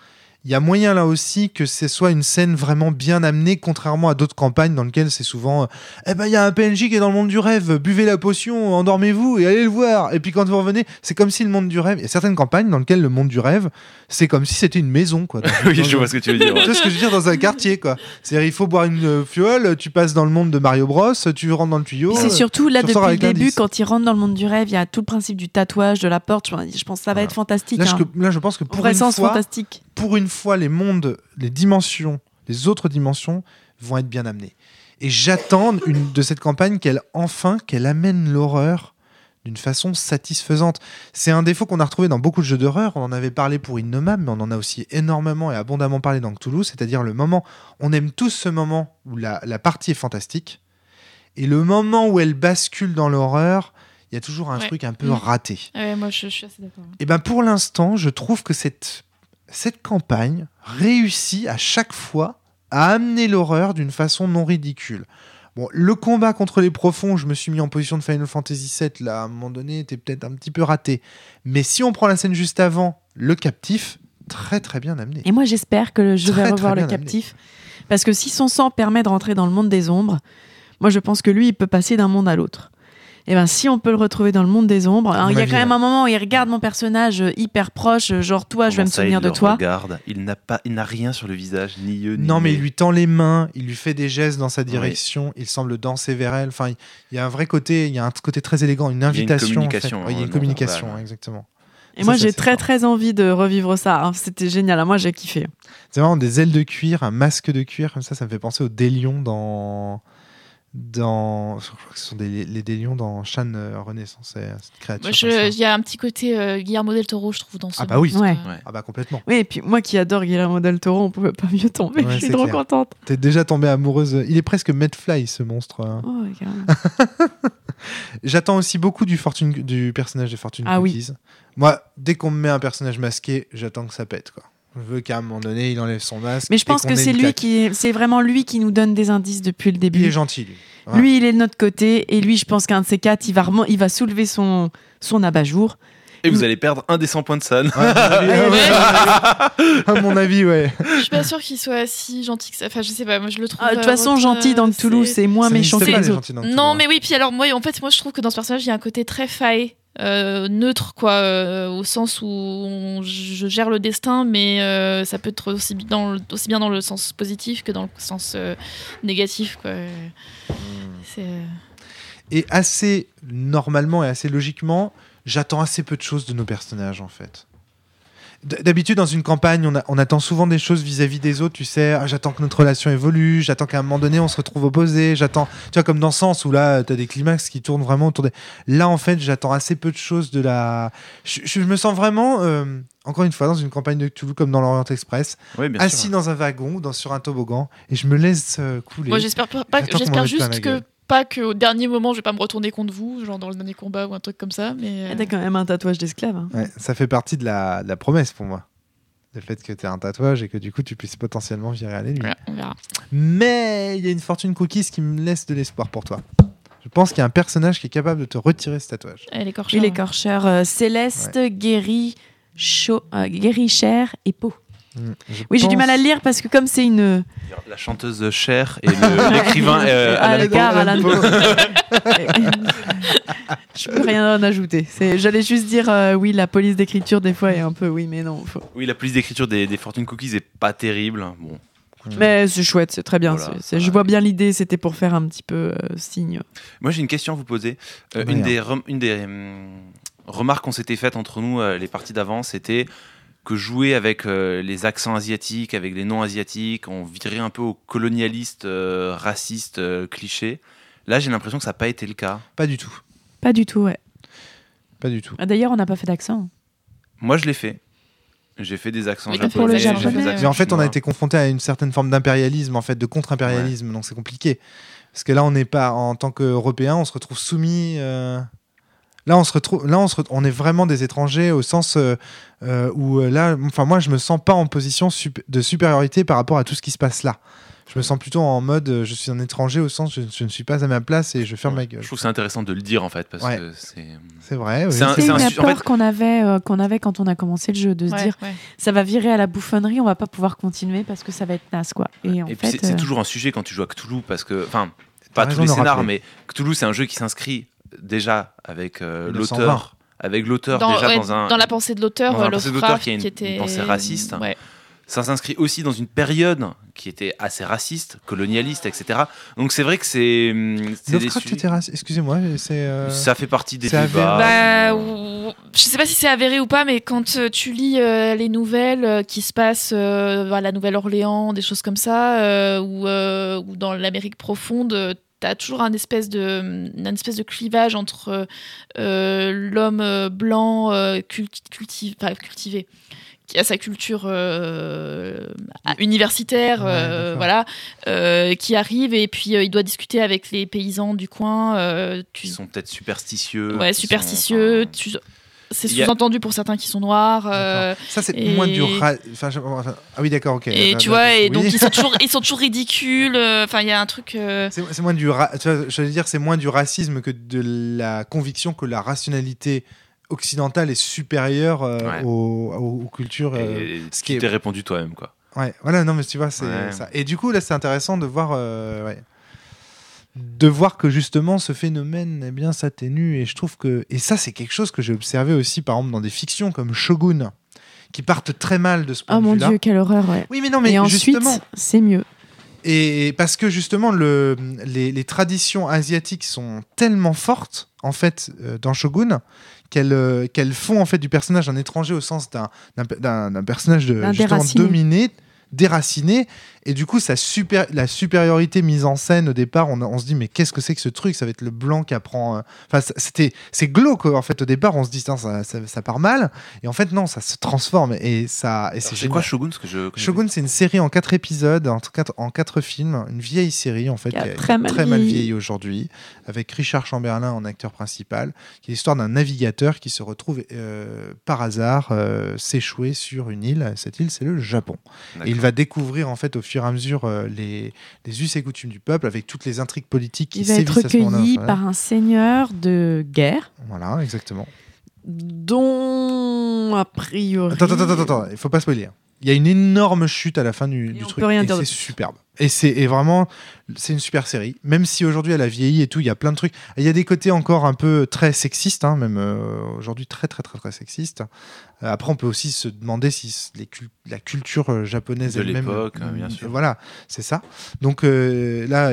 Il y a moyen là aussi que ce soit une scène vraiment bien amenée, contrairement à d'autres campagnes dans lesquelles c'est souvent euh, Eh ben il y a un PNJ qui est dans le monde du rêve, buvez la potion, endormez-vous et allez le voir. Et puis quand vous revenez, c'est comme si le monde du rêve. Il y a certaines campagnes dans lesquelles le monde du rêve, c'est comme si c'était une maison quoi. Oui, je vois ce que tu veux dire. ouais. tu vois ce que je veux dire dans un quartier quoi. C'est-à-dire il faut boire une euh, fiole, tu passes dans le monde de Mario Bros, tu rentres dans le tuyau. C'est euh, surtout là depuis le début quand il rentre dans le monde du rêve, il y a tout le principe du tatouage de la porte. Je, pense que ça va Voilà. être fantastique. Là, hein. je, là, je pense que pour vrai une sens fois, fantastique. Pour une fois, les mondes, les dimensions, les autres dimensions vont être bien amenées. Et j'attends de cette campagne qu'elle enfin qu'elle amène l'horreur d'une façon satisfaisante. C'est un défaut qu'on a retrouvé dans beaucoup de jeux d'horreur. On en avait parlé pour Innomable, mais on en a aussi énormément et abondamment parlé dans Cthulhu, c'est-à-dire le moment, on aime tous ce moment où la, la partie est fantastique, et le moment où elle bascule dans l'horreur, il y a toujours un Ouais. truc un peu Mm. raté. Ouais, moi, je, je suis assez d'accord. Et ben pour l'instant, je trouve que cette, cette campagne réussit à chaque fois à amener l'horreur d'une façon non ridicule. Bon, le combat contre les profonds, je me suis mis en position de Final Fantasy VII, là, à un moment donné, était peut-être un petit peu raté. Mais si on prend la scène juste avant, le captif, très très bien amené. Et moi, j'espère que je Très, vais revoir le amené. captif. Parce que si son sang permet de rentrer dans le monde des ombres, moi, je pense que lui, il peut passer d'un monde à l'autre. Et ben, si on peut le retrouver dans le monde des ombres, mon il y a quand même ouais. un moment où il regarde mon personnage euh, hyper proche, euh, genre toi, je vais me souvenir il de le toi. Regarde, il n'a pas, il n'a rien sur le visage, ni yeux, ni Non, mais il lui tend les mains, il lui fait des gestes dans sa direction, il semble danser vers elle. Enfin, il il y a un vrai côté, il y a un côté très élégant, une y a une invitation. en fait. communication, Ouais, il y a hein, une communication, exactement. Et Ça, moi, j'ai très fort. très envie de revivre ça. hein. C'était génial. Moi, j'ai kiffé. C'est vraiment des ailes de cuir, un masque de cuir, comme ça, ça me fait penser aux délions dans. Dans je crois que ce sont des, les délions dans Shan euh, Renaissance, c'est cette créature. Il y a un petit côté euh, Guillermo del Toro, je trouve, dans ce Ah bah oui. Ouais. Ah bah complètement. Oui, et puis moi qui adore Guillermo del Toro, on pouvait pas mieux tomber. Ouais, je suis c'est trop clair. contente. T'es déjà tombée amoureuse. Il est presque Medfly, ce monstre. hein. Oh. J'attends aussi beaucoup du, Fortune, du personnage de Fortune Ah oui. Cookies. Moi, dès qu'on me met un personnage masqué, j'attends que ça pète. Quoi. Je veux qu'à un moment donné, il enlève son masque. Mais je pense que c'est lui qui, c'est vraiment lui qui nous donne des indices depuis le Il est début. gentil, lui. Voilà. Lui, il est de notre côté, et lui, je pense qu'un de ces quatre, il va, il va soulever son, son abat-jour. Et vous allez perdre un des 100 points de San. Ouais, à mon avis, ouais, à mon avis, ouais. Je suis pas sûre qu'il soit si gentil que ça. Enfin, je sais pas, moi je le trouve. Ah, De toute façon, gentil dans le Toulouse, c'est moins méchant que les autres. Non, mais oui, puis alors, moi, en fait, moi je trouve que dans ce personnage, il y a un côté très faé. Euh, neutre quoi euh, au sens où on- je gère le destin mais euh, ça peut être aussi, bi- dans le- aussi bien dans le sens positif que dans le sens négatif quoi c'est euh, Et assez normalement et assez logiquement, j'attends assez peu de choses de nos personnages en fait. D'habitude, dans une campagne, on, a- on attend souvent des choses vis-à-vis des autres. Tu sais, Ah, j'attends que notre relation évolue, j'attends qu'à un moment donné, on se retrouve opposés. J'attends, tu vois, comme dans Sens où là, tu as des climax qui tournent vraiment autour des. Là, en fait, j'attends assez peu de choses de la. Je, je me sens vraiment, euh, encore une fois, dans une campagne de Cthulhu comme dans l'Orient Express, Oui, bien assis sûr. dans un wagon ou dans, sur un toboggan et je me laisse euh, couler. moi j'espère pas, pas- j'espère juste gueule. que pas qu'au dernier moment je vais pas me retourner contre vous genre dans le dernier combat ou un truc comme ça mais Ah, euh, T'as quand même un tatouage d'esclave. hein. Ouais, ça fait partie de la, de la promesse pour moi. Le fait que tu aies un tatouage et que du coup tu puisses potentiellement virer à l'ennemi. verra Mais il y a une fortune cookies qui me laisse de l'espoir pour toi. Je pense qu'il y a un personnage qui est capable de te retirer ce tatouage. Elle est Oui, l'écorcheur euh, Céleste, Guéry, Chaud, euh, Cher et Peau. Mm, Oui, j'ai du mal à le lire parce que comme c'est une La chanteuse Cher et l'écrivain euh, Ah, Alan le Poe. gars, Alan Je peux rien en ajouter. J'allais juste dire euh, oui, la police d'écriture des fois est un peu oui, mais non. faut- Oui, la police d'écriture des, des Fortune Cookies est pas terrible. Bon, Mais c'est chouette, c'est très bien. Voilà, Je vois bien l'idée. C'était pour faire un petit peu euh, signe. Moi, j'ai une question à vous poser. Euh, Ouais, une, hein. des une des hum, remarques qu'on s'était faites entre nous, euh, les parties d'avant, c'était que jouer avec euh, les accents asiatiques, avec les noms asiatiques, on virait un peu au colonialiste, euh, raciste, euh, cliché. Là, j'ai l'impression que ça n'a pas été le cas. Pas du tout. Pas du tout, ouais. Pas du tout. Ah, D'ailleurs, on n'a pas fait d'accent. Moi, je l'ai fait. J'ai fait des accents Mais japonais. pour le j'ai fait des japonais, accents Mais en fait, on a chinois. été confronté à une certaine forme d'impérialisme, en fait, de contre-impérialisme, donc c'est compliqué. Parce que là, on n'est pas, en tant qu'Européens, on se retrouve soumis. Là, on se retrouve, là, on se ret- on est vraiment des étrangers au sens euh, euh, où euh, là, enfin, moi, je me sens pas en position sup- de supériorité par rapport à tout ce qui se passe là. Je me sens plutôt en mode, euh, je suis un étranger au sens, je, je ne suis pas à ma place et je ferme ma gueule. Je trouve que c'est intéressant de le dire, en fait, parce Ouais. que c'est... C'est vrai. oui. C'est un- une en peur fait- qu'on avait, euh, qu'on avait quand on a commencé le jeu, de se Ouais, dire ouais. ça va virer à la bouffonnerie, on va pas pouvoir continuer parce que ça va être naze, quoi. Et en Et fait, c'est euh, toujours un sujet quand tu joues à Cthulhu parce que, enfin, pas tous les scénars, mais Cthulhu c'est un jeu qui s'inscrit déjà avec euh, 1920. l'auteur, avec l'auteur Dans, déjà ouais, dans un. dans la pensée de l'auteur, dans la euh, pensée de l'auteur qui était une pensée raciste. Ouais. Ça s'inscrit aussi dans une période qui était assez raciste, colonialiste, etc. Donc c'est vrai que c'est. hum, Lovecraft était raciste. Excusez-moi, c'est. euh, Ça fait partie des débats. Bah, ou- je sais pas si c'est avéré ou pas, mais quand tu lis euh, les nouvelles euh, qui se passent euh, à la Nouvelle-Orléans, des choses comme ça, euh, ou, euh, ou dans l'Amérique profonde, euh, t'as toujours un espèce de, une espèce de clivage entre euh, l'homme euh, blanc euh, culti- culti- enfin, cultivé qui a sa culture euh, universitaire, Ouais, euh, voilà, euh, qui arrive et puis euh, il doit discuter avec les paysans du coin. euh, tu, qui sont peut-être superstitieux. ouais, superstitieux. sont, enfin, tu- C'est y a- sous-entendu pour certains qui sont noirs. euh, Ça, c'est et- moins du. ra- Enfin, je- enfin, Ah oui, d'accord, ok. et Là, tu là, vois, et oui. donc ils sont toujours, ils sont toujours ridicules. euh, Enfin, il y a un truc. euh, C'est moins du, ra- vois, j'allais dire, c'est moins du racisme que de la conviction que la rationalité occidentale est supérieure euh, Ouais. aux, aux- aux cultures. euh, Et ce ce qui qui est- t'es répondu toi-même, quoi. Ouais, voilà, non, mais tu vois, c'est Ouais. ça. Et du coup, là, c'est intéressant de voir, euh, ouais, de voir que justement ce phénomène, eh bien, s'atténue. Et je trouve que, et ça, c'est quelque chose que j'ai observé aussi, par exemple, dans des fictions comme Shogun, qui partent très mal de ce point Oh de mon vue-là. dieu, quelle horreur, ouais. Oui, mais non, mais Et ensuite, justement, c'est mieux. et parce que justement, le, les, les traditions asiatiques sont tellement fortes, en fait, euh, dans Shogun, qu'elles euh, qu'elles font en fait du personnage un étranger au sens d'un- personnage de, justement dominé, déraciné. Et du coup, sa super, la supériorité mise en scène au départ, on, on se dit, mais qu'est-ce que c'est que ce truc? Ça va être le blanc qui apprend. euh, Enfin, c'était c'est glauque, en fait, au départ, on se dit, ça, ça, ça part mal. Et en fait, non, ça se transforme. Et, ça, et c'est quoi. Shogun? Ce que je Shogun, c'est une série en quatre épisodes, en quatre, en quatre films, une vieille série en fait, Qui a qui a- très mal mal vieilli. vieilli aujourd'hui, avec Richard Chamberlain en acteur principal, qui est l'histoire d'un navigateur qui se retrouve euh, par hasard euh, s'échouer sur une île. Cette île, c'est le Japon. Et il va découvrir en fait au fur et à mesure euh, les, les us et coutumes du peuple, avec toutes les intrigues politiques qui Il va être recueilli Voilà. par un seigneur de guerre Voilà, exactement. dont, a priori... Attends, attends, attends, attends, il faut pas spoiler. Il y a une énorme chute à la fin du, Et du on truc. peut rien et dire de c'est superbe. Et c'est et vraiment, c'est une super série. Même si aujourd'hui elle a vieilli et tout, il y a plein de trucs. Il y a des côtés encore un peu très sexistes, hein, même euh, aujourd'hui très très très très sexistes. Euh, après, on peut aussi se demander si c- les cul- la culture euh, japonaise De elle-même. l'époque, hein, bien sûr. Voilà, c'est ça. Donc euh, là,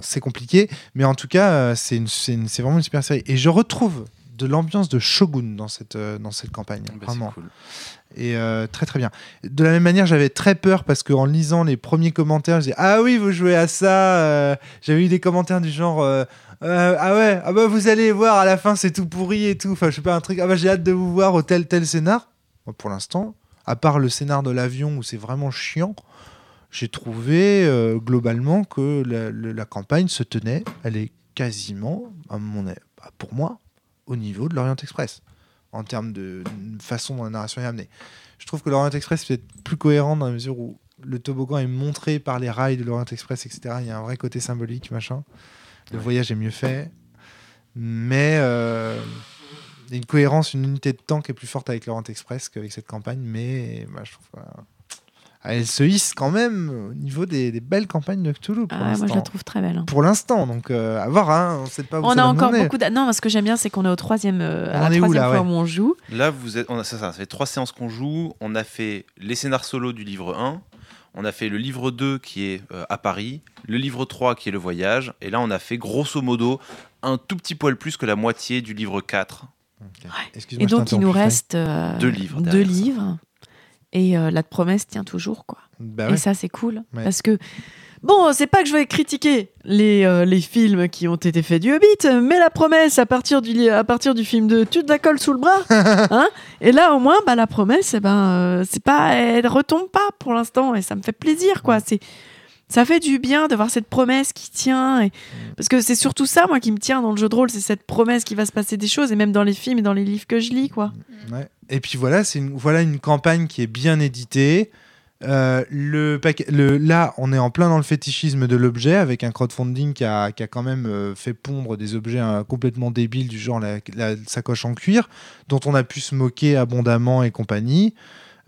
c'est compliqué, mais en tout cas, c'est vraiment une super série. Et je retrouve de l'ambiance de Shogun dans cette, euh, dans cette campagne. Bah, vraiment. cool. Et euh, très très bien. De la même manière, j'avais très peur parce qu'en lisant les premiers commentaires, je disais Ah oui, vous jouez à ça. euh, J'avais eu des commentaires du genre euh, Ah ouais, ah bah vous allez voir, à la fin c'est tout pourri et tout. Enfin, je sais pas, un truc. Ah bah j'ai hâte de vous voir au tel tel scénar. Moi, pour l'instant, à part le scénar de l'avion où c'est vraiment chiant, j'ai trouvé globalement que la, la campagne se tenait. Elle est quasiment, à mon pour moi, au niveau de l'Orient Express en termes de façon dont la narration est amenée. Je trouve que l'Orient Express peut être plus cohérent dans la mesure où le toboggan est montré par les rails de l'Orient Express, etc. Il y a un vrai côté symbolique, machin. Le voyage est mieux fait. Mais euh, il y a une cohérence, une unité de temps qui est plus forte avec l'Orient Express qu'avec cette campagne. Mais bah, je trouve voilà. Elle se hisse quand même au niveau des, des belles campagnes de Cthulhu pour Ah ouais, moi, je l'instant. la trouve très belle. hein. Pour l'instant, donc euh, à voir, hein, on sait pas où On ça a encore beaucoup. Non, ce que j'aime bien, c'est qu'on est au troisième, euh, On à la est où, troisième là, fois ouais où on joue. Là, vous êtes, on a, ça, ça, ça fait trois séances qu'on joue. On a fait les scénars solo du livre 1. On a fait le livre 2 qui est euh, à Paris. Le livre 3 qui est le voyage. Et là, on a fait grosso modo un tout petit poil plus que la moitié du livre 4. Ok. Excuse-moi, Et je donc, il nous reste euh, Deux livres Deux derrière ça. Et euh, la promesse tient toujours, quoi. Bah Et ça, c'est cool. Ouais. Parce que, bon, c'est pas que je vais critiquer les, euh, les films qui ont été faits du Hobbit, mais la promesse à partir du, à partir du film de Tu te la colles sous le bras. hein et là, au moins, bah, la promesse, eh ben, euh, c'est pas, elle retombe pas pour l'instant. Et ça me fait plaisir, quoi. C'est. Ça fait du bien de voir cette promesse qui tient. Et... Parce que c'est surtout ça, moi, qui me tient dans le jeu de rôle, c'est cette promesse qui va se passer des choses, et même dans les films et dans les livres que je lis, quoi. Ouais. Et puis voilà, c'est une, voilà une campagne qui est bien éditée. Euh, le, paquet- le, là, on est en plein dans le fétichisme de l'objet avec un crowdfunding qui a, qui a quand même euh, fait pondre des objets euh, complètement débiles du genre la, la sacoche en cuir, dont on a pu se moquer abondamment et compagnie.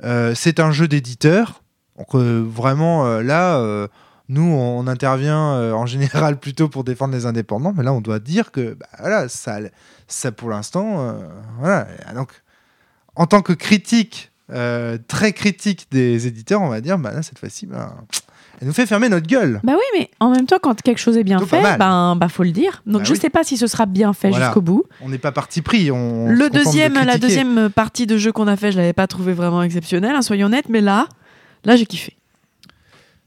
Euh, c'est un jeu d'éditeur. Donc euh, vraiment, euh, là, euh, nous, on intervient euh, en général plutôt pour défendre les indépendants, mais là, on doit dire que bah, voilà, ça, ça pour l'instant, euh, voilà. Donc, en tant que critique, euh, très critique des éditeurs, on va dire, bah là, cette fois-ci, bah, elle nous fait fermer notre gueule. Bah oui, mais en même temps, quand quelque chose est bien fait, ben, bah faut le dire. Donc Bah je oui. sais pas si ce sera bien fait Voilà. jusqu'au bout. On n'est pas parti pris. On Le de deuxième, la deuxième partie de jeu qu'on a fait, je l'avais pas trouvé vraiment exceptionnelle, hein, soyons honnêtes, mais là, là j'ai kiffé.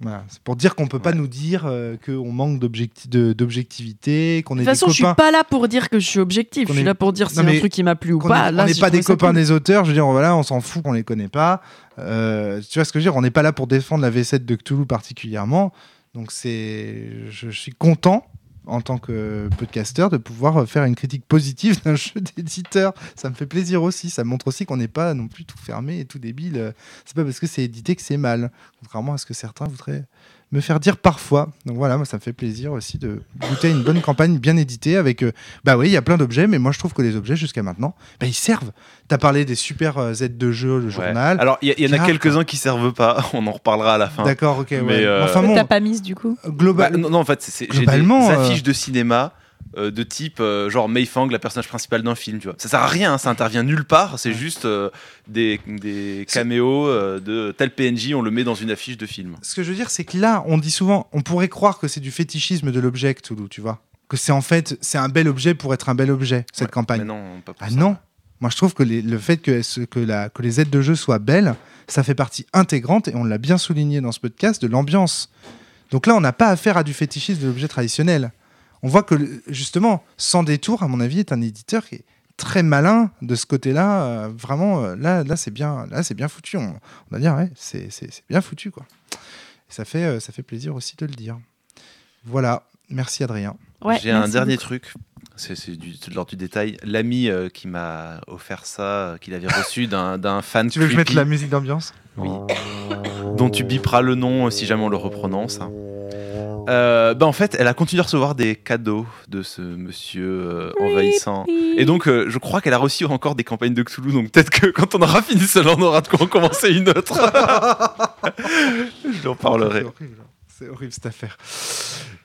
Voilà. C'est pour dire qu'on peut pas nous dire euh, qu'on manque d'objecti- de- d'objectivité, qu'on De est toute façon, je suis pas là pour dire que je suis objectif. Je suis est- là pour dire si un truc qui m'a plu ou pas. est- Là, on n'est pas des copains cool. des auteurs. Je veux dire, voilà, on s'en fout qu'on les connaît pas. Euh, tu vois ce que je veux dire? On n'est pas là pour défendre la V7 de Cthulhu particulièrement. Donc c'est, je, je suis content en tant que podcasteur de pouvoir faire une critique positive d'un jeu d'éditeur. Ça me fait plaisir aussi. Ça montre aussi qu'on n'est pas non plus tout fermé et tout débile. C'est pas parce que c'est édité que c'est mal, contrairement à ce que certains voudraient me faire dire parfois. Donc voilà, moi ça me fait plaisir aussi de goûter à une bonne campagne bien éditée avec. euh, bah oui, il y a plein d'objets, mais moi je trouve que les objets jusqu'à maintenant, bah, ils servent. T'as parlé des super euh, aides de jeu, le Ouais. journal. Alors, il y, y en a quelques-uns qui servent pas. On en reparlera à la fin. D'accord, ok. ouais. Mais, euh, Enfin Que bon, T'as pas mise du coup global. Bah, non, non, en fait, c'est- des Globalement, euh, affiches de cinéma euh, de type euh, genre Mei Fang, la personnage principale d'un film. Tu vois. Ça sert à rien, hein, ça intervient nulle part. C'est juste euh, des, des caméos euh, de tel PNJ, on le met dans une affiche de film. Ce que je veux dire, c'est que là, on dit souvent, on pourrait croire que c'est du fétichisme de l'objet Cthulhu, tu vois. Que c'est en fait, c'est un bel objet pour être un bel objet, cette Ouais, campagne. Mais non, pas pour Ah ça. non Moi, je trouve que les- le fait que, ce- que, la, que les aides de jeu soient belles, ça fait partie intégrante, et on l'a bien souligné dans ce podcast, de l'ambiance. Donc là, on n'a pas affaire à du fétichisme de l'objet traditionnel. On voit que, justement, Sans Détour, à mon avis, est un éditeur qui est très malin de ce côté-là. euh, vraiment, euh, là, là c'est bien, là, c'est bien foutu. On, on va dire, ouais, c'est c'est- c'est bien foutu, quoi. Et ça fait, euh, ça fait plaisir aussi de le dire. Voilà. Merci, Adrien. Ouais, J'ai un dernier beaucoup. truc. C'est c'est du- c'est de l'ordre du détail. L'ami euh, qui m'a offert ça, euh, qu'il avait reçu d'un d'un fan Tu veux que je mette la musique d'ambiance? Oui. dont tu biperas le nom euh, si jamais on le reprononce. Euh, bah en fait, elle a continué à recevoir des cadeaux de ce monsieur euh, envahissant. Et donc, euh, je crois qu'elle a reçu encore des campagnes de Cthulhu. Donc, peut-être que quand on aura fini celle-là, on aura de quoi en commencer une autre. je lui en parlerai. C'est horrible. C'est horrible cette affaire.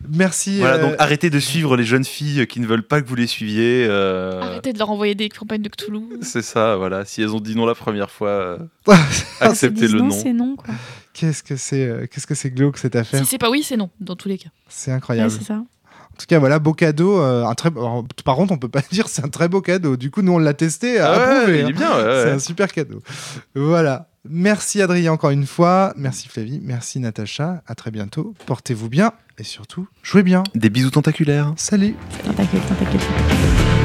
Merci. Voilà, euh, donc arrêtez de suivre les jeunes filles qui ne veulent pas que vous les suiviez. euh, Arrêtez de leur envoyer des campagnes de Cthulhu. C'est ça, voilà. Si elles ont dit non la première fois, euh, Quand acceptez le nom. c'est non, quoi. Qu'est-ce que c'est euh, Qu'est-ce que c'est glauque cette affaire Si c'est pas oui, c'est non, dans tous les cas. C'est Ouais, incroyable. c'est ça. en tout cas, voilà, beau cadeau. euh, un très... alors, par contre, on peut pas dire c'est un très beau cadeau. Du coup, nous, on l'a testé. Ah ouais, approuvé, il hein. est bien, ouais, C'est un super cadeau. Voilà. Merci Adrien encore une fois. Merci Flavie. Merci Natacha. À très bientôt. Portez-vous bien et surtout, jouez bien. Des bisous tentaculaires. Salut. Tentacule, tentacule, tentacule.